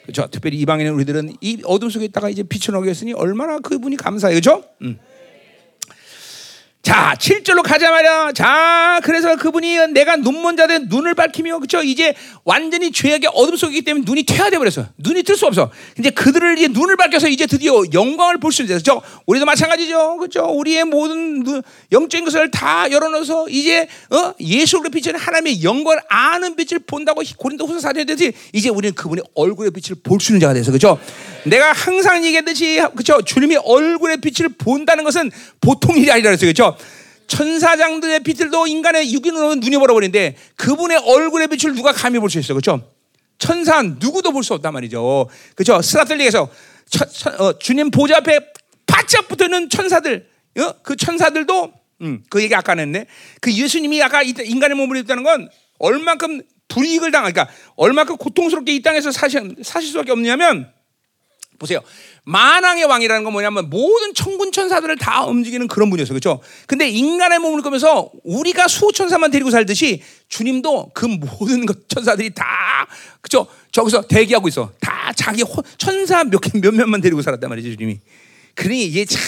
S1: 그렇죠? 특별히 이방인은 우리들은 이 어둠 속에 있다가 이제 빛을 나게 했으니 얼마나 그분이 감사해요. 그렇죠? 음. 자, 7절로 가자 말이야. 자, 그래서 그분이 내가 눈먼 자들 눈을 밝히며, 그쵸? 이제 완전히 죄악의 어둠 속이기 때문에 눈이 퇴화돼 버렸어. 눈이 뜰 수 없어. 근데 그들을 이제 눈을 밝혀서 이제 드디어 영광을 볼 수 있는 그죠? 우리도 마찬가지죠. 그죠? 우리의 모든 영적인 것을 다 열어놓아서 이제, 어? 예수로 비치는 하나님의 영광을 아는 빛을 본다고 고린도 후서 사도에 되지 이제 우리는 그분의 얼굴의 빛을 볼 수 있는 자가 돼서, 그죠? 내가 항상 얘기했듯이, 그죠? 주님이 얼굴의 빛을 본다는 것은 보통 일이 아니라 그랬어요. 그죠? 천사장들의 빛들도 인간의 육인으로 눈이 벌어버린데 그분의 얼굴의 빛을 누가 감히 볼 수 있어, 그렇죠? 천사 누구도 볼 수 없단 말이죠, 그렇죠? 스라틀리에서 어, 주님 보좌 앞에 바짝 붙어있는 천사들, 어? 그 천사들도 음, 그 얘기 아까 했네. 그 예수님이 아까 인간의 몸을 입다는 건 얼만큼 불이익을 당하니까 그러니까 얼만큼 고통스럽게 이 땅에서 사실, 사실 수밖에 없냐면 보세요. 만왕의 왕이라는 건 뭐냐면 모든 천군 천사들을 다 움직이는 그런 분이었어요. 그렇죠? 근데 인간의 몸을 꾸면서 우리가 수천사만 데리고 살듯이 주님도 그 모든 것 천사들이 다 그렇죠? 저기서 대기하고 있어. 다 자기 호- 천사 몇 개- 몇몇만 데리고 살았단 말이죠, 주님이. 그러니 이게 참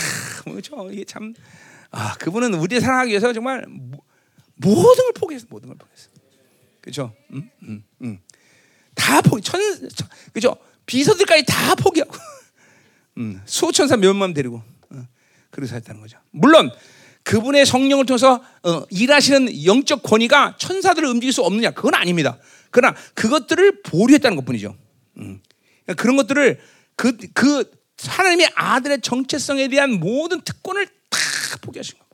S1: 그렇죠? 이게 참 아, 그분은 우리를 사랑하기 위해서 정말 모- 모든 걸 포기했어. 모든 걸 포기했어. 그렇죠? 음, 음, 음. 다 포기. 천, 천 그죠? 비서들까지 다 포기하고, 음, 수천사 몇만 데리고 어, 그렇게 살았다는 거죠. 물론 그분의 성령을 통해서 어, 일하시는 영적 권위가 천사들을 움직일 수 없느냐? 그건 아닙니다. 그러나 그것들을 보류했다는 것뿐이죠. 음. 그러니까 그런 것들을 그, 그 하나님의 아들의 정체성에 대한 모든 특권을 다 포기하신 거예요.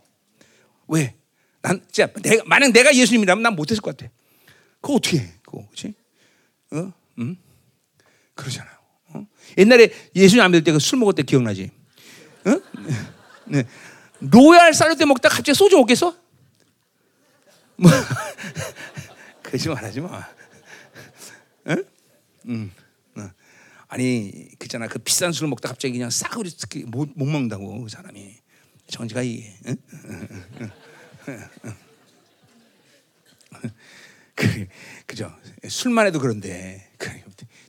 S1: 왜? 난 진짜 내가 만약 내가 예수님이라면 난 못했을 것 같아. 그거 어떻게 해? 그거 그렇지? 어? 음? 그러잖아요. 어? 옛날에 예수님 안 믿을 때그술 먹을 때 기억나지? 어? 네. 로얄 쌀때 먹다 갑자기 소주 먹겠어? 뭐 거짓말하지 마. 응? 음. 어. 아니 그잖아 그 비싼 술을 먹다 갑자기 그냥 싸그리 못, 못 먹는다고 그 사람이 정지가 이게 응? 그, 그죠. 술만 해도 그런데. 그,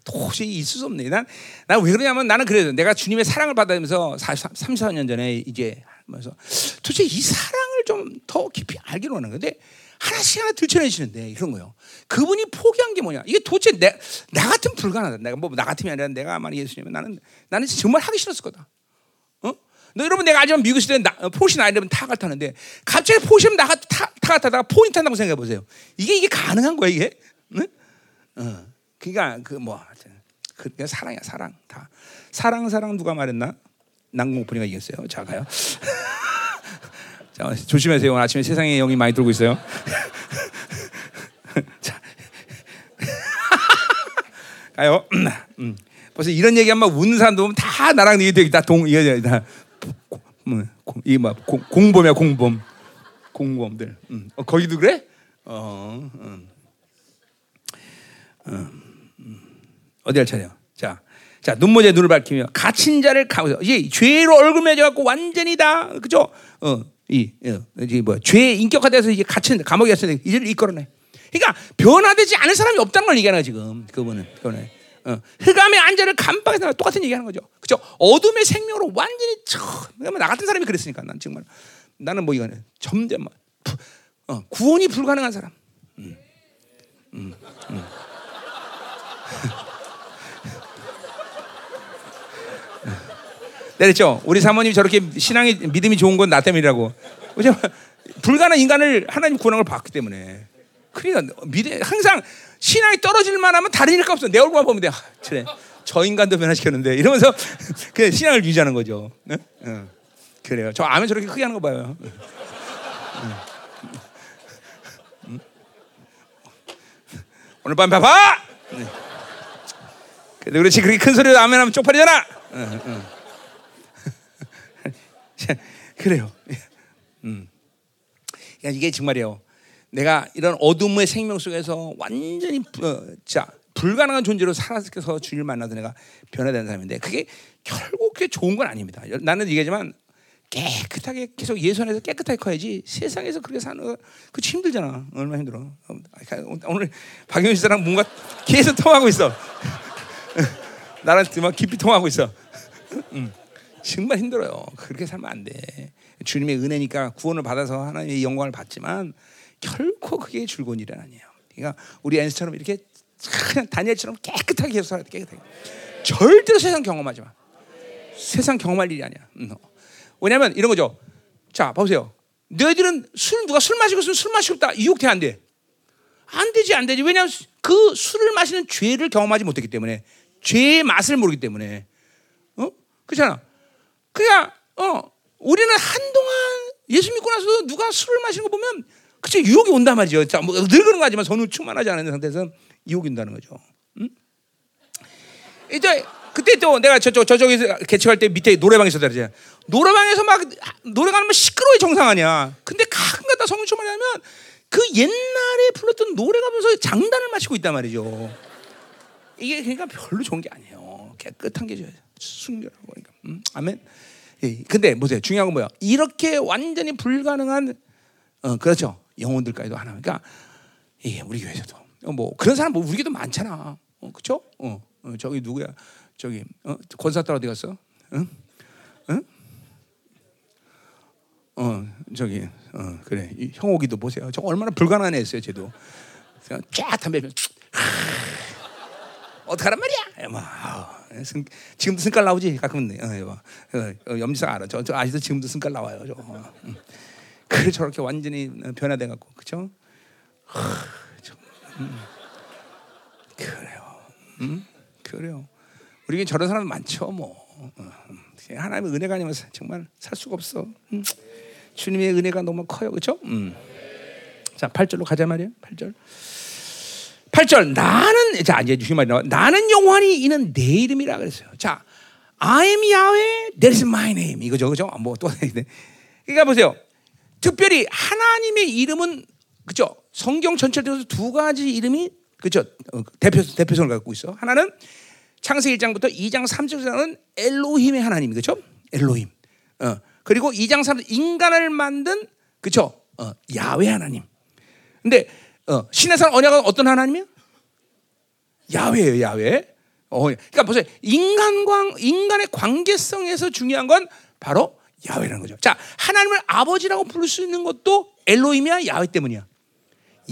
S1: 도저히 있을 수 없네. 난, 난 왜 그러냐면 나는 그래요. 내가 주님의 사랑을 받으면서 3, 4년 전에 이제 하면서 도대체 이 사랑을 좀 더 깊이 알기로 하는 건데 하나씩 하나 들춰내시는데 이런 거요. 그분이 포기한 게 뭐냐? 이게 도대체 내, 나 같으면 불가능하다. 내가 뭐 나 같으면 아니라 내가 만약 예수님은 나는 나는 정말 하기 싫었을 거다. 어? 너 여러분 내가 알지만 미국 시대 나, 포시 나이려면 타가 타는데 갑자기 포시면 나가 타, 타가 타다가 포인 탄다고 생각해 보세요. 이게 이게 가능한 거야 이게? 응? 어. 그러니까 그뭐 그게 사랑이야 사랑 다 사랑 사랑 누가 말했나? 난공포니가 이겼어요. 자 가요. 자 조심하세요. 오늘 아침에 세상에 영이 많이 돌고 있어요. 자 가요. 음. 벌써 이런 얘기하면 웃는 사람도 보면 다 나랑 이게 되게 다동 이게 다 뭐, 이뭐 공범이야 공범 공범들. 음. 어, 거기도 그래? 어. 음. 음. 어디 할 차례요? 자, 자 눈모제 눈을 밝히며 갇힌 자를 가면서 이 죄로 얼굴 맺어갖고 완전히 다 그죠? 어, 이, 어, 이뭐 죄에 인격화돼서 이게 갇힌 감옥에 갇힌 이를 이끌어내. 그러니까 변화되지 않은 사람이 없다는 걸 얘기하는 지금 그분은 그거는. 어, 흑암의 안전을 감방에서 똑같은 얘기하는 거죠. 그죠? 어둠의 생명으로 완전히 그러면 나 같은 사람이 그랬으니까 난 정말 나는 뭐 이거는 점점 뭐, 어, 구원이 불가능한 사람. 음, 음, 음. 내렸죠. 우리 사모님 저렇게 신앙이 믿음이 좋은 건 나 때문이라고. 불가능한 인간을 하나님 구원을 받기 때문에. 그러니까 믿음 항상 신앙이 떨어질 만하면 다른 일가 없어. 내 얼굴만 보면 돼. 아, 그래. 저 인간도 변화시켰는데 이러면서 그 신앙을 유지하는 거죠. 네? 어. 그래요. 저 아멘 저렇게 크게 하는 거 봐요. 오늘 밤 봐봐. 네. 그래도 그렇지 그렇게 큰 소리로 아멘하면 쪽팔리잖아. 어, 어. 그래요. 음. 이게 정말이에요. 내가 이런 어둠의 생명 속에서 완전히 어, 자 불가능한 존재로 살아서 주님을 만나서 내가 변화된 사람인데 그게 결국 그게 좋은 건 아닙니다. 나는 얘기하지만 깨끗하게 계속 예수 안에서 깨끗하게 커야지 세상에서 그렇게 사는 거그 힘들잖아. 얼마나 힘들어. 오늘 박영희 씨랑 뭔가 계속 통하고 있어. 나랑 막 깊이 통하고 있어. 음. 정말 힘들어요. 그렇게 살면 안 돼. 주님의 은혜니까 구원을 받아서 하나님의 영광을 받지만 결코 그게 즐거운 일은 아니에요. 그러니까 우리 엔스처럼 이렇게 그냥 다니엘처럼 깨끗하게 계속 살아야 돼. 깨끗하게. 절대로 세상 경험하지 마. 세상 경험할 일이 아니야. 왜냐하면 이런 거죠. 자, 보세요. 너희들은 술 누가 술 마시고 있으면 술 마시고 있다 유혹돼 안 돼? 안 되지 안 되지. 왜냐하면 그 술을 마시는 죄를 경험하지 못했기 때문에 죄의 맛을 모르기 때문에 어 그렇잖아. 그냥 어 우리는 한동안 예수 믿고 나서 누가 술을 마시는 거 보면 그치 유혹이 온단 말이죠. 자, 뭐늘 그런 거 하지만 손을 충만하지 않은 상태에서 유혹이 온다는 거죠. 응? 이제 그때 또 내가 저쪽 저쪽에서 개척할 때 밑에 노래방 있었다 그러잖아. 노래방에서 막 노래가 면 시끄러워 정상 아니야. 근데 가끔 가다 성령 충만하면 그 옛날에 불렀던 노래가 면서 장단을 마시고 있단 말이죠. 이게 그러니까 별로 좋은 게 아니에요. 깨끗한 게 순결하고 그러니까. 음, 아멘. 예, 근데 보세요. 중요한 건 뭐야? 이렇게 완전히 불가능한 어, 그렇죠. 영혼들까지도 하나. 그러니까 예, 우리 교회에서도 어, 뭐 그런 사람 뭐 우리 교도 많잖아. 어, 그렇죠? 어, 어, 저기 누구야? 저기 어, 권사 딸 어디 갔어? 응? 응? 어, 저기 어, 그래. 이 형옥이도 보세요. 저 얼마나 불가능한 애였어요, 쟤도. 쫙 담배 피면 어떡하란 말이야? 뭐, 아우, 승, 지금도 승깔 나오지 가끔은 어, 어, 어, 염지상 알아. 저, 저 아직도 지금도 승깔 나와요. 저. 어, 음. 저렇게 완전히 변화돼 갖고 그죠? 음. 그래요. 음? 그래요. 우리에게 저런 사람 많죠, 뭐. 어, 하나님의 은혜가 아니면 정말 살 수가 없어. 음. 주님의 은혜가 너무 커요, 그렇죠? 음. 자, 8절로 가자 말이야. 8절. 8절 나는 자 이제 주신 말이 나와 나는 영원히 이는 내 이름이라 그랬어요. 자, I am Yahweh, that is my name 이거죠, 그죠? 뭐또 그러니까 보세요. 특별히 하나님의 이름은 그죠? 성경 전체에서 두 가지 이름이 그죠? 어, 대표 대표성을 갖고 있어. 하나는 창세기 1장부터 2장 3절에는 엘로힘의 하나님 그죠? 엘로힘. 어. 그리고 2장 3절 인간을 만든 그죠? 어, 야훼 하나님. 근데 어, 신에서는 언약은 어떤 하나님이요? 야훼예요, 야훼. 어, 그러니까 보세요. 인간과 인간의 관계성에서 중요한 건 바로 야훼라는 거죠. 자, 하나님을 아버지라고 부를 수 있는 것도 엘로힘이야, 야훼 때문이야.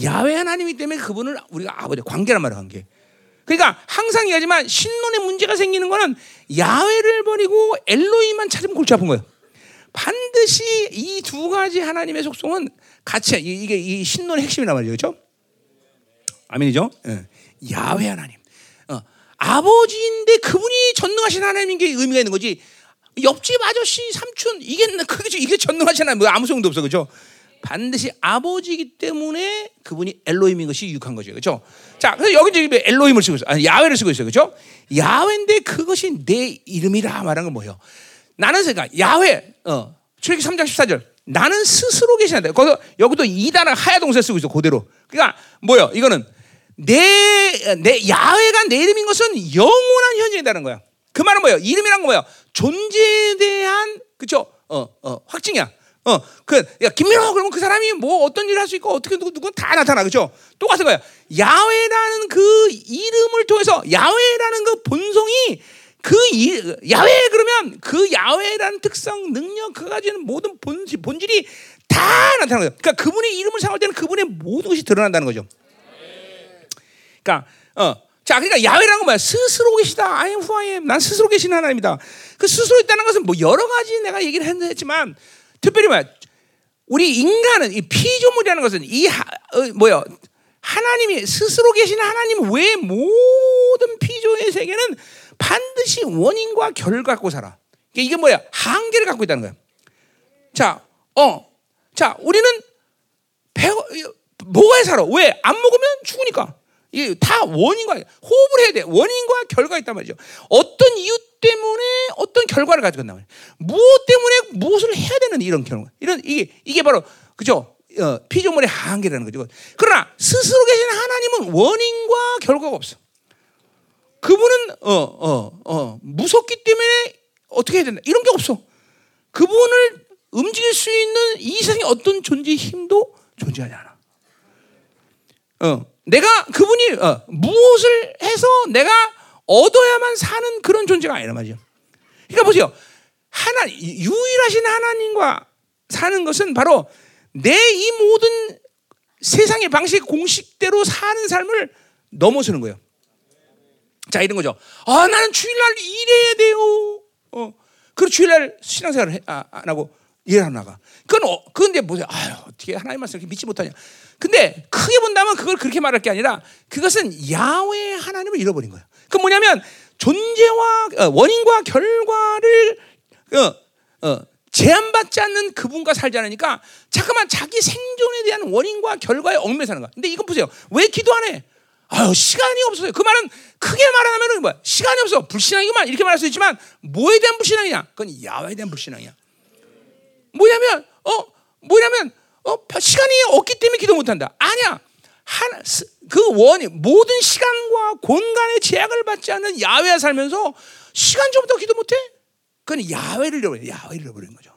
S1: 야훼 하나님이 때문에 그분을 우리가 아버지 관계란 말이야, 관계. 그러니까 항상 얘기하지만 신론에 문제가 생기는 거는 야훼를 버리고 엘로힘만 찾으면 골치 아픈 거예요. 반드시 이 두 가지 하나님의 속성은 같이 이게 이 신론의 핵심이란 말이죠, 그렇죠? 아멘이죠? 예. 야훼 하나님. 어, 아버지인데 그분이 전능하신 하나님인 게 의미가 있는 거지. 옆집 아저씨, 삼촌 이게 그게 이게 전능하신 하나님 뭐 아무 소용도 없어, 그렇죠? 반드시 아버지이기 때문에 그분이 엘로힘인 것이 유익한 거죠, 그렇죠? 자, 그래서 여기 지금 엘로힘을 쓰고 있어, 아니 야훼를 쓰고 있어요, 그렇죠? 야훼인데 그것이 내 이름이라 말하는 건 뭐예요? 나는 생각 야훼, 어, 출애기 3장 14절. 나는 스스로 계시는데 거기서 여기도 이단을 하야 동사 쓰고 있어 그대로. 그러니까 뭐요? 이거는 내, 내 야훼가 내 이름인 것은 영원한 현재이라는 거야. 그 말은 뭐예요? 이름이란 건 뭐예요? 존재에 대한 그쵸? 어, 어, 확증이야. 어, 그, 야, 김민호 그러면 그 사람이 뭐 어떤 일을 할 수 있고 어떻게 누구 누구 다 나타나 그죠? 똑같은 거야. 야훼라는 그 이름을 통해서 야훼라는 그 본성이 그 이, 야훼 그러면 그 야훼라는 특성, 능력, 그 가지는 모든 본질, 본질이 다 나타나는 거예요. 그러니까 그분의 이름을 사용할 때는 그분의 모든 것이 드러난다는 거죠. 그러니까 어. 자, 그러니까 야훼라는 건 뭐야? 스스로 계시다. I am who I am. 난 스스로 계신 하나님이다. 그 스스로 있다는 것은 뭐 여러 가지 내가 얘기를 했지만 특별히 뭐야? 우리 인간은 이 피조물이라는 것은 이 하, 어, 뭐야? 하나님이 스스로 계신 하나님 외 모든 피조의 세계는 반드시 원인과 결과 갖고 살아. 이게 뭐야? 한계를 갖고 있다는 거야. 자, 어, 자, 우리는 배 뭐가 살아? 왜? 안 먹으면 죽으니까. 이게 다 원인과 호흡을 해야 돼. 원인과 결과가 있단 말이죠. 어떤 이유 때문에 어떤 결과를 가지고 말이야. 무엇 때문에 무엇을 해야 되는 이런 경우. 이런 이게 이게 바로 그죠? 어, 피조물의 한계라는 거죠. 그러나 스스로 계신 하나님은 원인과 결과가 없어. 그분은 어 어, 어, 무섭기 때문에 어떻게 해야 된다. 이런 게 없어. 그분을 움직일 수 있는 이상의 어떤 존재의 힘도 존재하지 않아. 어, 내가 그분이 어, 무엇을 해서 내가 얻어야만 사는 그런 존재가 아니란 말이죠. 그러니까 보세요. 하나 유일하신 하나님과 사는 것은 바로 내 이 모든 세상의 방식 공식대로 사는 삶을 넘어서는 거예요. 자 이런 거죠. 아 나는 주일날 일해야 돼요. 어, 그리고 주일날 신앙생활을 해, 아, 안 하고 일하러 나가. 그건 어, 그런데 보세요. 아유 어떻게 하나님 말씀 이렇게 믿지 못하냐. 근데 크게 본다면 그걸 그렇게 말할 게 아니라 그것은 야외 하나님을 잃어버린 거예요. 그 뭐냐면 존재와 어, 원인과 결과를 어, 어, 제한받지 않는 그분과 살지 않으니까 잠깐만 자기 생존에 대한 원인과 결과에 얽매 사는 거야. 근데 이건 보세요. 왜 기도 안 해? 아유 시간이 없어요. 그 말은 크게 말하면 뭐야? 시간이 없어. 불신앙이구만 이렇게 말할 수 있지만 뭐에 대한 불신앙이냐? 그건 야외에 대한 불신앙이야. 뭐냐면 어 뭐냐면 어, 시간이 없기 때문에 기도 못한다. 아니야. 스- 그 원이 모든 시간과 공간의 제약을 받지 않는 야외에 살면서 시간 좀더 기도 못해? 그건 야외를 잃어버려. 야외를 잃어버리는 거죠.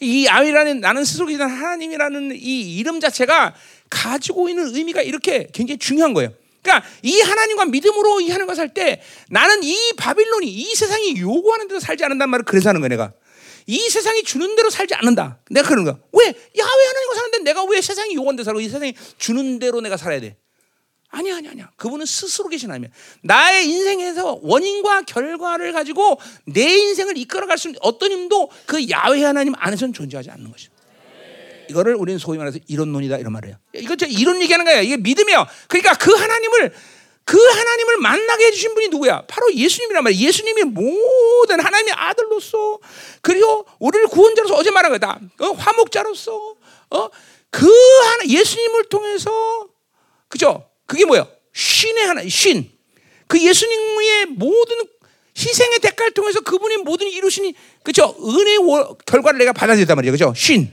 S1: 이 야외라는 나는 스스로 기도하는 하나님이라는 이 이름 자체가 가지고 있는 의미가 이렇게 굉장히 중요한 거예요. 그러니까 이 하나님과 믿음으로 이 하나님과 살 때 나는 이 바빌론이 이 세상이 요구하는 대로 살지 않는단 말을 그래서 하는 거야 내가. 이 세상이 주는 대로 살지 않는다. 내가 그런 거야. 왜? 야외 하나님과 사는데 내가 왜 세상이 대로 살고 이 세상이 주는 대로 내가 살아야 돼? 아니야, 아니야, 아니야. 그분은 스스로 계신 하나님. 나의 인생에서 원인과 결과를 가지고 내 인생을 이끌어갈 수 있는 어떤 힘도 그 야외 하나님 안에서는 존재하지 않는 것이죠. 이거를 우리는 소위 말해서 이런 말을 해요. 이거 저 이론 얘기하는 거야. 이게 믿음이에요. 그러니까 그 하나님을 그 하나님을 만나게 해주신 분이 누구야? 바로 예수님이란 말이야. 예수님이 모든 하나님의 아들로서 그리고 우리를 구원자로서 어제 말한 거다. 어, 화목자로서 어? 그 하나 예수님을 통해서 그죠? 그게 뭐야? 신의 하나 신. 그 예수님의 모든 희생의 대가를 통해서 그분이 모든 이루시니 그죠? 은혜의 월- 결과를 내가 받아들였단 말이야. 그죠? 신.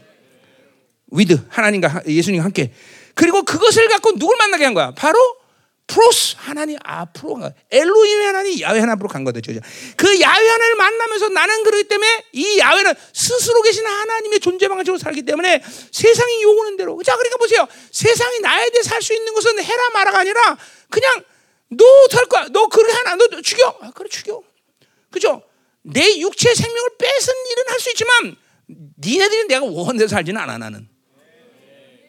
S1: 위드 하나님과 하- 예수님과 함께 그리고 그것을 갖고 누굴 만나게 한 거야? 바로 프로스 하나님 앞으로 간 거야. 엘로힘의 하나님 야외 하나 앞으로 간 거죠. 그죠? 그 야외 하나를 만나면서 나는 그러기 때문에 이 야외는 스스로 계신 하나님의 존재 방식으로 살기 때문에 세상이 요구하는 대로. 자, 그러니까 보세요. 세상이 나에 대해 살 수 있는 것은 해라 마라가 아니라 그냥 너될 거야. 너 그렇게 하나 너 죽여. 아, 그래 죽여. 그죠? 내 육체 생명을 뺏은 일은 할 수 있지만 니네들이 내가 대로 살지는 않아 나는.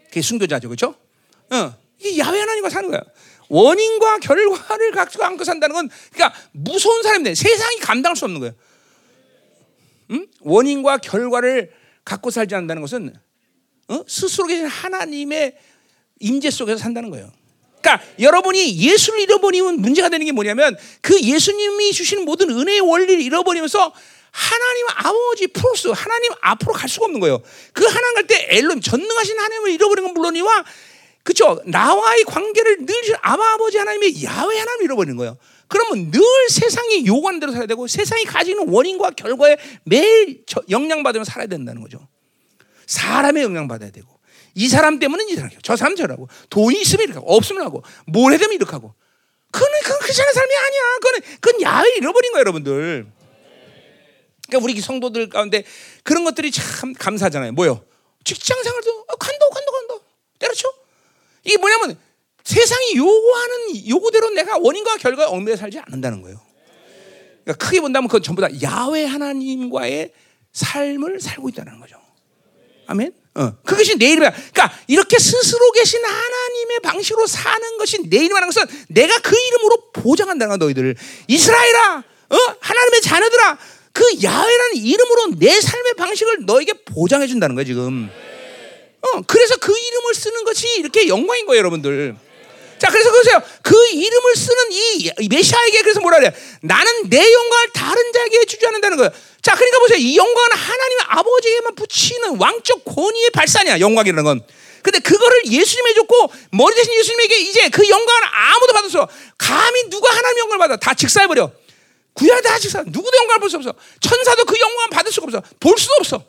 S1: 그게 순교자죠, 그렇죠? 어, 이 야외 하나님과 사는 거야. 원인과 결과를 갖고 안고 산다는 건 그러니까 무서운 사람인데 세상이 감당할 수 없는 거예요. 음? 원인과 결과를 갖고 살지 않는다는 것은 어? 스스로 계신 하나님의 임재 속에서 산다는 거예요. 그러니까 여러분이 예수를 잃어버리면 문제가 되는 게 뭐냐면 그 예수님이 주신 모든 은혜의 원리를 잃어버리면서 하나님 아버지 프로스 하나님 앞으로 갈 수가 없는 거예요. 그 하나님 갈 때 엘론 전능하신 하나님을 잃어버리는 건 물론이와 그죠 나와의 관계를 늘 아버지 하나님의 야외 하나님 잃어버리는 거예요. 그러면 늘 세상이 요구하는 대로 살아야 되고 세상이 가지는 원인과 결과에 매일 영향받으며 살아야 된다는 거죠. 사람의 영향 받아야 되고 이 사람 때문은 이 사람 저 사람 저라고 돈이 있으면 이렇게 하고 없으면 하고 뭘 해도 이렇게 하고. 그건 그렇지 않은 사람이 아니야. 그건 그건 야외 잃어버린 거야 여러분들. 그러니까 우리 성도들 가운데 그런 것들이 참 감사하잖아요. 뭐요? 직장 생활도 어, 간다 간다 간다. 때려쳐 이게 뭐냐면 세상이 요구하는 요구대로 내가 원인과 결과에 얽매여 살지 않는다는 거예요 그러니까 크게 본다면 그건 전부 다 야외 하나님과의 삶을 살고 있다는 거죠 아멘. 어. 그것이 내 이름이야. 그러니까 이렇게 스스로 계신 하나님의 방식으로 사는 것이 내 이름이라는 것은 내가 그 이름으로 보장한다는 거야 너희들. 이스라엘아, 어? 하나님의 자녀들아, 그 야훼라는 이름으로 내 삶의 방식을 너에게 보장해 준다는 거야 지금. 어, 그래서 그 이름을 쓰는 것이 이렇게 영광인 거예요, 여러분들. 자, 그래서 보세요. 그 이름을 쓰는 이, 이 메시아에게 그래서 뭐라 그래? 나는 내 영광을 다른 자에게 주지 않는다는 거예요. 자, 그러니까 보세요. 이 영광은 하나님의 아버지에게만 붙이는 왕적 권위의 발산이야. 영광이라는 건. 근데 그거를 예수님이 줬고 머리 대신 예수님에게 이제 그 영광을 아무도 없어. 감히 누가 하나님 영광을 받아? 다 직사해 버려. 구약 다 직사. 누구도 영광을 볼 수 없어. 천사도 그 영광을 받을 수가 없어. 볼 수도 없어.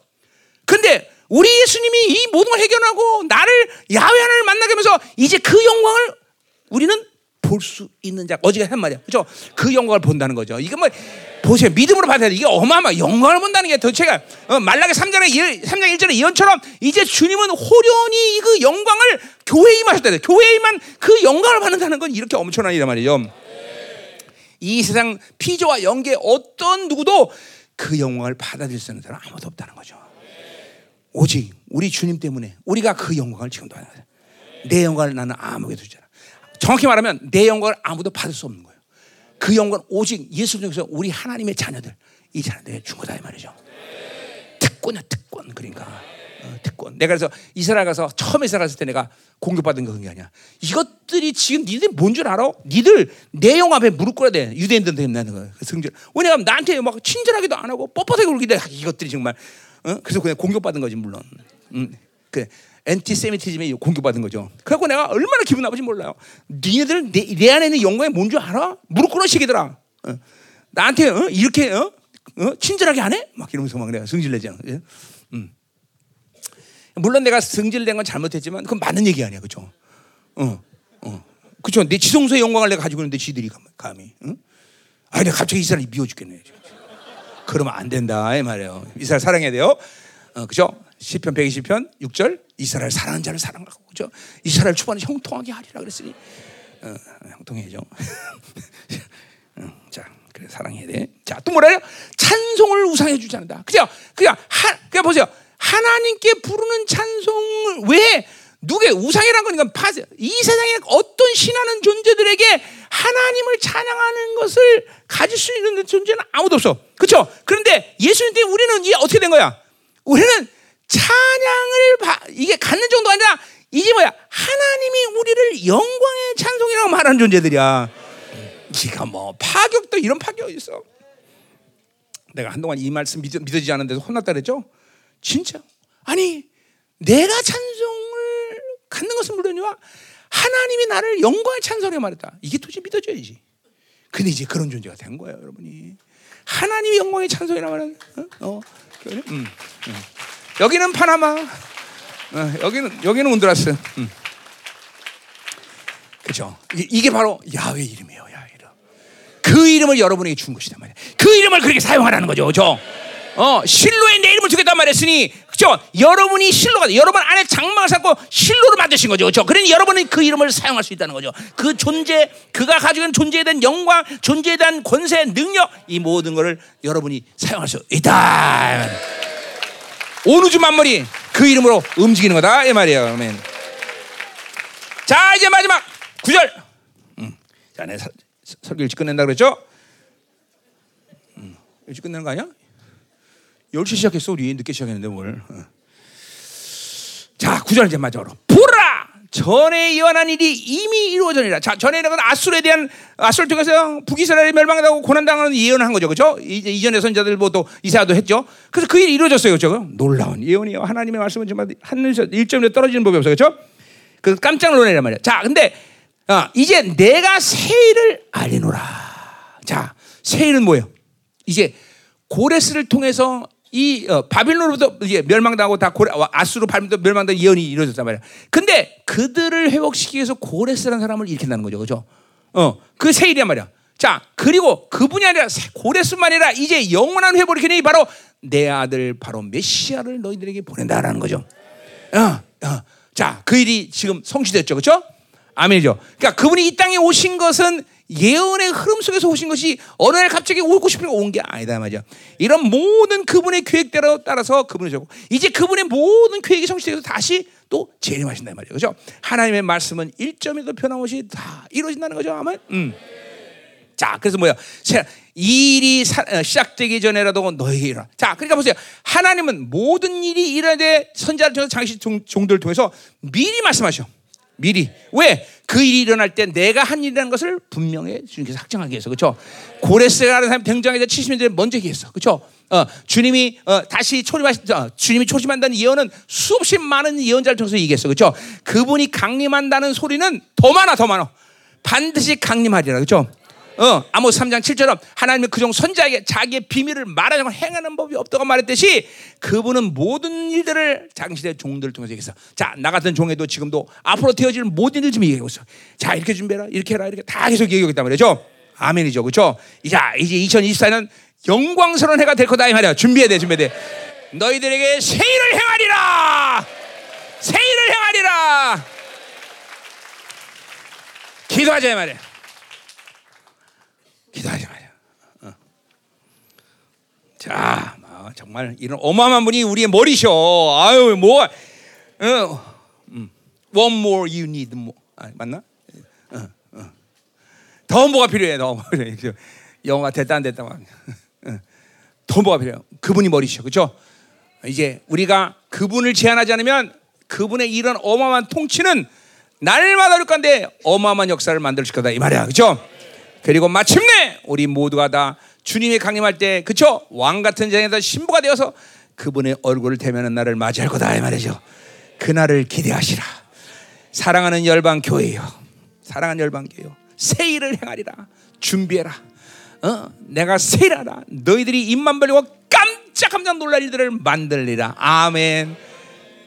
S1: 근데 우리 예수님이 이 모든 걸 해결하고 나를 야외 하나를 만나게 하면서 이제 그 영광을 우리는 볼 수 있는 자. 어제가 한 말이야. 그죠? 그 영광을 본다는 거죠. 이게 뭐, 보세요. 믿음으로 받아야 돼. 이게 어마어마 영광을 본다는 게 도대체가, 어, 말라기 3장의 1, 3장 1절의 예언처럼 이제 주님은 호련히 그 영광을 교회에 임하셨다. 돼. 교회에 임한 그 영광을 받는다는 건 이렇게 엄청난 일이란 말이죠. 이 세상 피조와 영계 어떤 누구도 그 영광을 받아들일 수 있는 사람 아무도 없다는 거죠. 오직 우리 주님 때문에 우리가 그 영광을 지금도 받아야 돼. 내 영광을 나는 아무에게도 주지 않아. 정확히 말하면 내 영광을 아무도 받을 수 없는 거예요. 그 영광 오직 예수 중에서 우리 하나님의 자녀들 이 자녀들에게 준 거다 이 말이죠. 특권이야 특권 그러니까 어, 특권. 내가 그래서 이스라엘 가서 처음 이스라엘 갔을 때 내가 공격받은 거 그런 게 아니야. 이것들이 지금 니들 뭔 줄 알아? 니들 내 영 앞에 무릎 꿇어야 돼. 유대인들한테 된다는 거야. 그 성질. 왜냐하면 나한테 막 친절하기도 안 하고 뻣뻣하게 굴기도 해. 이것들이 정말. 어? 그래서 그냥 공격받은 거지 물론. 음. 그 엔티세미티즘에 공격받은 거죠. 그래갖고 내가 얼마나 기분 나쁜지 몰라요. 니네들 내, 내 안에 있는 영광이 뭔 줄 알아? 무릎 꿇어 시기더라. 어. 나한테 어? 이렇게 어? 어? 친절하게 안 해? 막 이러면서 막 내가 승질내잖아. 예? 음. 물론 내가 승질낸 건 잘못했지만 그건 맞는 얘기 아니야, 그죠? 어, 어. 그쵸? 내 지성소의 영광을 내가 가지고 있는데 지들이 감- 감히. 응? 아, 근데 갑자기 이스라엘이 미워 죽겠네. 그러면 안 된다 이 말이에요. 이스라엘 사랑해야 돼요. 어, 그죠? 시편 120편 6절 이스라엘 사랑하는 자를 사랑하고 그죠? 이스라엘 초반에 형통하게 하리라 그랬으니 어, 형통해죠. 응, 자, 그래 사랑해야 돼. 자, 또 뭐래요? 찬송을 우상해 주지 않는다. 그죠? 그냥 하, 그냥 보세요. 하나님께 부르는 찬송을 왜 누구의 우상이란 거니까. 이 세상에 어떤 신하는 존재들에게 하나님을 찬양하는 것을 가질 수 있는 존재는 아무도 없어. 그렇죠? 그런데 예수님 때 우리는 이게 어떻게 된 거야? 우리는 찬양을 바, 이게 갖는 정도 아니라 이게 뭐야? 하나님이 우리를 영광의 찬송이라고 말하는 존재들이야. 네가 뭐 파격도 이런 파격이 있어. 내가 한동안 이 말씀 믿어, 믿어지지 않는데도 혼났다 그랬죠? 진짜. 아니, 내가 찬송을 갖는 것은 물론이와 하나님이 나를 영광의 찬송에 말했다. 이게 도저히 믿어져야지. 근데 이제 그런 존재가 된 거예요, 여러분이. 하나님이 영광의 찬송이라 말하는. 어? 어. 음, 음. 여기는 파나마. 어, 여기는 여기는 온두라스. 음. 그죠? 이- 이게 바로 야훼 이름이에요, 야훼 이름. 그 이름을 여러분에게 준 것이단 말이야. 그 이름을 그렇게 사용하라는 거죠, 그죠? 어, 실로에 내 이름을 주겠단 말했으니, 그죠? 여러분이 실로가, 여러분 안에 장막을 쌓고 실로를 만드신 거죠, 그죠? 그러니 여러분은 그 이름을 사용할 수 있다는 거죠. 그 존재, 그가 가지고 있는 존재에 대한 영광, 존재에 대한 권세, 능력, 이 모든 것을 여러분이 사용할 수 있다. 온 우주 만물이 그 이름으로 움직이는 거다, 이 말이에요, 아멘. 자, 이제 마지막 구절 음. 자, 내 사- 설교 일찍 끝낸다 그랬죠? 음. 일찍 끝내는 거 아니야? 10시 시작했어, 우리. 늦게 시작했는데 뭘. 어. 자, 구절 이제 마지막으로. 보라! 전에 예언한 일이 이미 이루어졌느니라. 자, 전에는 아수르에 대한 아수르를 통해서 북이스라엘이 멸망하고 고난당하는 예언을 한 거죠. 그죠? 이제 이전의 선자들 뭐또 이사야도 했죠. 그래서 그 일이 이루어졌어요. 그죠? 놀라운 예언이요. 하나님의 말씀은 정말 하늘에서 일점에 떨어지는 법이 없어요. 그죠? 그 깜짝 놀라란 말이야. 자, 근데 어, 이제 내가 새 일을 알리노라. 자, 새 일은 뭐예요? 이제 고레스를 통해서 이 어, 바빌론으로부터 이제 멸망당하고 다 고레, 와, 아수르 바빌론도 멸망당 예언이 이루어졌단 말이야. 근데 그들을 회복시키기 위해서 고레스라는 사람을 일으킨다는 거죠, 그죠? 어, 그새 일이란 말이야. 자, 그리고 그분이 아니라 새- 고레스만 아니라 이제 영원한 회복을 일으키니 바로 내 아들 바로 메시아를 너희들에게 보낸다라는 거죠. 어, 어. 자, 그 일이 지금 성취됐죠. 그렇죠? 아멘이죠. 그러니까 그분이 이 땅에 오신 것은 예언의 흐름 속에서 오신 것이 어느 날 갑자기 오고 싶으니까 온게 아니다 말이야. 이런 모든 그분의 계획대로 따라서 그분을 적고 이제 그분의 모든 계획이 성취돼서 다시 또 재림하신다 말이에요. 그렇죠? 하나님의 말씀은 일점에도 변함없이 다 이루어진다는 거죠. 아멘. 음. 자, 그래서 뭐야? 일이 사- 어, 시작되기 전에라도 너에게 일어나. 자, 그러니까 보세요. 하나님은 모든 일이 일어나되 선자를 통해서 장시 종, 종들을 통해서 미리 말씀하셔. 미리. 왜? 그 일이 일어날 때 내가 한 일이라는 것을 분명히 주님께서 확정하게 했어. 그렇죠? 고레스라는 사람이 등장해서 70년대 먼저 얘기했어. 그렇죠? 어, 주님이 어, 다시 초림하시 어, 주님이 초심한다는 예언은 수없이 많은 예언자를 통해서 얘기했어. 그렇죠? 그분이 강림한다는 소리는 더 많아 더 많아. 반드시 강림하리라. 그렇죠? 어, 아모스 3장 7처럼 하나님은 그종 선자에게 자기의 비밀을 말하지 않고 행하는 법이 없다고 말했듯이 그분은 모든 일들을 당신의 종들을 통해서 얘기했어. 자, 나 같은 종에도 지금도 앞으로 되어질 모든 일을 좀 얘기하고 있어. 자, 이렇게 준비해라. 이렇게 해라. 이렇게 다 계속 얘기하고 있단 말이죠. 아멘이죠. 그렇죠? 자, 이제 2024년 영광스러운 해가 될 거다 이 말이야. 준비해야 돼. 준비해야 돼. 너희들에게 새 일을 행하리라. 새 일을 행하리라. 기도하자 이 말이야. 기도하지 말이야. 어. 자, 아, 정말 이런 어마어마한 분이 우리의 머리셔. 아유, 뭐, 어, 음. one more you need more. 아, 맞나? 어, 어. 더 뭐가 필요해? 더 필요해? 영어가 됐다 안 됐다 막. 어. 더 뭐가 필요해? 그분이 머리셔, 그렇죠? 이제 우리가 그분을 제한하지 않으면 그분의 이런 어마어마한 통치는 날마다 올 건데 어마어마한 역사를 만들 거다 이 말이야, 그렇죠? 그리고 마침내 우리 모두가 다 주님이 강림할 때 그쵸 왕 같은 자에다 신부가 되어서 그분의 얼굴을 대면한 날을 맞이할 거다 이 말이죠. 그날을 기대하시라. 사랑하는 열방 교회요. 사랑하는 열방 교회요. 새 일을 행하리라. 준비해라. 어? 내가 새 일하라. 너희들이 입만 벌리고 깜짝 깜짝 놀랄 일들을 만들리라. 아멘.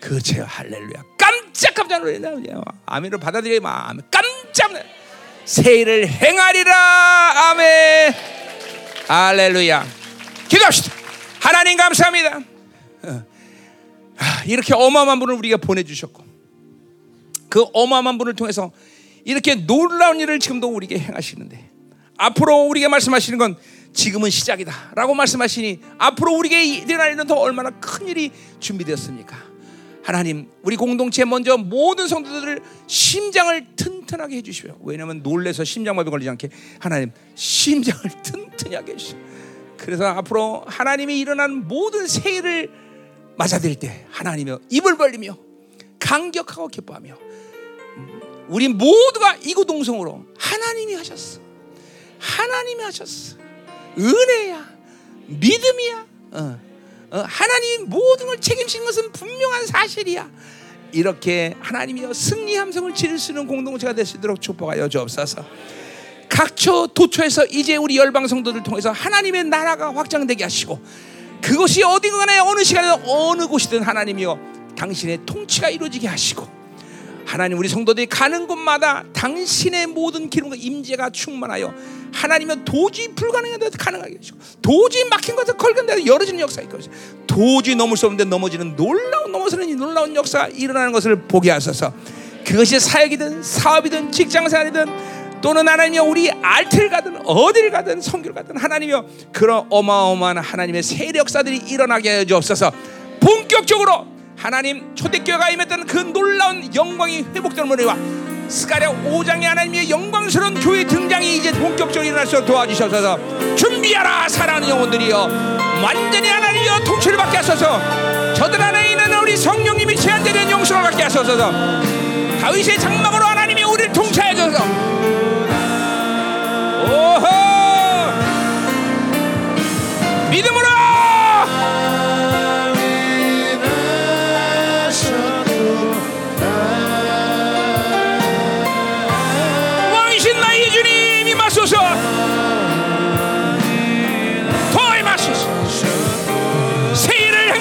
S1: 그렇죠. 할렐루야. 깜짝 깜짝 깜짝 놀랐네. 아멘으로 받아들여 마. 깜짝 놀 세일을 행하리라. 아멘. 할렐루야. 기도합시다. 하나님 감사합니다. 어. 이렇게 어마어마한 분을 우리가 보내주셨고 그 어마어마한 분을 통해서 이렇게 놀라운 일을 지금도 우리에게 행하시는데 앞으로 우리에게 말씀하시는 건 지금은 시작이다 라고 말씀하시니 앞으로 우리에게 일어날 일은 더 얼마나 큰 일이 준비되었습니까 하나님 우리 공동체 먼저 모든 성도들을 심장을 튼튼하게 해주시오 왜냐하면 놀래서 심장마비 걸리지 않게 하나님 심장을 튼튼히 하게 해주시오 그래서 앞으로 하나님이 일어난 모든 세일을 맞아들일 때 하나님이 입을 벌리며 감격하고 기뻐하며 우리 모두가 이구동성으로 하나님이 하셨어. 하나님이 하셨어. 은혜야. 믿음이야. 어. 어, 하나님 모든 걸 책임진 것은 분명한 사실이야. 이렇게 하나님이여 승리 함성을 지를 수 있는 공동체가 될 수 있도록 축복하여 주옵소서. 각처 도처에서 이제 우리 열방 성도들 통해서 하나님의 나라가 확장되게 하시고 그것이 어디간에 어느 시간에 어느 곳이든 하나님이여 당신의 통치가 이루어지게 하시고 하나님 우리 성도들이 가는 곳마다 당신의 모든 기름과 임재가 충만하여 하나님은 도저히 불가능한 데도 가능하게 하시고 도저히 막힌 것을 걸건 데도 열어지는 역사가 있고 도저히 넘을 수 없는데 넘어지는 놀라운 넘어서는 놀라운 역사가 일어나는 것을 보게 하소서. 그것이 사역이든 사업이든 직장생활이든 또는 하나님이여 우리 알틀 가든 어딜 가든 성교를 가든 하나님이여 그런 어마어마한 하나님의 세력사들이 일어나게 해 주옵소서. 본격적으로 하나님 초대교회가 임했던 그 놀라운 영광이 회복되는 머리와 스가랴 5장의 하나님의 영광스러운 교회 등장이 이제 본격적으로 일어날 수 도와주셔서 준비하라 사랑하는 영혼들이여. 완전히 하나님이여 통치를 받게 하소서. 저들 안에 있는 우리 성령님이 제한되는 용서를 받게 하소서. 다윗의 장막으로 하나님이 우리를 통치하여 주소서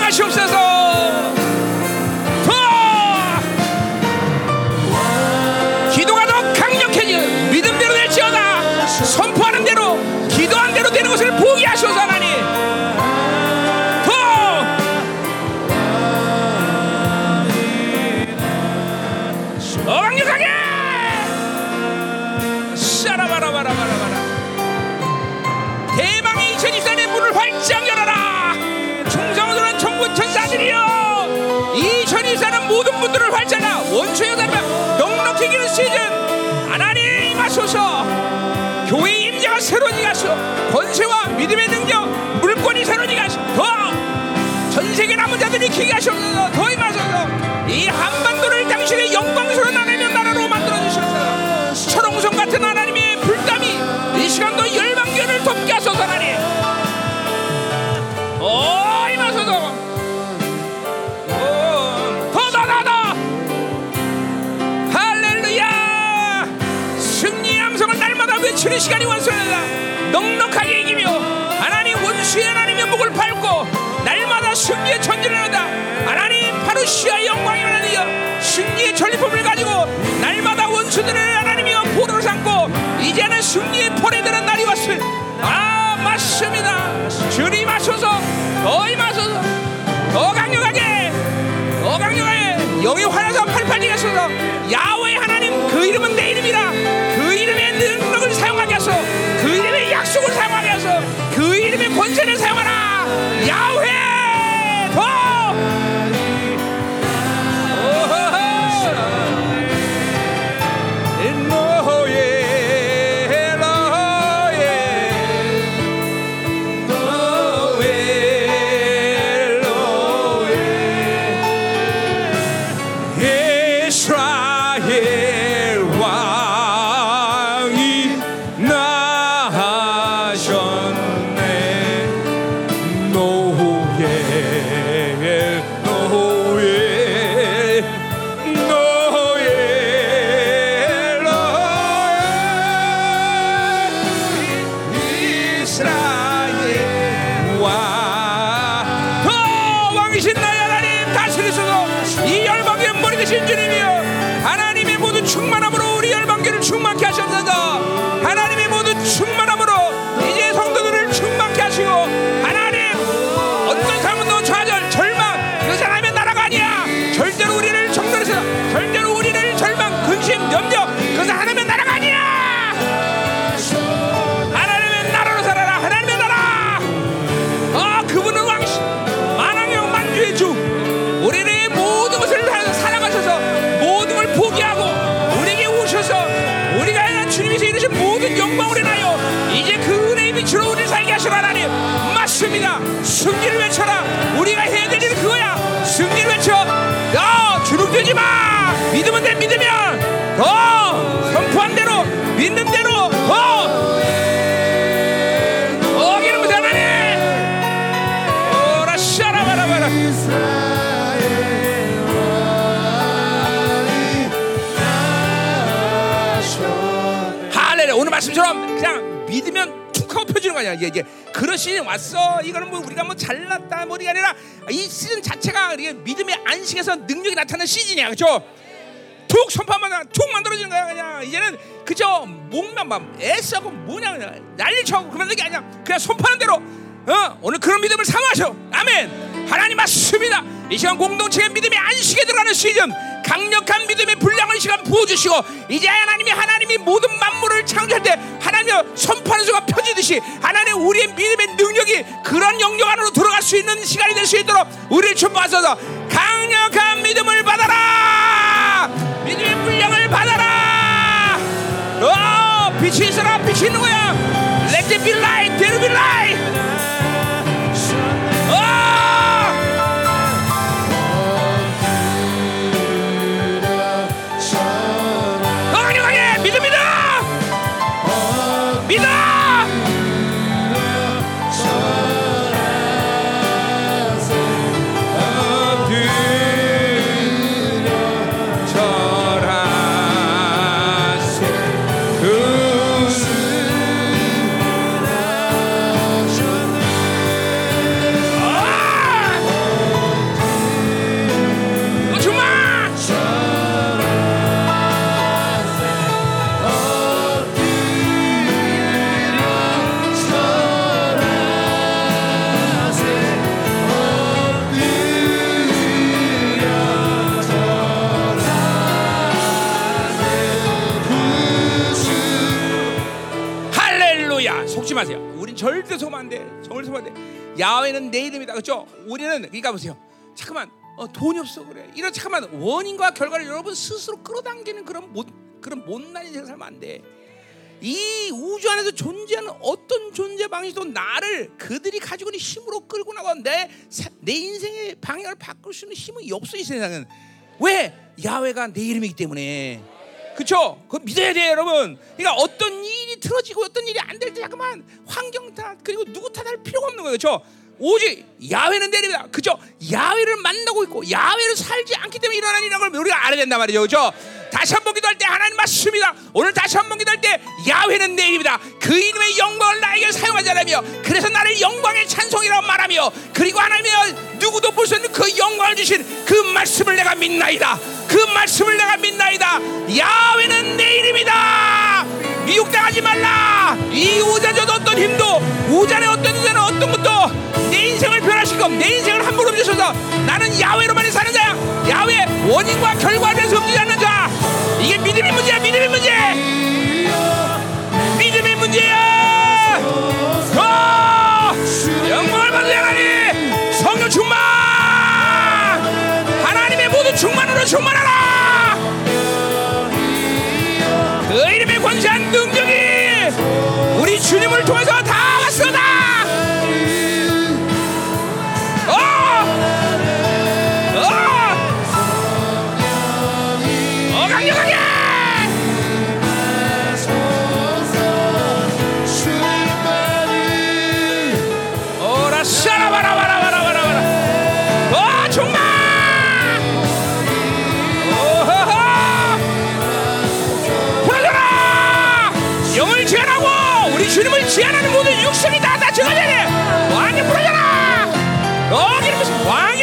S1: 하시옵소서. 더 기도가 더 강력해져 믿음대로 될지어다. 선포하는 대로 기도한 대로 되는 것을 하소서 하나님. 더 강력하게! 샤라바라바라바라바라. 대망의 2024년 문을 활짝 활짝 열어 원초의 여자면 넉넉히 기는 시즌 하나님 하소서. 교회의 임재가 새로운 가서 권세와 믿음의 능력 물권이 새로운 가서 더전 세계 남은 자들이 기게 하셔서. 더 임하소서. 이 한반도를 당신의 영광스러운 하나님의 나라로 만들어 주셔서. 철옹성 같은 하나님 외치는 시간이 원수하다 넉넉하게 이기며 하나님 원수의 하나님의 목을 밟고 날마다 승리의 전진을 한다 하나님 파루시아의 영광이 하나님이여 승리의 전리품을 가지고 날마다 원수들을 하나님이여 포로로 삼고 이제는 승리의 펄에 드는 날이 왔을 아 맞습니다. 주님 하소서 더 강력하게 더 강력하게 영이 화나서 팔팔리게 하소서. 야외 하나님 그 이름은 내 이름이라. 그 이름의 능력을 사용하게 하소 그 이름의 약속을 사용하게 하소 그 이름의 권세를 사용하라 믿으면 더 선포한 대로 믿는 대로 더 어, 기름 부세 하나님! 오라 샤라바라바라. 할렐루야. 오늘 말씀처럼 그냥 믿으면 툭 하고 펴지는 거 아니야? 이게, 이게 그런 시즌 왔어. 이거는 뭐 우리가 뭐 잘났다. 뭐 이게 아니라 이 시즌 자체가 이게 믿음의 안식에서 능력이 나타나는 시즌이야. 그렇죠 툭 선파만 툭 만들어지는 거야 그냥. 이제는 그저 목만 막 애써고 뭐냐 그냥 난리 쳐고 그런 게 아니야. 그냥 손파는 대로 어? 오늘 그런 믿음을 삼아셔. 아멘. 하나님 맞습니다. 이 시간 공동체의 믿음의 안식에 들어가는 시즌. 강력한 믿음의 분량을 시간 부어주시고 이제 하나님이 하나님이 모든 만물을 창조할 때 하나님의 선포하는 수가 펴지듯이 하나님 우리의 믿음의 능력이 그런 영역 안으로 들어갈 수 있는 시간이 될 수 있도록 우리를 축복하소서 받아라 어 빛이 있어라 빛이 있는 거야 Let there be light there be light 야훼는 내 이름이다. 그렇죠? 우리는 그러니까 보세요. 잠깐만 어, 돈이 없어. 그래. 이런 잠깐만 원인과 결과를 여러분 스스로 끌어당기는 그런 못 그런 못난 인생을 살면 안 돼. 이 우주 안에서 존재하는 어떤 존재 방식도 나를 그들이 가지고 있는 힘으로 끌고 나가 내, 인생의 방향을 바꿀 수 있는 힘이 없어 이 세상은. 왜? 야훼가 내 이름이기 때문에 그쵸? 그거 믿어야 돼요, 여러분. 그러니까 어떤 일이 틀어지고 어떤 일이 안 될 때 잠깐만 환경 탓 그리고 누구 탓할 필요가 없는 거예요, 그렇죠? 오직 야훼는 내립니다. 그죠? 야훼를 만나고 있고 야훼를 살지 않기 때문에 일어난 일이라는 걸 우리가 알아야 된단 말이죠. 그죠? 다시 한 번 기도할 때 하나님 맞습니다. 오늘 다시 한 번 기도할 때 야훼는 내 이름이다. 그 이름의 영광을 나에게 사용하자라며 그래서 나를 영광의 찬송이라고 말하며 그리고 하나님의 누구도 볼 수 없는 그 영광을 주신 그 말씀을 내가 믿나이다. 그 말씀을 내가 믿나이다. 야훼는 내 이름이다. 미혹당하지 말라. 이 우자저도 어떤 힘도 우잔의 어떤 우자는 어떤 것도 내 인생을 변화시키고 내 인생을 함부로 움직여서 나는 야훼로만 사는 자야. 야훼 원인과 결과에 대해서 움직이지 않는 자. 이게 믿음의 문제야. 믿음의 문제. 믿음의 문제야. 부러져라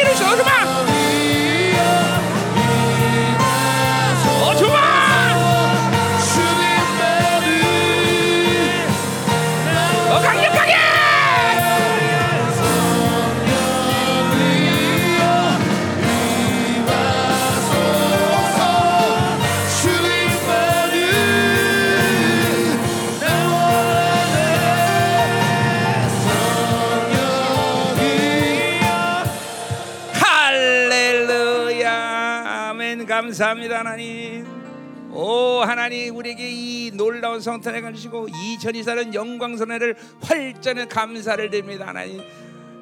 S1: 하나님 우리에게 이 놀라운 성탄을 가지시고 이 전이사는 영광선회를 활전의 감사를 드립니다 하나님.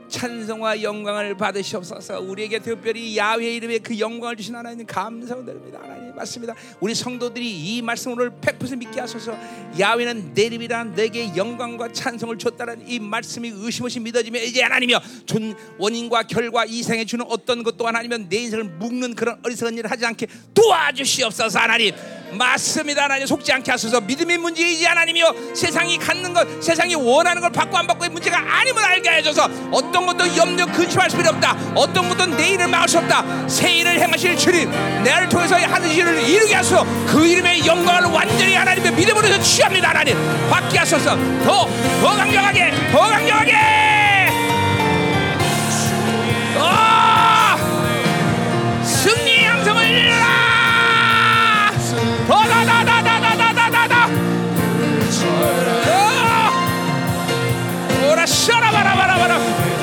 S1: 찬송과 영광을 받으시옵소서. 우리에게 특별히 야훼 이름에 그 영광을 주신 하나님 감사드립니다. 하나님 맞습니다. 우리 성도들이 이 말씀을 100% 믿게 하소서. 야훼는 내 이름이라 내게 영광과 찬송을 줬다는 이 말씀이 의심 없이 믿어지며 이제 하나님이여 존 원인과 결과 이 생에 주는 어떤 것도 하나님은 내 인생을 묶는 그런 어리석은 일을 하지 않게 도와주시옵소서 하나님. 맞습니다. 하나님 속지 않게 하소서. 믿음의 문제이지 하나님이여 세상이 갖는 것 세상이 원하는 걸 받고 안 받고의 문제가 아님을 알게 해줘서. 어떤 것도 염려 근심할 필요 없다. 어떤 것도 내일을 막을 수 없다. 새 일을 행하실 주님 나를 통해서 하는 일을 이루게 하소서. 그 이름의 영광을 완전히 하나님의 믿음으로 취합니다 하나님. 받게 하소서. 더 더 강력하게 더 강력하게! 어! 승리의 양성을 이루라 샤라바라바라바라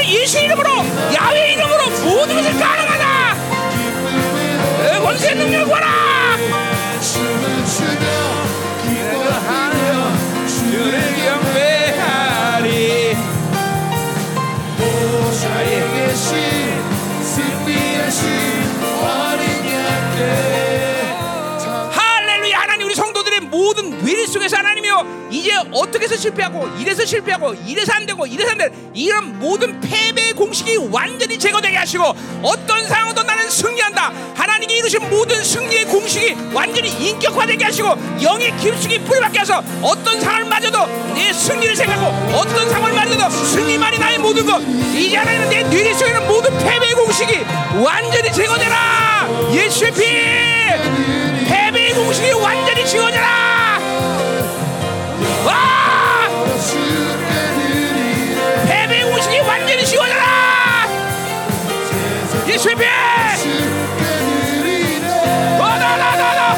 S1: 나오는 예수 이름으로 야훼 이름으로 모든 것을 가능하다. 에, 권세 능력 구하라 모든 뇌리 속에서 하나님이여 이제 어떻게 해서 실패하고 이래서 실패하고 이래서 안 되고 이래서 안 되고 이런 모든 패배의 공식이 완전히 제거되게 하시고 어떤 상황도 나는 승리한다. 하나님이 이루신 모든 승리의 공식이 완전히 인격화되게 하시고 영의 깊숙이 뿌리박게 하서 어떤 상황을 맞아도 내 승리를 생각하고 어떤 상황을 맞아도 승리만이 나의 모든 것 이제 하나님은 내 뇌리 속에 있는 모든 패배의 공식이 완전히 제거되라. 예수의 피! 패배의 공식이 완전히 지워져라
S2: 드리네
S1: 와다다다다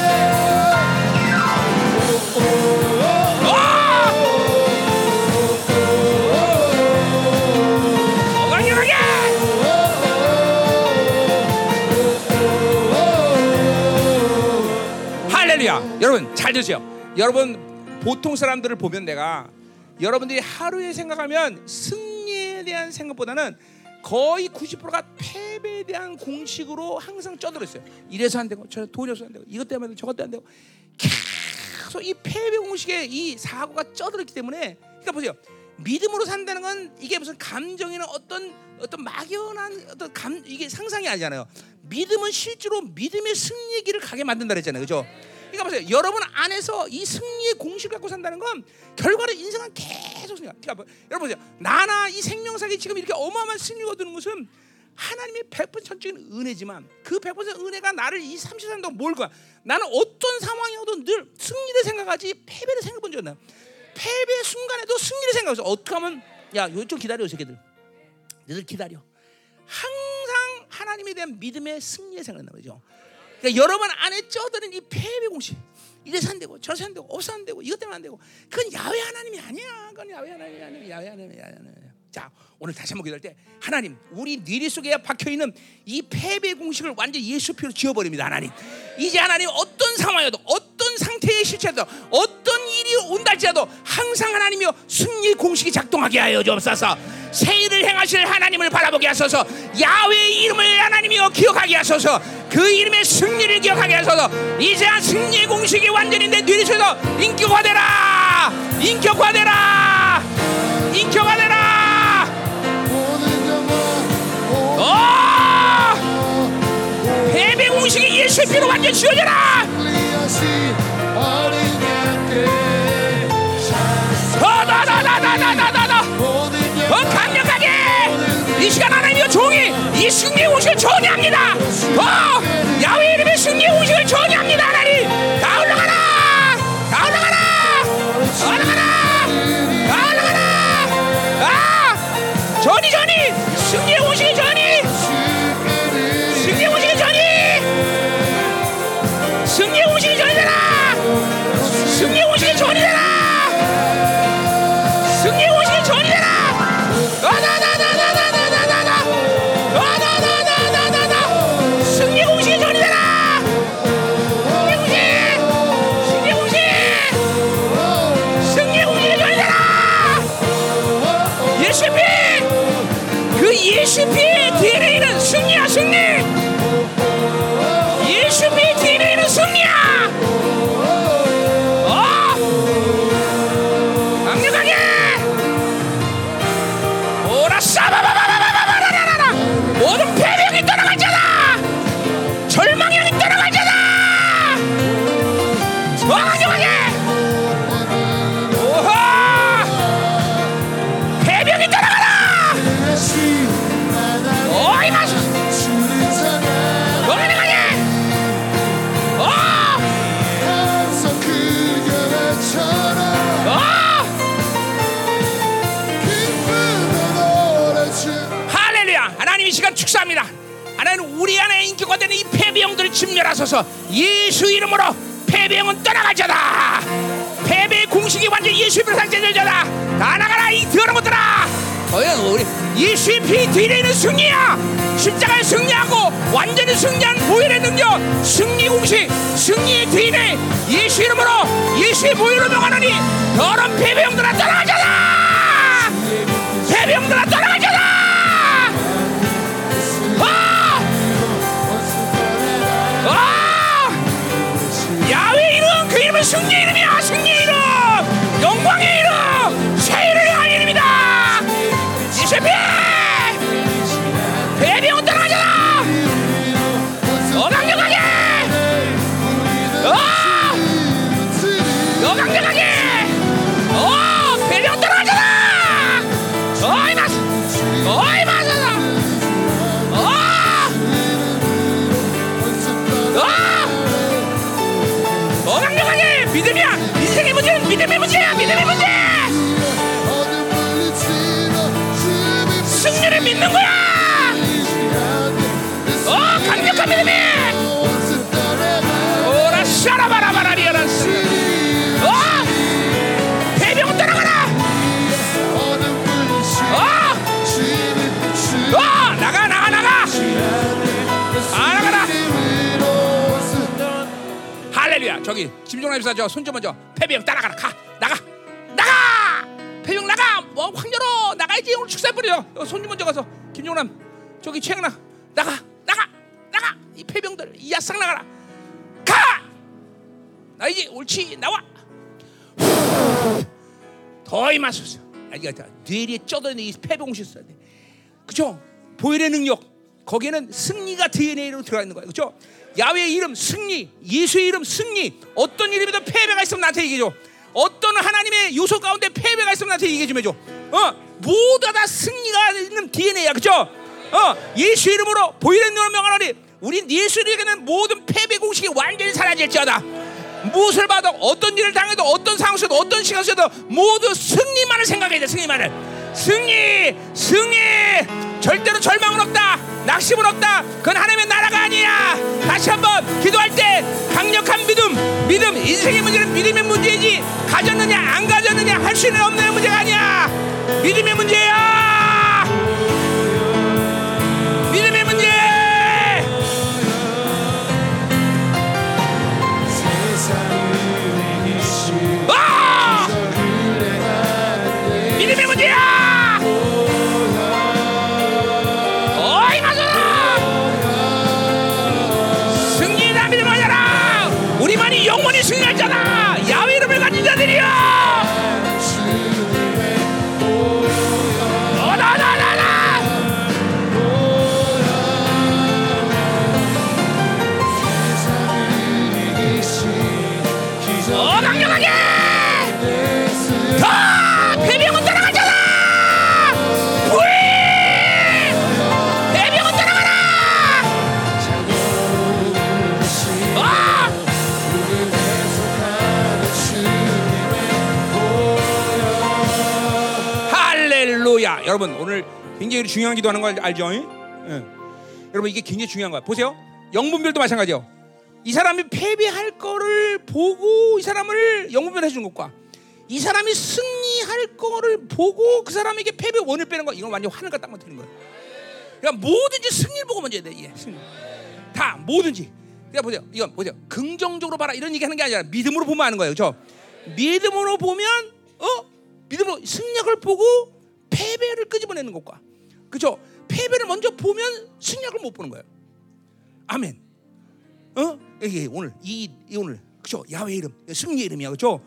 S1: 강력하게! 할렐루야! 여러분 잘 들으세요. 여러분 보통 사람들을 보면 내가 여러분들이 하루에 생각하면 승리에 대한 생각보다는 거의 90%가 패배에 대한 공식으로 항상 쪄들어 있어요 이래서 안 되고 저 돈이 없어서 안 되고 이것 때문에 저것 때문에 안 되고 계속 이 패배 공식에 이 사고가 쪄들었기 때문에 그러니까 보세요 믿음으로 산다는 건 이게 무슨 감정이나 어떤 어떤 막연한 어떤 감 이게 상상이 아니잖아요. 믿음은 실제로 믿음의 승리의 길을 가게 만든다 그랬잖아요. 그죠? 그러니까 보세요. 여러분 안에서 이 승리의 공식을 갖고 산다는 건 결과로 인생은 계속 승리가. 그러니까 뭐, 여러분 보세요. 나나 이 생명사기 지금 이렇게 어마어마한 승리가 얻는 것은 하나님의 100% 전적인 은혜지만 그100% 은혜가 나를 이 30년 동안 뭘 거야? 나는 어떤 상황이어도 늘 승리를 생각하지 패배를 생각해 본 적이 없나? 패배 순간에도 승리를 생각해서 어떻게 하면 야, 좀 기다려, 이 새끼들. 너들 기다려. 항상 하나님에 대한 믿음의 승리의 생각을 나죠. 그러니까 여러분 안에 쪄드는 이 패배 공식. 이래서 안 되고 저래서 안 되고 없어 안 되고 이것 때문에 안 되고 그건 야외 하나님이 아니야. 그건 야외 하나님이 아니야. 야외 하나님이 아니야. 자 오늘 다시 한번 기도할 때 하나님 우리 뇌리 속에 박혀 있는 이 패배 공식을 완전 히 예수 피로 지워버립니다 하나님 이제 하나님 어떤 상황이어도 어떤 상태의 실체도 어떤 일이 온다 할지라도 항상 하나님이여 승리 공식이 작동하게 하여 주옵소서. 새 일을 행하실 하나님을 바라보게 하소서. 야외의 이름을 하나님이여 기억하게 하소서. 그 이름의 승리를 기억하게 하소서. 이제 승리의 공식이 완전히 내 뇌리 속에서 인격화되라! 인격화되라! 인격화되라! 어! 패배 공식이 예수의 피로 완전 지워져라
S2: 나나나나나나나나.
S1: 더
S2: 어,
S1: 강력하게. 이 시간 하나님의 종이 이 승리의 오식을 전해합니다. 더 어, 야외 이름의 승리의 오식을 전해합니다 하나님. 다 올라가라. 다 올라가라. 올라가라. 다 올라가라. 아 전이 전이. 진멸하소서. 예수 이름으로 패배형은 떠나가자다. 패배의 공식이 완전 예수 이름으로 상제되자다 다 나가라 이 더러운 것들아 어여 우리 예수의 피 뒤에 있는 승리야? 십자가에 승리하고 완전히 승리한 보혈의 능력 승리 공식 승리의 뒤에 예수 이름으로 예수의 보혈로 명하노니 더러운 패배형들아 떠나가자다 패배형들아 떠나가자다 승리의 이름이야 승리의 이름 샤라바라바라리아란스. 어? 대병 따라가라! 어? 나가 나가 나가! 아 나가라! 할렐루야. 저기 김종남 집사 저손 좀 먼저 패병 따라가라. 가 나가 나가! 패병 나가! 뭐 황렬어 나가야지. 오늘 축사 뿌려 손좀 먼저 가서 김종남 저기 최영나 나가 나가 나가! 이 패병들 이 야상 나가라. 가 나 이제 옳지 나와. 더 임하소서. 아, 이게 뇌리에 쩌던 이 패병 오셨어야 돼. 그죠? 보혈의 능력. 거기에는 승리가 DNA로 들어가 있는 거예요 그죠? 야외의 이름 승리 예수의 이름 승리. 어떤 이름에도 패배가 있으면 나한테 얘기해줘. 어떤 하나님의 요소 가운데 패배가 있으면 나한테 얘기해 좀 해줘. 어? 모두 다 승리가 있는 DNA야. 그죠? 어? 예수 이름으로 보혈의 능력을 명하노니 우린 예수에게는 모든 패배 공식이 완전히 사라질지어다 무엇을 봐도 어떤 일을 당해도 어떤 상황 속에도 어떤 시간 속에도 모두 승리만을 생각해야 돼 승리만을. 승리 승리! 절대로 절망은 없다. 낙심은 없다. 그건 하나님의 나라가 아니야. 다시 한번 기도할 때 강력한 믿음 믿음 인생의 문제는 믿음의 문제이지 가졌느냐 안 가졌느냐 할수 있는 없는 문제가 아니야. 믿음의 문제야 승리하잖아. 야외 이름을 가진 자들이야 여러분 오늘 굉장히 중요한 기도하는 거 알- 알죠? 예. 여러분 이게 굉장히 중요한 거야. 보세요. 영분별도 마찬가지요. 이 사람이 패배할 거를 보고 이 사람을 영분별 해주는 것과 이 사람이 승리할 거를 보고 그 사람에게 패배 원을 빼는 거 이건 완전 하늘과 땅만 틀린 거예요. 그러니까 뭐든지 승리를 보고 먼저 해야 돼. 이게 승리. 다 뭐든지. 그러니까 보세요. 이건 보세요. 긍정적으로 봐라 이런 얘기하는 게 아니라 믿음으로 보면 아는 거예요. 그렇죠? 믿음으로 보면 어 믿음으로 승력을 보고 패배를 끄집어내는 것과 그렇죠? 패배를 먼저 보면 승력을 못 보는 거예요. 아멘. 어? 이게 오늘 이, 이 오늘 그죠? 야훼 이름 승리의 이름이야 그죠?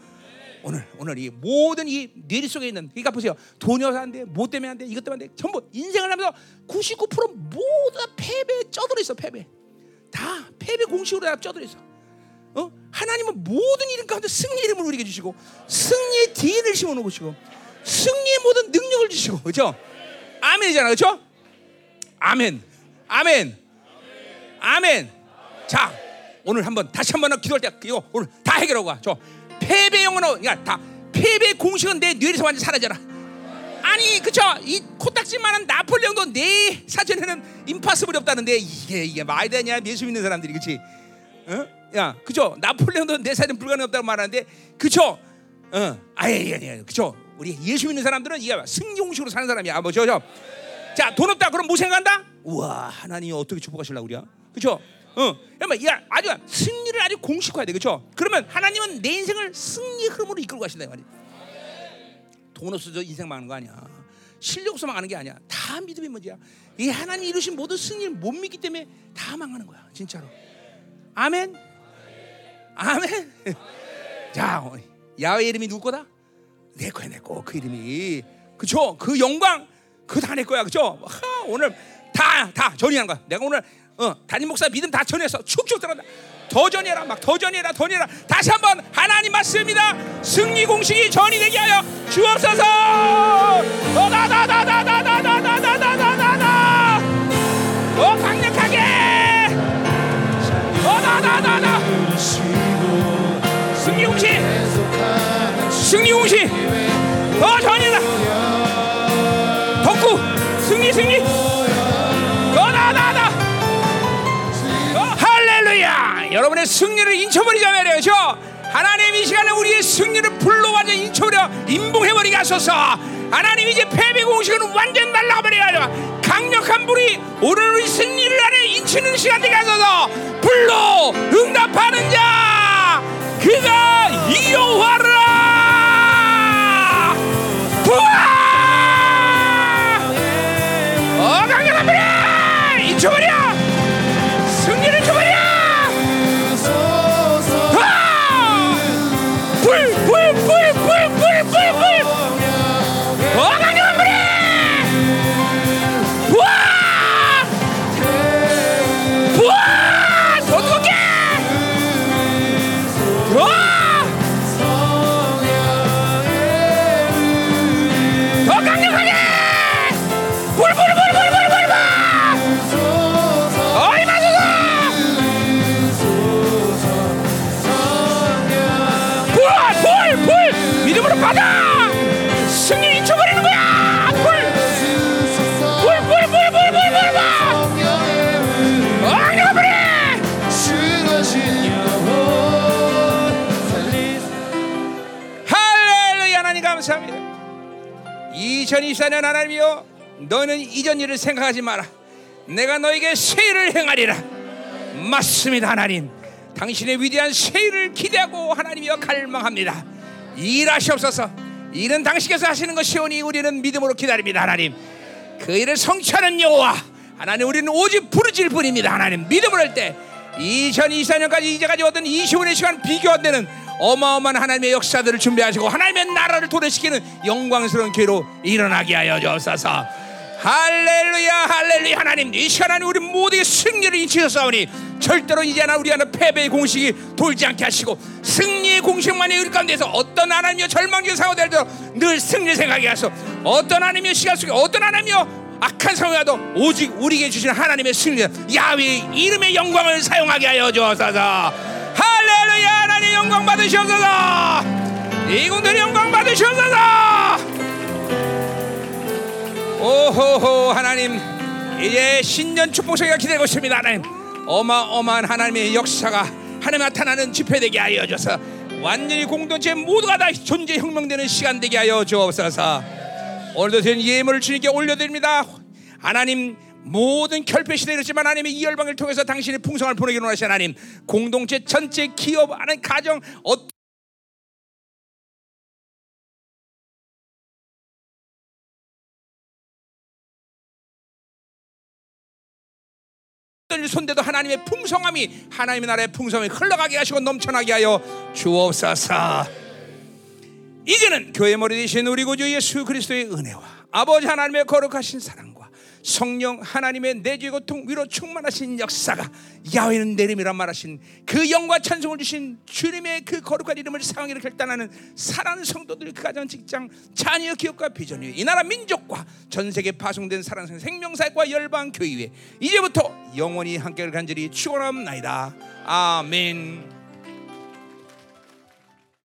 S1: 오늘 오늘 이 모든 이 뇌리 속에 있는 그러니까 보세요 돈이어서 안 돼, 뭐 때문에 안 돼, 이것 때문에 안 돼, 전부 인생을 하면서 99% 모두 다 패배에 쪄들어 있어 패배 다 패배 공식으로 다 쪄들어 있어. 어? 하나님은 모든 이름 가운데 승리 이름을 우리에게 주시고 승리의 DN을 심어 놓으시고 승리의 모든 능력을 주시고 그죠? 아멘이잖아 그죠? 아멘 아멘 아멘. 자, 오늘 한번 다시 한번 기도할 때 이거 오늘 다 해결하고 가. 저 패배 영혼은 그러니까 다 패배 공식은 내 뇌에서 완전 사라져라. 아니 그쵸 이 코딱지만한 나폴레옹도 내 사전에는 임파서블이 없다는데 이게 이게 말이 되냐 예수 믿는 사람들이 그치 어? 야 그쵸 나폴레옹도 내 사전 불가능 없다고 말하는데 그쵸 어 아예 아예 그쵸 우리 예수 믿는 사람들은 이게 승리 공식으로 사는 사람이야 뭐죠 저 자, 돈 없다. 그럼 뭐 생각한다? 우와, 하나님이 어떻게 축복하실라 우리야? 그렇죠? 어, 야, 아주 승리를 아주 공식화해야 돼, 그렇죠? 그러면 하나님은 내 인생을 승리 흐름으로 이끌고 가신다 이 말이야. 돈 없어서 인생 망하는 거 아니야. 실력 없어 망하는 게 아니야. 다 믿음의 문제야. 이 하나님이 이루신 모든 승리를 못 믿기 때문에 다 망하는 거야, 진짜로. 아멘. 아멘. 자, 어, 야훼 이름이 누구 거다? 내 거야, 내 거. 그 이름이. 그쵸? 그 영광, 그거 다내 거야. 그쵸? 하, 오늘 다, 다 전이하는 거야. 내가 오늘, 어, 담임 목사 믿음 다 전했어. 축축 들어간다. 더 전해라, 막 더 전해라, 더 전해라. 다시 한번 하나님 말씀입니다. 승리 공식이 전이 되게 하여 주옵소서. 어, 다다다다다다다다다다다다. 어, 강력하게. 어, 다다다다. 승리 공식. 승리 공식. 승리 너나나나. 할렐루야. 여러분의 승리를 인쳐버리자 말이죠. 하나님 이 시간에 우리의 승리를 불로 완전 인쳐버려 인봉해버리게 하소서. 하나님 이제 패배 공식은 완전 하소서 강력한 불이 오늘 우리 승리를 안에 인치는 시간 되게 하소서. 불로 응답하는 자 그가 이여호와라. 부하 おかげ 2024년 하나님이여 너는 이전 일을 생각하지 마라. 내가 너에게 세일을 행하리라. 맞습니다 하나님. 당신의 위대한 세일을 기대하고 하나님이여 갈망합니다. 일하시옵소서. 일은 당신께서 하시는 것이오니 우리는 믿음으로 기다립니다 하나님. 그 일을 성취하는 여호와 하나님 우리는 오직 부르질 뿐입니다 하나님. 믿음을 할 때 2024년까지 이제까지 얻은 25년 시간 비교 안 되는 어마어마한 하나님의 역사들을 준비하시고 하나님의 나라를 도래시키는 영광스러운 기회로 일어나게 하여 주옵소서. 할렐루야 할렐루야. 하나님 이 시간 안에 우리 모두의 승리를 인치셨사오니 절대로 이제 하나 우리 안에 패배의 공식이 돌지 않게 하시고 승리의 공식만이 우리 가운데서 어떤 하나님이여 절망적인 상황 될때도 늘 승리 생각하게 하소. 어떤 하나님이여 시간 속에 어떤 하나님이여 악한 상황이라도 오직 우리에게 주신 하나님의 승리 야훼 이름의 영광을 사용하게 하여 주옵소서 할렐루야 하나님 영광 받으시옵소서. 이공들의 영광 받으시옵소서. 오호호 하나님. 이제 신년 축복세가 기다리고 있습니다 하나님. 어마어마한 하나님의 역사가 하나님 나타나는 집회되게 하여 줘서 완전히 공동체 모두가 다 존재 혁명되는 시간 되게 하여 주옵소서. 오늘도 된 예물을 주님께 올려드립니다. 하나님 모든 결핍 시대에 있지만 하나님의 이 열방을 통해서 당신의 풍성을 보내기를 원하시 하나님 공동체 전체 기업 하나님 가정 어 어떤 손대도 하나님의 풍성함이 하나님의 나라의 풍성함이 흘러가게 하시고 넘쳐나게 하여 주옵소서. 이제는 교회 머리 되신 우리 구주 예수 그리스도의 은혜와 아버지 하나님의 거룩하신 사랑과 성령 하나님의 내주의 고통 위로 충만하신 역사가 야훼는 내림이란 말하신 그 영과 찬송을 주신 주님의 그 거룩한 이름을 상하기를 결단하는 사랑하는 성도들 그 가정 직장 자녀 기업과 비전이 이 나라 민족과 전 세계 파송된 사랑하는 생명사과 열방 교회 이제부터 영원히 함께 간절히 축원합나이다 아멘.